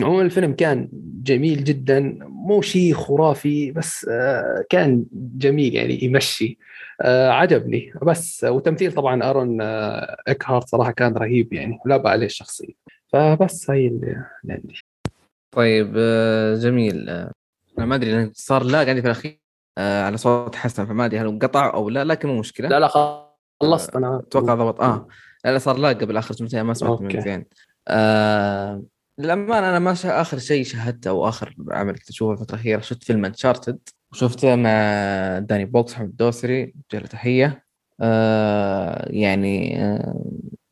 عموما الفيلم كان جميل جدا مو شيء خرافي بس آه، كان جميل يعني يمشي. آه، عجبني. بس وتمثيل طبعا أرون آه، إكهارت صراحة كان رهيب يعني لا بأس عليه الشخصية. فبس هي اللي عندي. طيب جميل. أنا ما أدري صار لا عندي في الأخير. على صوت حسن فما أدري هل قطع أو لا لكن مو مشكلة. لا لا خلصت أنا أتوقع ضبط. آه لا لا صار لا قبل آخر جملتين ما سمعت من زين. آه للأمانة أنا ما. آخر شيء شاهدته أو آخر عمل كنت أشوفه الفترة الأخيرة شفت فيلم Uncharted وشفته مع داني بوكس حمد الدوسري جل تحية. آه يعني آه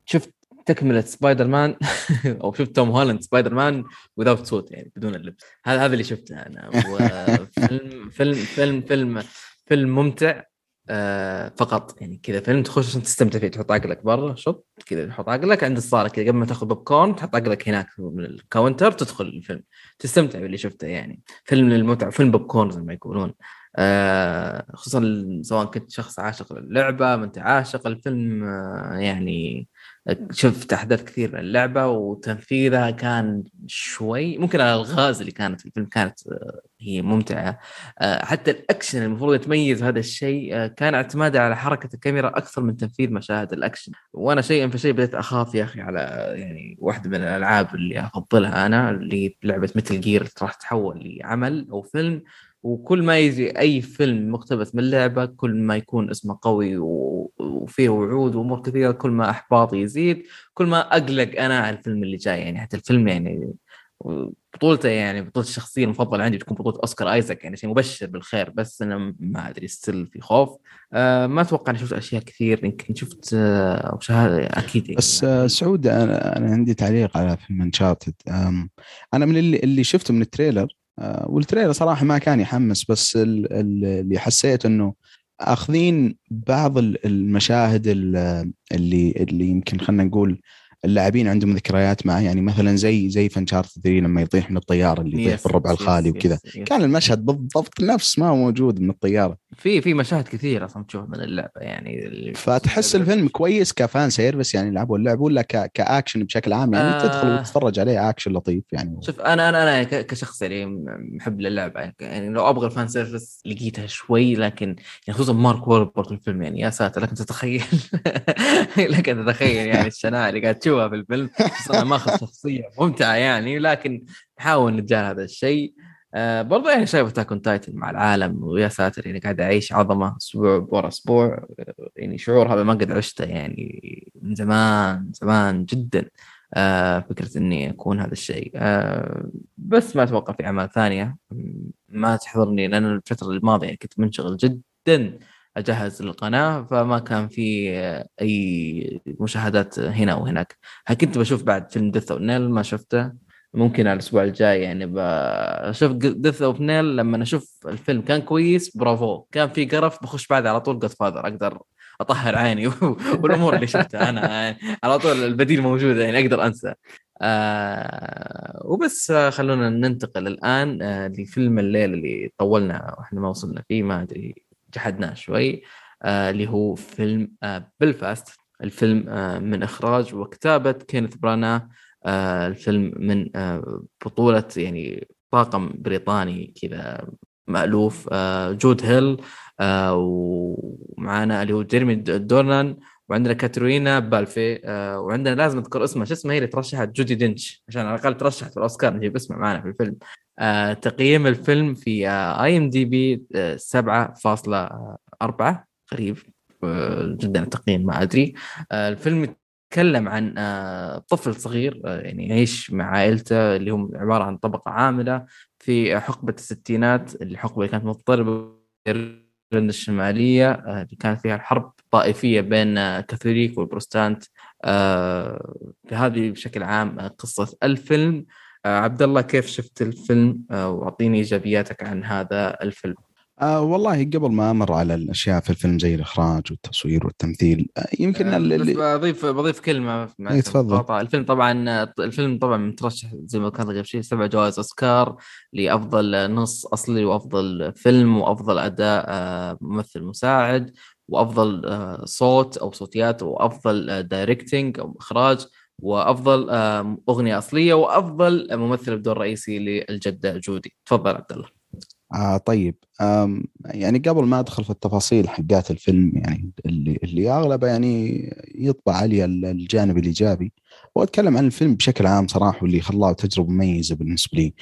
شفت تكملة سبايدر مان. [laughs] أو شفت توم هولاند سبايدر مان without suit يعني بدون اللبس. هذا هذا اللي شفته أنا. [laughs] فيلم فيلم فيلم فيلم فيلم ممتع. آه فقط. يعني كذا فيلم تخش عشان تستمتع فيه تحط عقلك برا شوط كذا تحط عقلك عند الصالة كذا قبل ما تاخذ بوب كورن تحط عقلك هناك من ال counter تدخل الفيلم. تستمتع باللي شفته يعني. فيلم للمتعة فيلم بوب كورن زي ما يقولون. آه خصوصا سواء كنت شخص عاشق للعبة ما أنت عاشق الفيلم آه يعني شفت احداث كثير من اللعبة وتنفيذها كان شوي ممكن الألغاز اللي كانت في الفيلم كانت آه، هي ممتعة. آه، حتى الأكشن المفروض يتميز هذا الشيء آه، كان اعتماده على حركة الكاميرا أكثر من تنفيذ مشاهد الأكشن. وأنا شيئا فشيء بديت أخاف يا أخي على يعني واحدة من الألعاب اللي أفضلها أنا اللي لعبة Metal Gear راح تتحول لعمل أو فيلم. وكل ما يجي أي فيلم مقتبس من اللعبه كل ما يكون اسمه قوي وفيه وعود وأمور كثيرة كل ما إحباطي يزيد كل ما أقلق أنا على الفيلم اللي جاي. يعني حتى الفيلم يعني بطولته يعني بطولة الشخصية المفضلة عندي تكون بطولة أوسكار آيزاك يعني شيء مبشر بالخير. بس أنا ما أدري still في خوف. آه ما أتوقع أني شفت أشياء كثير. يمكن شفت آه شهادة أكيد يعني. بس آه سعود أنا أنا عندي تعليق على فيلم Uncharted أنا من اللي اللي شفته من ال trailer وال trailer صراحة ما كان يحمس بس اللي حسيت إنه آخذين بعض المشاهد اللي اللي يمكن خلينا نقول اللاعبين عندهم ذكريات معه يعني مثلا زي زي في Uncharted 3 لما يطيح من الطيارة اللي يطيح بالربع الخالي وكذا. كان المشهد بالضبط نفس ما هو موجود من الطيارة. في في مشاهد كثيرة أصلا تشوف من اللعبة يعني. فتحس الفيلم كويس ك fan service يعني لعبوا اللعب ولا كأكشن بشكل عام يعني آه. تدخل وتتفرج عليه أكشن لطيف يعني. شوف أنا أنا أنا كشخص يعني محب للعبة. يعني لو أبغى ال fan service لقيتها شوي لكن يعني خصوصا مارك وولبرغ في الفيلم يعني يا ساتر لكن تتخيل. [laughs] لكن تتخيل يعني الشناعه اللي قاعد تشوفها في الفيلم أنا ماخذ شخصية ممتعة يعني لكن نحاول نتجاهل هذا الشيء. آه برضه يعني شايف Attack Titan مع العالم ويا ساتر يعني قاعد أعيش عظمة أسبوع ورا أسبوع. يعني شعور هذا ما قد عشته يعني من زمان زمان جدا. آه فكرة إني أكون هذا الشيء. آه بس ما أتوقع في أعمال ثانية. ما تحضرني لأن الفترة الماضية كنت منشغل جدا أجهز القناه فما كان في أي مشاهدات هنا وهناك. كنت بشوف بعد فيلم Death Nile ما شفته. ممكن على الأسبوع الجاي يعني بشوف Death of Nile لما أشوف الفيلم كان كويس برافو. كان في قرف بخش بعد على طول Godfather أقدر أطهر عيني [laughs] والأمور اللي شفتها أنا يعني. على طول البديل موجود يعني أقدر أنسى. آه وبس خلونا ننتقل الآن آه لفيلم الليلة اللي طولنا وإحنا ما وصلنا فيه ما أدري. جحدناه شوي آه اللي هو فيلم آه بلفاست الفيلم آه من إخراج وكتابة كينيث برانا آه الفيلم من آه بطولة يعني طاقم بريطاني كذا مألوف آه جود هيل آه ومعانا اللي هو جيمي دورنان وعندنا كاترينا بالفي آه وعندنا لازم أذكر اسمها شو اسمها هي اللي ترشحت؟ جودي دنش. عشان على الأقل ترشحت في الأوسكار نجيب اسمها معنا في الفيلم. آه تقييم الفيلم في IMDb 7.4 غريب آه جدا التقييم ما أدري. آه الفيلم تكلم عن طفل صغير يعني يعيش مع عائلته اللي هم عبارة عن طبقة عاملة في حقبة الستينات الحقبه اللي كانت مضطربه ايرلندا الشمالية اللي كانت فيها الحرب طائفيه بين الكاثوليك والبروتستانت هذه بشكل عام قصة الفيلم. عبد الله كيف شفت الفيلم؟ واعطيني إيجابياتك عن هذا الفيلم. آه والله قبل ما أمر على الأشياء في الفيلم زي الإخراج والتصوير والتمثيل آه يمكن آه اللي بضيف بضيف كلمة اي تفضل. الفيلم طبعا الفيلم طبعا مترشح زي ما كان قبل شيء سبع جوائز أوسكار لأفضل نص أصلي وأفضل فيلم وأفضل أداء آه ممثل مساعد وأفضل آه صوت أو صوتيات وأفضل directing أو إخراج. وأفضل أغنية أصلية وأفضل ممثل بدور رئيسي للجدة جودي. تفضل عبد الله. آه طيب. يعني قبل ما أدخل في التفاصيل حقات الفيلم يعني اللي اللي أغلبه يعني يطبع علي الجانب الإيجابي. وأتكلم عن الفيلم بشكل عام صراحة واللي خلاه تجربة مميزة بالنسبة لي.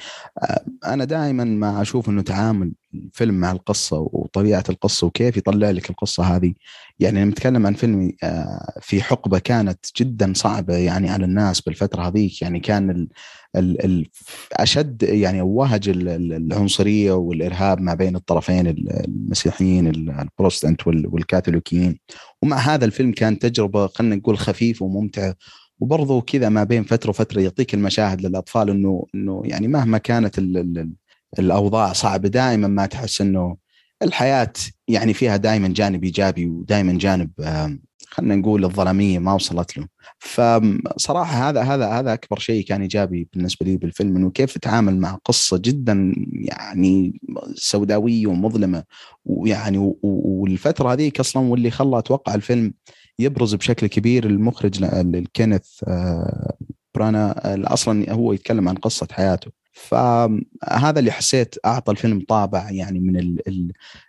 آه، أنا دائما ما أشوف إنه تعامل الفيلم مع القصة وطبيعة القصة وكيف يطلع لك القصة هذه. يعني لما نتكلم عن فيلم آه، في حقبة كانت جدا صعبة يعني على الناس بالفترة هذيك. يعني كان ال ال ال أشد يعني وهج العنصرية والإرهاب ما بين الطرفين المسيحيين البروتستانت والكاثوليكيين. ومع هذا الفيلم كان تجربة خلينا نقول خفيفة وممتعة. وبرضه كذا ما بين فترة وفترة يعطيك المشاهد للأطفال إنه إنه يعني مهما كانت ال ال الأوضاع صعبة دائما ما تحس إنه الحياة يعني فيها دائما جانب إيجابي ودائما جانب خلينا نقول الظلامية ما وصلت له. فصراحة هذا هذا هذا أكبر شيء كان إيجابي بالنسبة لي بالفيلم إنه كيف تتعامل مع قصة جدا يعني سوداوية ومظلمة. ويعني والفترة هذيك أصلا واللي خلى أتوقع الفيلم يبرز بشكل كبير المخرج الكينيث آه، برانا أصلا هو يتكلم عن قصة حياته. فهذا اللي حسيت أعطى الفيلم طابع يعني من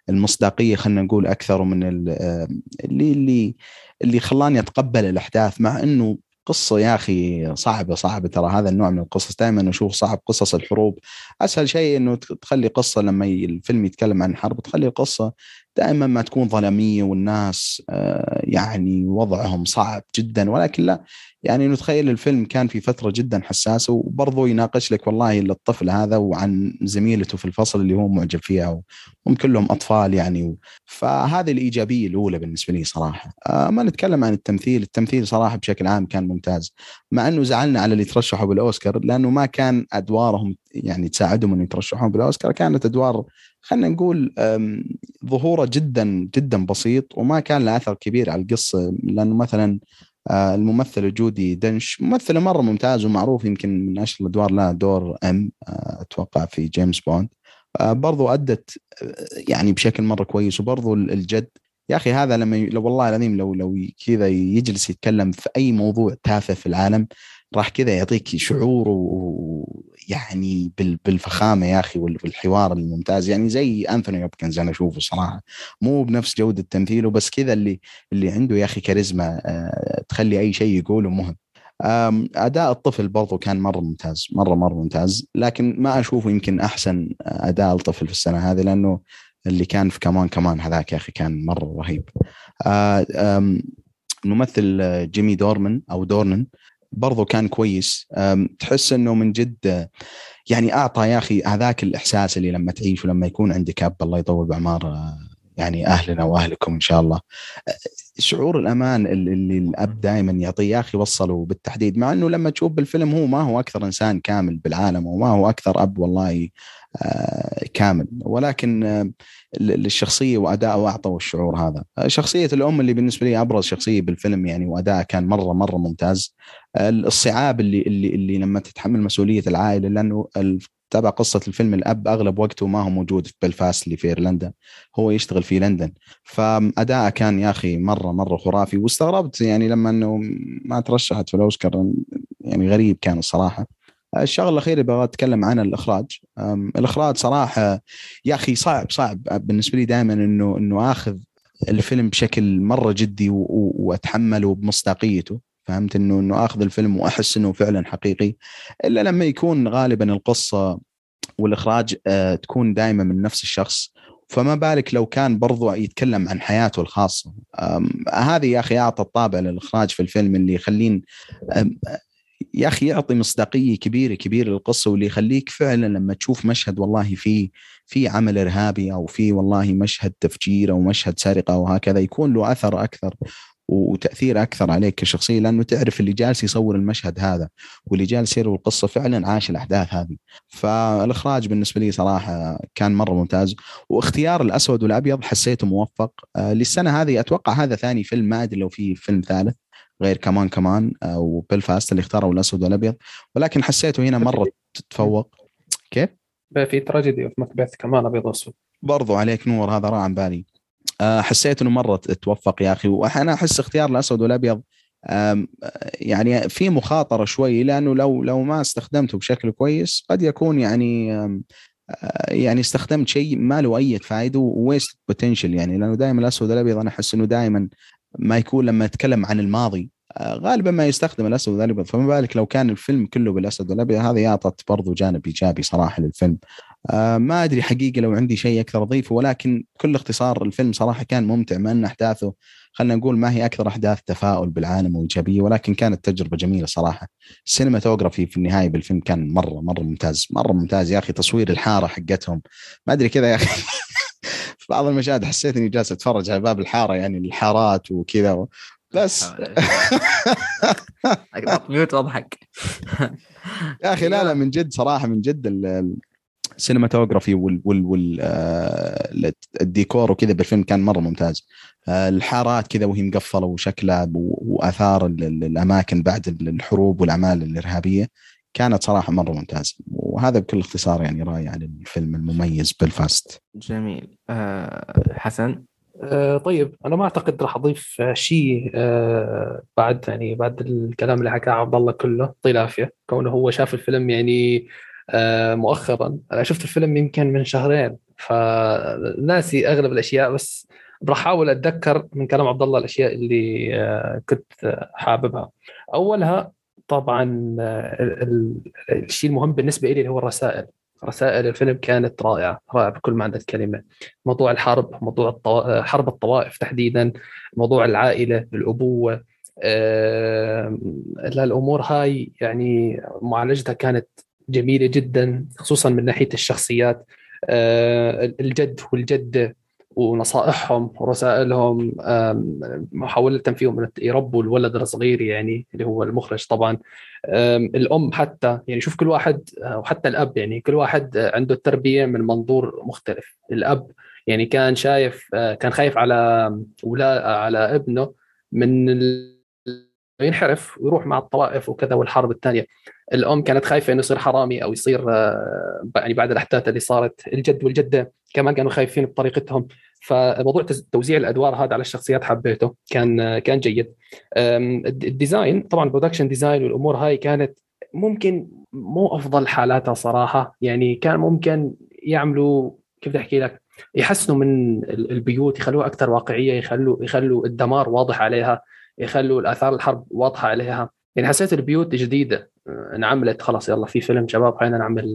المصداقية خلينا نقول أكثر ومن اللي اللي اللي خلاني أتقبل الأحداث مع إنه قصة يا أخي صعبة صعبة. ترى هذا النوع من القصص دائما أشوف صعب قصص الحروب. أسهل شيء أنه تخلي قصة لما الفيلم يتكلم عن حرب تخلي القصة دائما ما تكون ظلامية والناس آه، يعني وضعهم صعب جدا. ولكن لا يعني نتخيل الفيلم كان في فترة جدا حساسة وبرضه يناقش لك والله الطفل هذا وعن زميلته في الفصل اللي هو معجب فيها وهم كلهم أطفال يعني فهذه الإيجابية الأولى بالنسبة لي صراحة. آه، ما نتكلم عن التمثيل التمثيل صراحة بشكل عام كان ممتاز. مع إنه زعلنا على اللي ترشحوا بالأوسكار لأنه ما كان أدوارهم يعني تساعدهم إنه يترشحون بالأوسكار كانت أدوار خلينا نقول ظهوره جدا جدا بسيط وما كان له أثر كبير على القصة لأنه مثلا آه، الممثله جودي دنش ممثله مرة ممتازه ومعروف يمكن من أشهر الأدوار لها دور أم آه، أتوقع في جيمس بوند. آه، برضو أدت يعني بشكل مرة كويس وبرضو الجد. يا أخي هذا لما لو والله العظيم لو لو كذا يجلس يتكلم في أي موضوع تافه في العالم راح كذا يعطيك شعور ويعني بالفخامة يا أخي والحوار الممتاز. يعني زي أنثوني هوبكنز أنا أشوفه صراحة. مو بنفس جودة تمثيله بس كذا اللي اللي عنده يا أخي كاريزما آه، تخلي أي شيء يقوله مهم. أداء الطفل برضو كان مرة ممتاز مرة مرة ممتاز. لكن ما أشوفه يمكن أحسن أداء الطفل في السنة هذه لأنه اللي كان في كمان كمان هذاك يا أخي كان مرة رهيب. آه، الممثل جيمي دورمن أو دورنن. برضو كان كويس. تحس إنه من جد يعني أعطى يا أخي هذاك الإحساس اللي لما تعيش ولما يكون عندك أب الله يطول باعمار يعني أهلنا وأهلكم إن شاء الله. شعور الأمان اللي الأب دائما يعطيه. يا أخي وصلوا بالتحديد. مع إنه لما تشوف بالفيلم هو ما هو أكثر إنسان كامل بالعالم وما هو أكثر أب والله كامل. ولكن آه، للشخصية وادائه اعطوا الشعور هذا. آه، شخصية الأم اللي بالنسبة لي أبرز شخصية بالفيلم يعني وادائها كان مرة مرة ممتاز. الصعاب اللي اللي اللي لما تتحمل مسؤولية العائلة لأنه تابع قصة الفيلم الأب أغلب وقته ما هو موجود في بلفاست اللي في إيرلندا هو يشتغل في لندن. فأداءه كان يا أخي مرة مرة خرافي. واستغربت يعني لما أنه ما ترشحت في الأوسكار يعني غريب كان الصراحة. الشغلة الأخيرة اللي بغى أتكلم عنها الإخراج. الإخراج صراحة يا أخي صعب صعب بالنسبة لي دائما إنه إنه آخذ الفيلم بشكل مرة جدي وأتحمله بمصداقيته. فهمت؟ إنه إنه آخذ الفيلم وأحس إنه فعلا حقيقي. إلا لما يكون غالبا القصة والإخراج آه، تكون دائما من نفس الشخص. فما بالك لو كان برضو يتكلم عن حياته الخاصة. هذه يا أخي أعطى الطابع للإخراج في الفيلم اللي يخلين يا أخي يعطي مصداقية كبيرة كبيرة للقصة واللي يخليك فعلا لما تشوف مشهد والله في في عمل إرهابي أو في والله مشهد تفجير أو مشهد سرقة وهكذا يكون له أثر أكثر وتأثير أكثر عليك كشخصية لأنه تعرف اللي جالس يصور المشهد هذا واللي جالس يروي القصة فعلا عاش الأحداث هذه. فالإخراج بالنسبة لي صراحة كان مرة ممتاز. واختيار الأسود والأبيض حسيته موفق. آه، للسنة هذه أتوقع هذا ثاني فيلم ما أدري لو في فيلم ثالث. غير C'mon C'mon أو بلفاست اللي اختاروا الأسود والأبيض. ولكن حسيته هنا مرة تتفوق. كيف؟ في Tragedy of Macbeth كمان أبيض وأسود. برضو عليك نور هذا راح عن بالي. آه، حسيت إنه مرة توفق يا أخي. وأنا أحس اختيار الأسود والأبيض يعني في مخاطرة شوي لأنه لو لو ما استخدمته بشكل كويس قد يكون يعني آه، يعني استخدمت شيء ما له أي فائده و waste potential يعني. لأنه دائما الأسود والأبيض أنا أحس إنه دائما ما يكون لما أتكلم عن الماضي آه، غالبا ما يستخدم الأسود والأبيض. فما بالك لو كان الفيلم كله بالأسود والأبيض؟ هذه أعطت برضو جانب إيجابي صراحة للفيلم. آه، ما أدري حقيقة لو عندي شيء أكثر أضيفه ولكن كل اختصار الفيلم صراحة كان ممتع مع أن أحداثه خلينا نقول ما هي أكثر أحداث تفاؤل بالعالم وإيجابية ولكن كانت تجربة جميلة صراحة. السينماتوجرافي في النهاية بالفيلم كان مرة مرة ممتاز مرة ممتاز يا أخي. تصوير الحارة حقتهم. ما أدري كذا يا أخي. [laughs] في بعض المشاهد حسيت إني جالس أتفرج على باب الحارة يعني الحارات وكذا بس. [laughs] mute وأضحك. يا أخي لا لا من جد صراحة من جد ال cinematography وال وال وال آه، الديكور وكذا بالفيلم كان مرة ممتاز. آه، الحارات كذا وهي مقفلة وشكلها وآثار الأماكن بعد الحروب والأعمال الإرهابية كانت صراحة مرة ممتازه وهذا بكل اختصار يعني رأيي عن الفيلم المميز بلفاست جميل. أه حسن. أه طيب أنا ما أعتقد راح أضيف شيء أه بعد يعني بعد الكلام اللي حكاه عبد الله كله. يعطيه العافية. كونه هو شاف الفيلم يعني أه مؤخرا. أنا شفت الفيلم يمكن من شهرين فناسي أغلب الأشياء بس راح أحاول أتذكر من كلام عبد الله الأشياء اللي آه، كنت حاببها. أولها طبعا آه، الشيء المهم بالنسبة لي اللي هو الرسائل. رسائل الفيلم كانت رائعة رائعة بكل معنى الكلمة. موضوع الحرب موضوع الطو... حرب الطوائف تحديدا موضوع العائلة الأبوة آه... الأمور هاي يعني معالجتها كانت جميلة جدا خصوصا من ناحية الشخصيات. آه... الجد والجدة. ونصائحهم ورسائلهم محاولة فيهم يربوا الولد الصغير يعني اللي هو المخرج طبعا. الأم حتى يعني شوف كل واحد وحتى الأب يعني كل واحد عنده التربية من منظور مختلف. الأب يعني كان شايف آه، كان خايف على ولا على ابنه من ينحرف ويروح مع الطوائف وكذا والحرب الثانية. الأم كانت خايفة إنه يصير حرامي أو يصير آه، يعني بعد الأحداث اللي صارت الجد والجدة كمان كانوا خايفين بطريقتهم. فموضوع توزيع الأدوار هذا على الشخصيات حبيته كان كان جيد. ال design طبعا ال production design والأمور هاي كانت ممكن مو أفضل حالاتها صراحة. يعني كان ممكن يعملوا كيف بدي أحكي لك يحسنوا من البيوت يخلوها أكثر واقعية يخلوا يخلوا الدمار واضح عليها يخلوا الآثار الحرب واضحة عليها. يعني حسيت البيوت جديدة. آه، انعملت خلاص يلا في فيلم شباب خلينا نعمل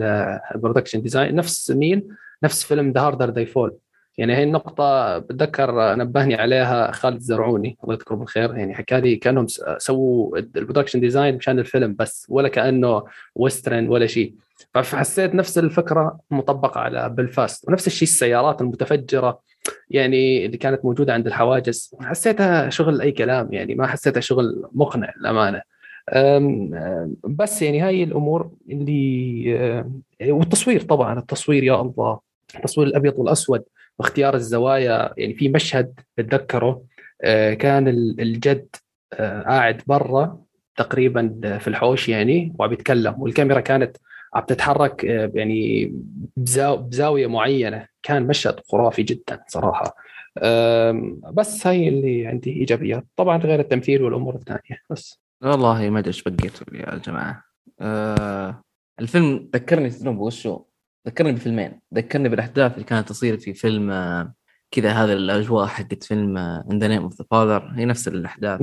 production design نفس مين نفس فيلم The Harder They Fall يعني هي النقطة بتذكر نبهني عليها خالد زرعوني الله يذكره بالخير. يعني حكى لي كأنهم سووا ال production design مشان الفيلم بس ولا كأنه western ولا شيء فحسيت نفس الفكرة مطبقة على بلفاست ونفس الشيء السيارات المتفجرة يعني اللي كانت موجودة عند الحواجز. حسيتها شغل أي كلام يعني ما حسيتها شغل مقنع للأمانة. بس يعني هاي الأمور اللي والتصوير طبعا التصوير يا الله التصوير الأبيض والأسود واختيار الزوايا يعني في مشهد بتذكره آه، كان الجد آه، قاعد برا تقريبا في الحوش يعني وعم يتكلم والكاميرا كانت عم تتحرك آه، يعني بزاوية معينة. كان مشهد خرافي جدا صراحة. بس هاي اللي عندي إيجابيات. طبعا غير التمثيل والأمور الثانية بس. والله ما أدري إيش بقيت يا جماعة. أه الفيلم ذكرني تدرون بوشو ذكرني بفيلمين. ذكرني بالأحداث اللي كانت تصير في فيلم آه، كذا هذا الأجواء حقت فيلم In the Name of the Father هي نفس الأحداث.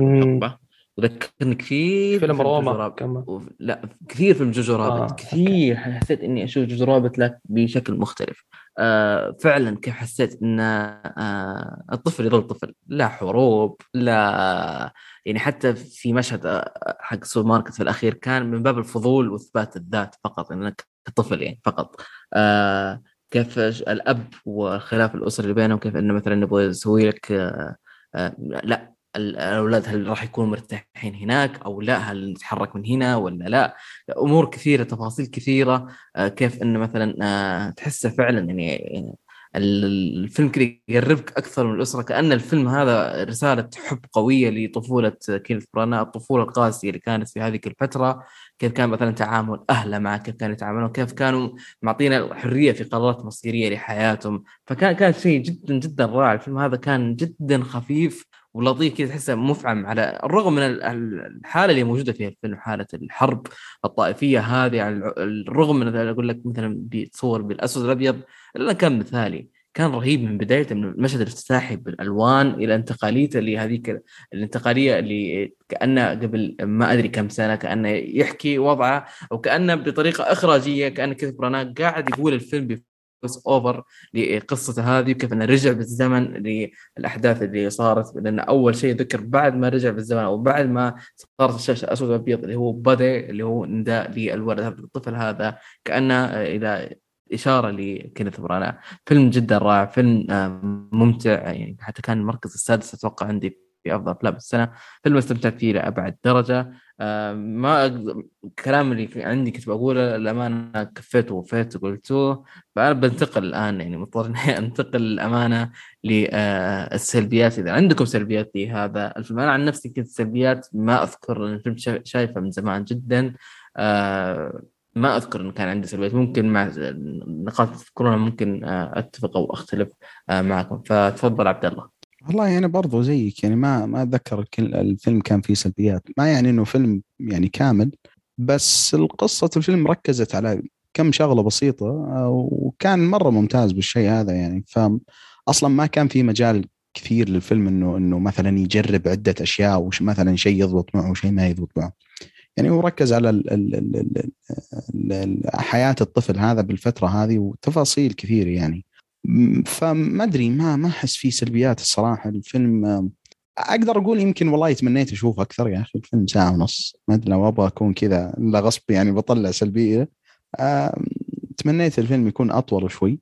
وذكرني كثير فيلم روما كمان. و... لا كثير فيلم Jojo Rabbit. آه. كثير حسيت إني أشوف Jojo Rabbit لك بشكل مختلف. آه فعلا كيف حسيت إن آه الطفل يظل طفل. لا حروب لا يعني حتى في مشهد آه، حق سوبر ماركت في الأخير كان من باب الفضول وإثبات الذات فقط انك كطفل يعني فقط. آه كيف الأب وخلاف الأسرة اللي بينهم كيف إنه مثلا نبغى نسوي لك آه آه لا الأولاد هل راح يكونوا مرتاحين هناك أو لا؟ هل نتحرك من هنا ولا لا؟ أمور كثيرة تفاصيل كثيرة آه كيف إنه مثلا آه تحسه فعلا يعني الفيلم كذا يقربك أكثر من الأسرة كأن الفيلم هذا رسالة حب قوية لطفولة كينيث برانا الطفولة القاسية اللي كانت في هذه الفترة كيف كان مثلا تعامل أهله معه كيف كانوا يتعاملون كيف كانوا معطينا حرية في قرارات مصيرية لحياتهم. فكان كان شيء جدا جدا رائع الفيلم هذا كان جدا خفيف ولطيف كذا تحسه مفعم على الرغم من الحالة اللي موجودة فيها الفيلم حالة الحرب الطائفية هذه على الرغم من أقول لك مثلا بيتصور بالأسود الابيض إلا كان مثالي كان رهيب من بدايته من المشهد الافتتاحي بالألوان إلى انتقاليته لهذيك الانتقالية اللي كأنه قبل ما أدري كم سنة كأنه يحكي وضعه وكانه بطريقة إخراجية كانه كيف قاعد يقول الفيلم بس اوفر لقصته هذه وكيف إنه رجع بالزمن للأحداث اللي صارت. لأن أول شيء ذكر بعد ما رجع بالزمن أو بعد ما صارت الشاشة أسود وأبيض اللي هو بدا اللي هو نداء للولد الطفل هذا كأنه إلى إشارة لكينيث برانا. فيلم جدا رائع فيلم آه، ممتع يعني حتى كان المركز السادس أتوقع عندي في أفضل. افلام السنة فيلم استمتعت فيه لأبعد درجة. آه، ما الكلام اللي عندي كنت بقوله للأمانة كفيته ووفيت وقلتوه. فأنا بنتقل الآن يعني مضطر [laughs] إني أنتقل للأمانة للسلبيات إذا عندكم سلبيات لهذا الفيلم. أنا عن نفسي كنت سلبيات ما أذكر الفيلم شايفه من زمان جدا. آه، ما أذكر انه كان عندي سلبيات. ممكن مع نقاط تذكرونها ممكن آه، أتفق أو أختلف معكم. فتفضل عبد الله. والله يعني برضو زيك يعني ما ما أتذكر الفيلم كان فيه سلبيات. ما يعني إنه فيلم يعني كامل بس القصة الفيلم ركزت على كم شغلة بسيطة وكان مرة ممتاز بالشيء هذا يعني. فاصلا ما كان في مجال كثير للفيلم إنه إنه مثلا يجرب عدة أشياء وش مثلا شيء يضبط معه وشيء ما يضبط معه. يعني هو ركز على حياة الطفل هذا بالفترة هذه وتفاصيل كثير يعني. فما أدري ما ما أحس فيه سلبيات الصراحة. الفيلم أقدر أقول يمكن والله تمنيت أشوف أكثر يا أخي. الفيلم ساعة ونص. ما أدري لو أبغى أكون كذا لا غصب يعني بطلع سلبية. تمنيت الفيلم يكون أطول شوي.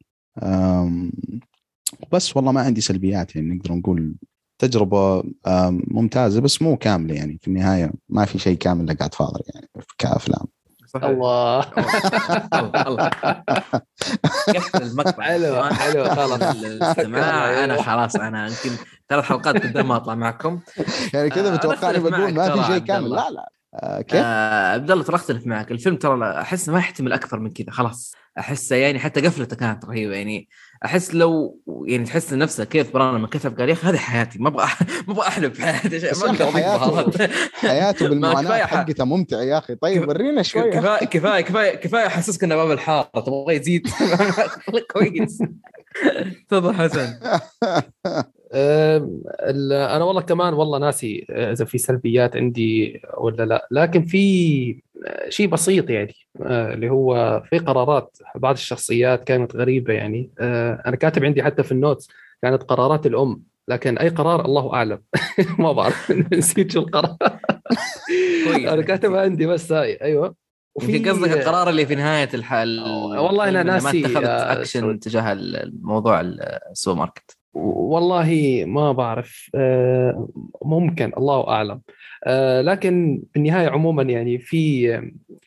بس والله ما عندي سلبيات يعني نقدر نقول تجربة ممتازة بس مو كاملة يعني في النهاية ما في شيء كامل لقعد فاضر يعني كأفلام. صحيح. الله. الله [laughs] قفل المقطع. حلو حلو. خلاص الاستماع [laughs] أنا خلاص أنا يمكن ثلاث حلقات قدام ما أطلع معكم. يعني كذا آه، متوقعني بقول ما في شيء كامل. لا لا. آه كيف؟ آه عبد الله ترى أختلف معك. الفيلم ترى احس ما يحتمل أكثر من كذا خلاص. أحسه يعني حتى قفلته كانت رهيبة يعني. أحس لو يعني تحس نفسه كيف برانا لما كتب قال يا أخي هذه حياتي ما أبغى [laughs] ما أبغى أحلم في حياتي ما أقدر حياته, [laughs] حياته بالمعاناة حقته ممتع يا أخي. طيب ورينا شوي. كفايه كفايه كفايه كفاية أحسسك انه باب الحارة تبغى يزيد. [laughs] كويس. تفضل حسن. أنا والله كمان والله ناسي إذا في سلبيات عندي ولا لا لكن في شيء بسيط يعني آه، اللي هو في قرارات بعض الشخصيات كانت غريبة يعني آه، أنا كاتب عندي حتى في ال notes كانت قرارات الأم لكن أي قرار الله أعلم. [laughs] ما بعرف [laughs] نسيت شو القرار. أنا كاتبها عندي بس هاي أيوه. وفي قصدك القرار اللي في نهاية الحال والله أنا ناسي ما اتخذت اكشن تجاه الموضوع السوبر ماركت. والله ما بعرف آه، ممكن الله أعلم. آه، لكن في النهايه عموما يعني في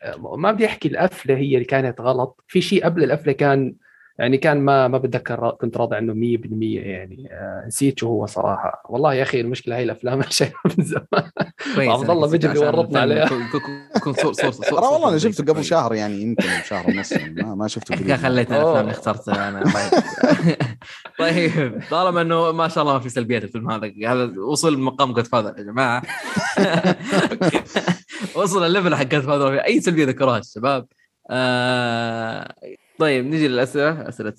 آه، ما بدي أحكي القفلة هي اللي كانت غلط. في شيء قبل القفلة كان يعني كان ما ما بتذكر كنت راضي عنه 100% يعني. آه نسيت شو هو صراحة. والله يا أخي المشكلة هي الأفلام [laughs] اللي شايفها من زمان. عبد الله بيجي بيورطنا عليها. صور والله أنا شفته قبل شهر يعني يمكن شهر ونص يعني. ما, ما شفته قريب. خليت الأفلام اللي اخترتها أنا. [laughs] طيب. طالما إنه ما شاء الله ما في سلبيات الفيلم هذا هذا وصل مقام جود فاذر يا جماعة. [laughs] وصل ال level حق Godfather في أي سلبية ذكروها الشباب آه طيب نجي للأسئلة. أسئلة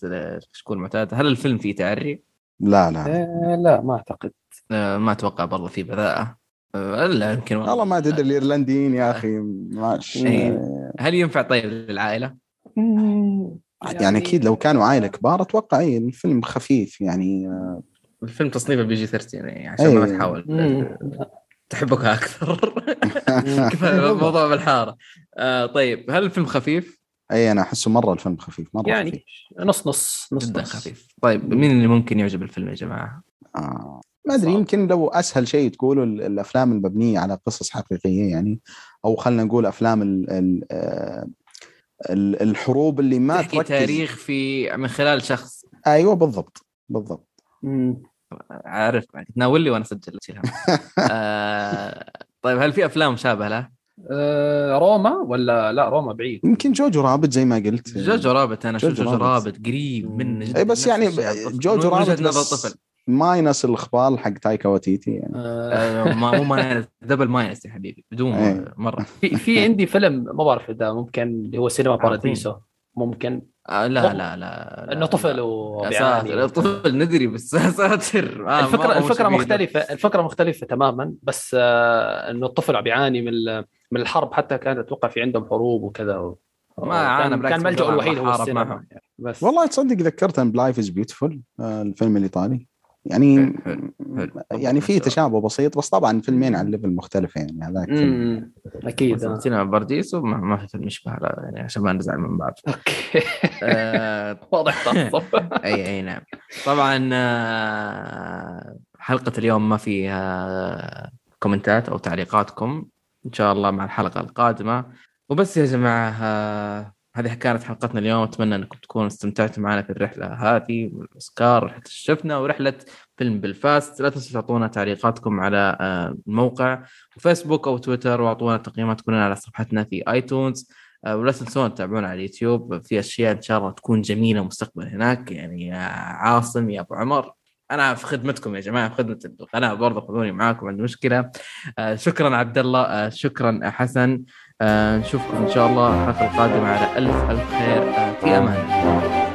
تكون معتاده هل الفيلم فيه تعري؟ لا لا. آه لا ما أعتقد. آه ما أتوقع برضه فيه بذاءه آه لا يمكن والله. ما تدري الإيرلنديين يا أخي ماشي إيه. هل ينفع طيب للعائلة؟ يعني, يعني أكيد لو كانوا عائلة كبار أتوقع اي الفيلم خفيف يعني آه، الفيلم تصنيفه بي جي 13 يعني عشان ما إيه. تحاول تحبك أكثر. [laughs] [laughs] [laughs] كفاية موضوع بالحارة. آه طيب هل الفيلم خفيف؟ اي أنا احسه مرة الفيلم خفيف مرة يعني خفيف. نص نص نص جدا خفيف طيب مين اللي ممكن يعجب الفيلم يا جماعة؟ آه. ما أدري يمكن لو أسهل شيء تقولوا الأفلام المبنية على قصص حقيقية يعني أو خلينا نقول أفلام ال ال آه، الحروب اللي ما تحكي تركز تاريخ في من خلال شخص أيوه بالضبط بالضبط عارف تناول لي وأنا أسجل [laughs] آه طيب هل في أفلام مشابهة له؟ آه، روما ولا لا روما بعيد. يمكن Jojo Rabbit زي ما قلت. جوجو رابط أنا أشوف Jojo Rabbit. قريب من اي بس يعني Jojo Rabbit بس minus الإخبار حق تايكا وتيتي يعني. آه مو minus double minus يا حبيبي بدون أيه. مرة. في في عندي فيلم ما بعرف إذا ممكن اللي هو Cinema Paradiso. ممكن. آه لا لا لا إنه طفل وبيعاني طفل ندري بس [laughs] ساتر. آه الفكرة الفكرة مختلفة الفكرة مختلفة تماما بس آه إنه الطفل عم بيعاني من من الحرب حتى كانت أتوقع في عندهم حروب وكذا. ما عانى كان, كان ملجأ الوحيد هو السينما بس. والله تصدق ذكرتني ب Life Is Beautiful الفيلم الإيطالي. يعني يعني في تشابه بسيط بس طبعا فيلمين على level مختلف يعني هذاك أكيد. سينما بارديسو ما ما في فيلم يشبه يعني عشان ما نزعل من بعض. okay. آه [laughs] واضح [laughs] أي أي نعم. طبعا آه حلقة اليوم ما فيها كومنتات أو تعليقاتكم. إن شاء الله مع الحلقة القادمة. وبس يا جماعة آه هذه كانت حلقتنا اليوم. أتمنى أنكم تكونوا استمتعتوا معنا في الرحلة هذه والأوسكار رحلة الشفنة ورحلة فيلم بلفاست لا تنسوا تعطونا تعليقاتكم على آه، الموقع فيسبوك أو تويتر وأعطونا تقييماتكم على صفحتنا في آيتونز. آه، ولا تنسون تتابعونا على اليوتيوب. في أشياء إن شاء الله تكون جميلة مستقبلا هناك. يعني يا عاصم يا أبو عمر. أنا في خدمتكم يا جماعة في خدمة القناه برضه خذوني معاكم عندي مشكلة. آه شكرا عبد الله آه شكرا حسن. آه نشوفكم إن شاء الله الحلقة القادمة على ألف ألف خير. في أمان الله.